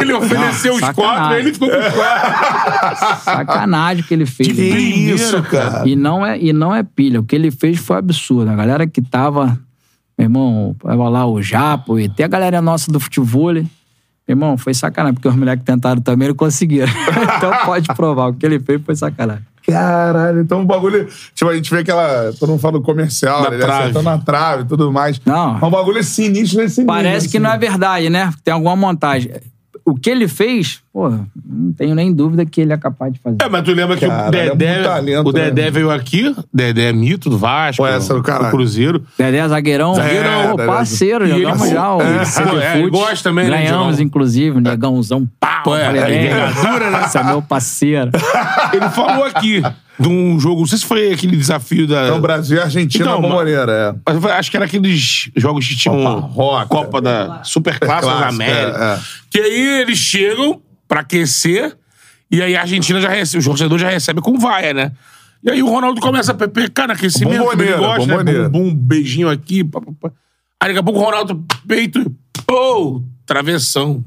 Ele ofereceu Não, os quatro, sacanagem. ele ficou com quatro. Sacanagem que ele fez. Que isso, cara. E não, é, e não é pilha. O que ele fez foi absurdo. A galera que tava, meu irmão, tava lá o Japo, e tem a galera nossa do futebol. Meu irmão, foi sacanagem, porque os moleques tentaram também, não conseguiram. então pode provar. O que ele fez foi sacanagem. Caralho, então o bagulho. Tipo, a gente vê aquela. Todo mundo fala do comercial, Na né? trave. Acertando na trave e tudo mais. Não. Mas o bagulho é sinistro nesse nível. Parece que assim. não é verdade, né? Tem alguma montagem. O que ele fez, pô, não tenho nem dúvida que ele é capaz de fazer. É, mas tu lembra que Cara, o ele é Dedé, muito talento, o Dedé né? veio aqui, Dedé é mito do Vasco, Pô, essa é do caralho. Cruzeiro. Dedé Zagueirão, Zagueirão, pô, Dedé. parceiro, E ele- jogamos já o É, pô, é, ele gosta também, né, Ganhamos, inclusive, negãozão, pau. Pô, é, Falei, é, "Vem, envergadura, né?" Esse é meu parceiro. Ele falou aqui de um jogo, não sei se foi aquele desafio da... Então, Brasil e Argentina Então, na Bomboneira, é. Mas Acho que era aqueles jogos que tinham Copa Roca. Copa da Superclasse das Clássico, Américas. é, é. Que aí eles chegam pra aquecer e aí a Argentina já recebe, os torcedores já recebem com vaia, né? E aí o Ronaldo começa a pepecar no aquecimento, ele Bomboneira, gosta, né? bomboneira. Bum, bum, beijinho aqui. Pá, pá, pá. Aí daqui a pouco o Ronaldo peito e pô, travessão.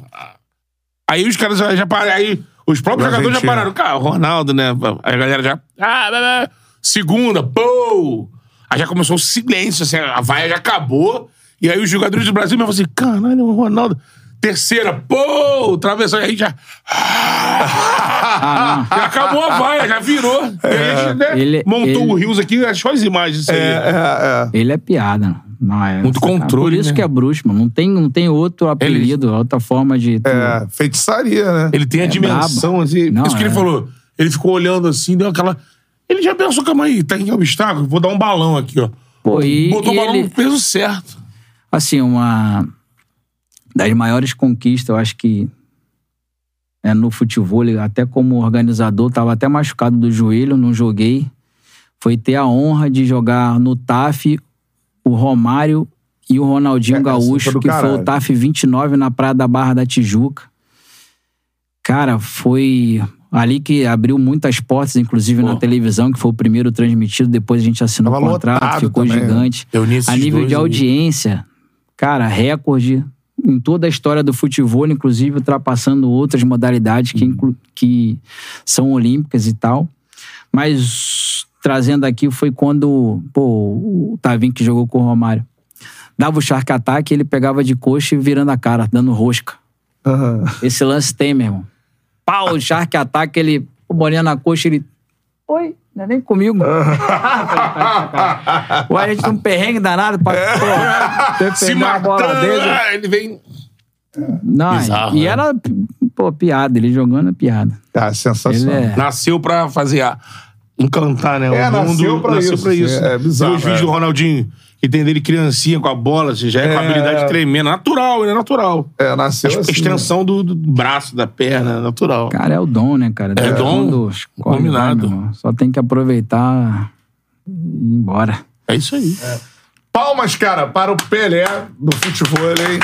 Aí os caras já, já pararam, aí os próprios jogadores já pararam. Cara, o Ronaldo, né? Aí a galera já... Ah, blá, blá. Segunda, pô! Aí já começou o silêncio, assim, a vaia já acabou. E aí os jogadores do Brasil me falaram assim, caralho, o Ronaldo... Terceira, pô! Travessão, e aí já... Ah, Já acabou a vaia, já virou. Aí a gente, né, Ele- montou ele- o Rios aqui, achou as imagens disso aí. É, é, é. Ele é piada. Não, é Muito controle, Por isso né? que é bruxo, mano. Não tem, não tem outro apelido, outra forma de. tu- É, feitiçaria, né? Ele tem a É dimensão, brabo. assim. Não, isso que ele é. falou. Ele ficou olhando assim, deu aquela. Ele já pensou, calma aí, tá em obstáculo? Vou dar um balão aqui, ó. Pô, e, Botou e o balão ele, no peso certo. assim, uma das maiores conquistas, eu acho que é no futebol, ele, até como organizador, tava até machucado do joelho, não joguei. Foi ter a honra de jogar no TAF o Romário e o Ronaldinho É, foi Gaúcho, que foi caralho. o TAF 29 na Praia da Barra da Tijuca. Cara, foi ali que abriu muitas portas, inclusive na televisão, que foi o primeiro transmitido. Depois a gente assinou Tava o contrato, ficou também, né? gigante. A nível de aí. audiência, cara, recorde em toda a história do futebol, inclusive ultrapassando outras modalidades que, inclu- que são olímpicas e tal. Mas trazendo aqui foi quando pô, o Tavinho que jogou com o Romário dava o shark attack, ele pegava de coxa e virando a cara, dando rosca. Esse lance tem, meu irmão. Pau, o Shark ataca, ele, o bolinha na coxa, ele. Oi, não é nem comigo. Ué, a gente tem um perrengue danado pra pô, Se a bola matando, dele. ah, ele vem... Não, Bizarro, e né? era, pô, piada, ele jogando é piada. Tá, sensacional. é. Nasceu pra fazer a... Encantar, né? É, o mundo nasceu pra nasceu isso, pra isso. é bizarro, Tem os vídeos é. do Ronaldinho, que tem dele criancinha com a bola, assim, já é, com a É. habilidade tremenda. Natural, ele é natural. É, nasceu A assim. extensão do, do braço, da perna, natural. Cara, é o dom, né, cara? É Deus dom, irmão. Só tem que aproveitar e ir embora. É isso aí. Palmas, cara, para o Pelé do futebol, hein?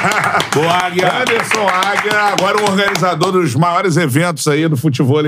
Boa, Águia. Anderson Águia, agora o organizador dos maiores eventos aí do futebol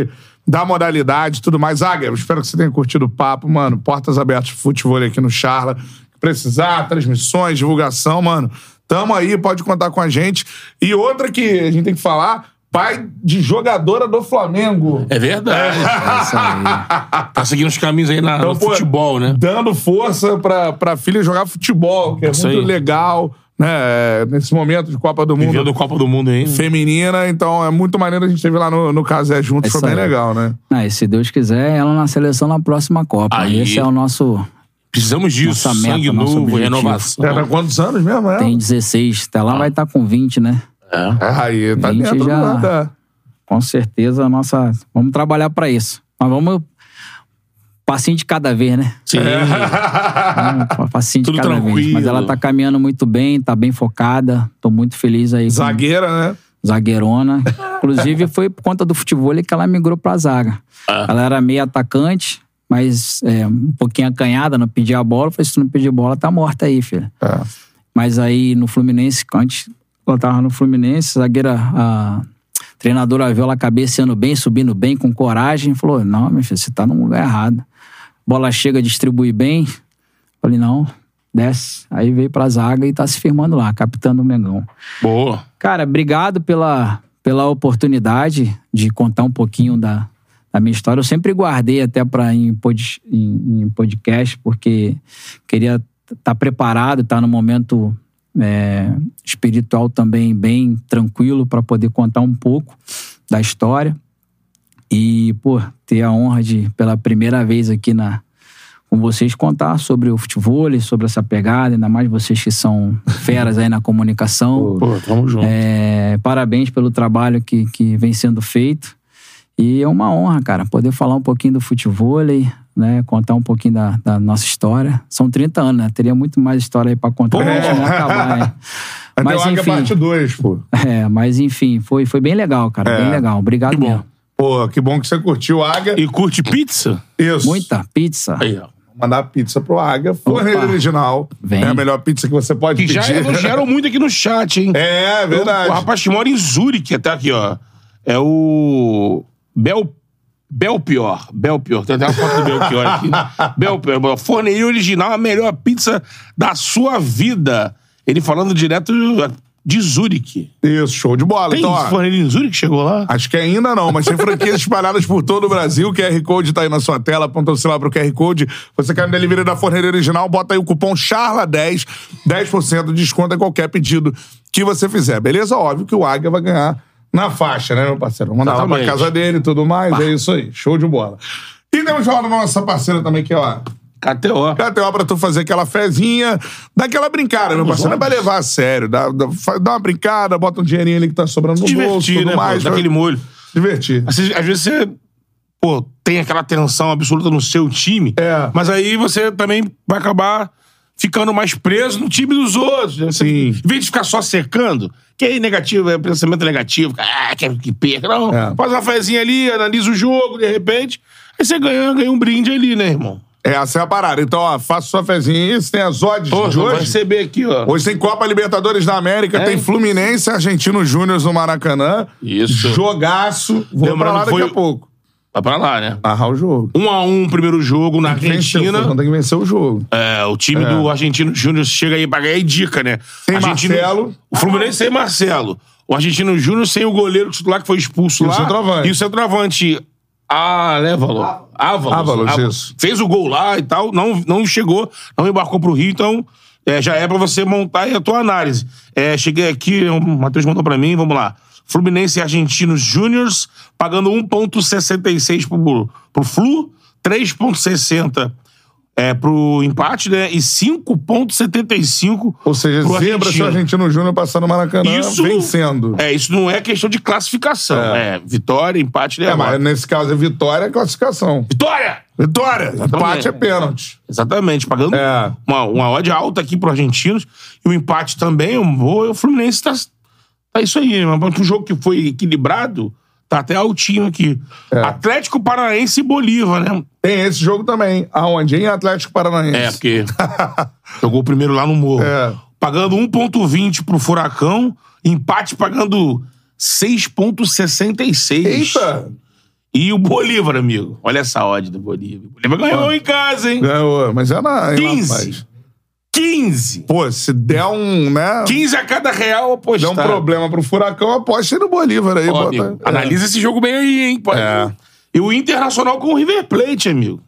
da modalidade e tudo mais. Águia, eu espero que você tenha curtido o papo, mano. Portas abertas pro futebol aqui no Charla. Precisar, transmissões, divulgação, mano. Tamo aí, pode contar com a gente. E outra que a gente tem que falar, pai de jogadora do Flamengo. É verdade. Isso aí. Tá seguindo os caminhos aí na, no pô, futebol, né? Dando força pra, pra filha jogar futebol, que é Isso muito aí. legal, né? Nesse momento de Copa do Mundo Vivendo Copa do Mundo aí. feminina, então é muito maneiro a gente teve lá no, no Casé junto, É foi bem aí. legal, né? Ah, e se Deus quiser, ela na seleção na próxima Copa. Aí. Esse é o nosso. Precisamos disso. Nossa meta, Sangue novo, objetivo. renovação. Era quantos anos mesmo, é? Tem 16. Até Ah. lá vai estar com 20, né? É, aí, tá 20 dentro já- do. Com certeza, nossa. Vamos trabalhar pra isso. Mas vamos. Passinho de cada vez, né? Sim. Vamos, passinho de Tudo cada vez. tranquilo. Mas ela tá caminhando muito bem, tá bem focada. Tô muito feliz aí. com- Zagueira, né? zagueirona. Inclusive, foi por conta do futebol que ela migrou pra zaga. Ah. Ela era meio atacante, mas é, um pouquinho acanhada, não pedia a bola. Eu falei, se tu não pedir bola, tá morta aí, filha. É. Mas aí no Fluminense, antes ela tava no Fluminense, a zagueira, a treinadora viu ela cabeceando bem, subindo bem, com coragem. Falou: Não, meu filho, você tá num lugar errado. Bola chega, distribui bem. Falei: Não, desce. Aí veio pra zaga e tá se firmando lá, capitando o Mengão. Boa. Cara, obrigado pela, pela oportunidade de contar um pouquinho da, da minha história. Eu sempre guardei até para em, pod, em, em podcast, porque queria estar preparado, estar no momento é, espiritual também bem tranquilo para poder contar um pouco da história. E, pô, ter a honra de, pela primeira vez aqui na, com vocês, contar sobre o futebol, sobre essa pegada, ainda mais vocês que são feras aí na comunicação. Pô, tamo junto. É, parabéns pelo trabalho que, que vem sendo feito. E é uma honra, cara, poder falar um pouquinho do futebol, né? Contar um pouquinho da, da nossa história. São 30 anos, né? Teria muito mais história aí pra contar, mas a gente não acabar, né? Até Mas o Águia enfim, parte 2, pô. é, mas enfim, foi, foi bem legal, cara. É. Bem legal. Obrigado Que bom. mesmo. Pô, que bom que você curtiu, Águia. E curte pizza? Isso. Muita pizza. Aí, ó. Vou mandar pizza pro Águia. Forneira Opa. original. Vem. É a melhor pizza que você pode Que já pedir. elogiaram muito aqui no chat, hein? É, verdade. O rapaz que mora em Zurique, até aqui, ó. É o. Bel. Belpior. Belpior. Tem até uma foto do Belpior aqui. Belpior. Forneria original, a melhor pizza da sua vida. Ele falando direto de Zurique. Isso, show de bola. Tem então, ó, forneria em Zurique que chegou lá? Acho que ainda não, mas tem franquias espalhadas por todo o Brasil. O QR Code tá aí na sua tela, aponta o celular pro QR Code. Você quer no delivery da forneira original, bota aí o cupom CHARLA10, 10% de desconto em qualquer pedido que você fizer, beleza? Óbvio que o Águia vai ganhar na faixa, né, meu parceiro? Mandar lá pra casa dele e tudo mais, é isso aí. Show de bola. E temos na nossa parceira também, que é, ó, KTO. KTO pra tu fazer aquela fezinha, dá aquela brincada, meu parceiro. Não é pra levar a sério. Dá, dá, dá uma brincada, bota um dinheirinho ali que tá sobrando no bolso, Divertir, tudo né? mais. pô, daquele molho. Divertir. Às vezes, às vezes você, pô, tem aquela tensão absoluta no seu time, É. mas aí você também vai acabar ficando mais preso no time dos outros. Sim. Em vez de ficar só cercando, que aí negativo, é pensamento negativo, ah, quero que perca. Não, É. faz uma fezinha ali, analisa o jogo, de repente, aí você ganha, ganha um brinde ali, né, irmão? Essa é a parada. Então, ó, faça sua fezinha. Isso tem as odds Pô, de hoje. receber aqui, ó. Hoje tem Copa Libertadores da América, É. tem Fluminense, Argentino Júnior no Maracanã. Isso. Jogaço. Vou Lembrando pra lá que daqui foi- a pouco. Vai pra lá, né? Narrar o jogo. Um a um, primeiro jogo na Tem vencer, Argentina. Então tem que vencer o jogo. É, o time do Argentino Júnior chega aí pra ganhar e dica, né? Sem Argentino- Marcelo. O Fluminense sem Marcelo. O Argentino Júnior sem o goleiro titular que foi expulso E o lá. centroavante. E o centroavante. Ah, Lévalo. Ávalos. Ávalos, Ávalos. isso. Fez o gol lá e tal. Não, não chegou, não embarcou pro Rio, então é, já é pra você montar aí a tua análise. É, cheguei aqui, o Matheus mandou pra mim, vamos lá. Fluminense e Argentinos Júniors, pagando 1,66 pro, pro Flu, 3,60 é, pro empate, né? E 5,75 Ou seja, pro zebra se o Argentino. Argentino Júnior passando no Maracanã Isso, vencendo. É, isso não é questão de classificação. É, vitória, empate, É, derrota. mas nesse caso é vitória é classificação. Vitória! Vitória! Empate é pênalti. Exatamente, pagando É. uma, uma odd alta aqui pro argentinos. E o empate também, um bom, o Fluminense tá, tá isso aí. Mas um jogo que foi equilibrado, tá até altinho aqui. É. Atlético Paranaense e Bolívar, né? Tem esse jogo também. Aonde? Em Atlético Paranaense. É, porque jogou o primeiro lá no Morro. É. Pagando 1,20 pro Furacão, empate pagando 6,66. Eita! E o Bolívar, amigo. Olha essa odd do Bolívar. O Bolívar ganhou em casa, hein? Ganhou, mas é na. em 15. Rapaz. 15. Pô, se der um, né? 15 a cada real Der apostado. um problema pro Furacão, aposta aí no Bolívar aí. Ó, bota- amigo, é. Analisa esse jogo bem aí, hein? Pode- É. E o Internacional com o River Plate, amigo.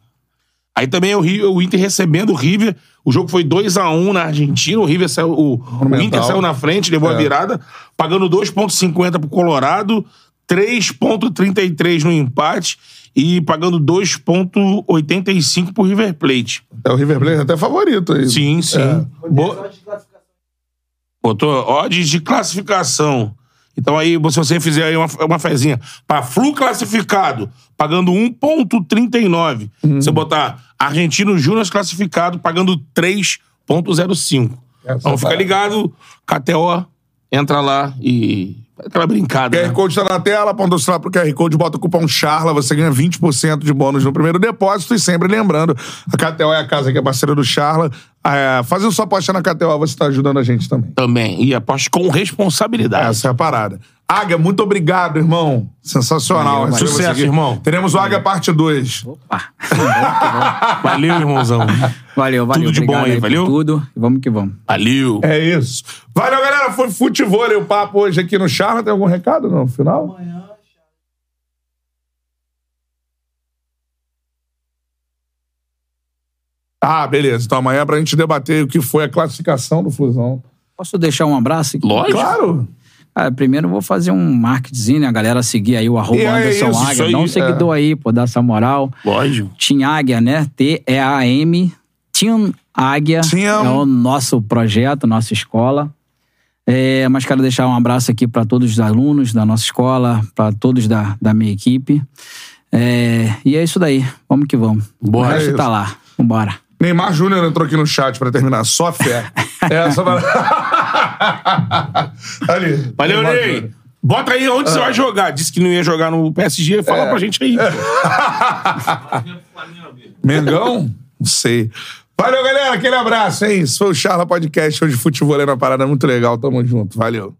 Aí também o, Ri- o Inter recebendo o River. O jogo foi 2x1 na Argentina. O River saiu. O, o. Inter saiu na frente, levou a É. virada, pagando 2,50 pro Colorado, 3,33 no empate e pagando 2,85 pro River Plate. É o River Plate até favorito aí. Sim, sim. É. Bo- Botou odds de classificação. Então aí, se você fizer aí uma, uma fezinha pra Flu classificado, pagando 1,39. Uhum. Você botar Argentino Júnior classificado, pagando 3,05. Essa Então fica ligado, KTO, entra lá e. Aquela brincada. QR Né? Code tá na tela, aponta o celular pro QR Code, bota o cupom CHARLA, você ganha 20% de bônus no primeiro depósito. E sempre lembrando, a KTO é a casa que é parceira do Charla. É, fazendo sua aposta na KTO, você tá ajudando a gente também. Também. E aposto com responsabilidade. Essa é a parada. Águia, muito obrigado, irmão. Sensacional. Valeu, Sucesso, irmão. Teremos o Águia parte 2. Valeu, irmãozão. Valeu, valeu. Tudo de bom aí, valeu? Tudo. E vamos que vamos. Valeu. É isso. Valeu, galera. Foi futebol o papo hoje aqui no Charla. Tem algum recado no final? Ah, beleza. Então amanhã é pra gente debater o que foi a classificação do Fusão. Posso deixar um abraço aqui? Lógico. Claro. Cara, primeiro eu vou fazer um marketing, né? A galera seguir aí o arroba é Anderson isso, Águia. Dá um aí, seguidor aí, pô, dar essa moral. Lógico. Team Águia, né? T-E-A-M. Team Águia é o nosso projeto, nossa escola. É, mas quero deixar um abraço aqui para todos os alunos da nossa escola, para todos da, da minha equipe. É, e é isso daí. Vamos que vamos. Bora. o resto É tá lá. Vambora. Neymar Júnior entrou aqui no chat pra terminar. Só fé. Essa vai... Ali. Valeu, Ney. Bota aí onde você vai jogar. Disse que não ia jogar no PSG. Fala pra gente aí. Mengão? Não sei. Valeu, galera. Aquele abraço, hein? Isso foi o Charla Podcast hoje, futebol na parada. Muito legal. Tamo junto. Valeu.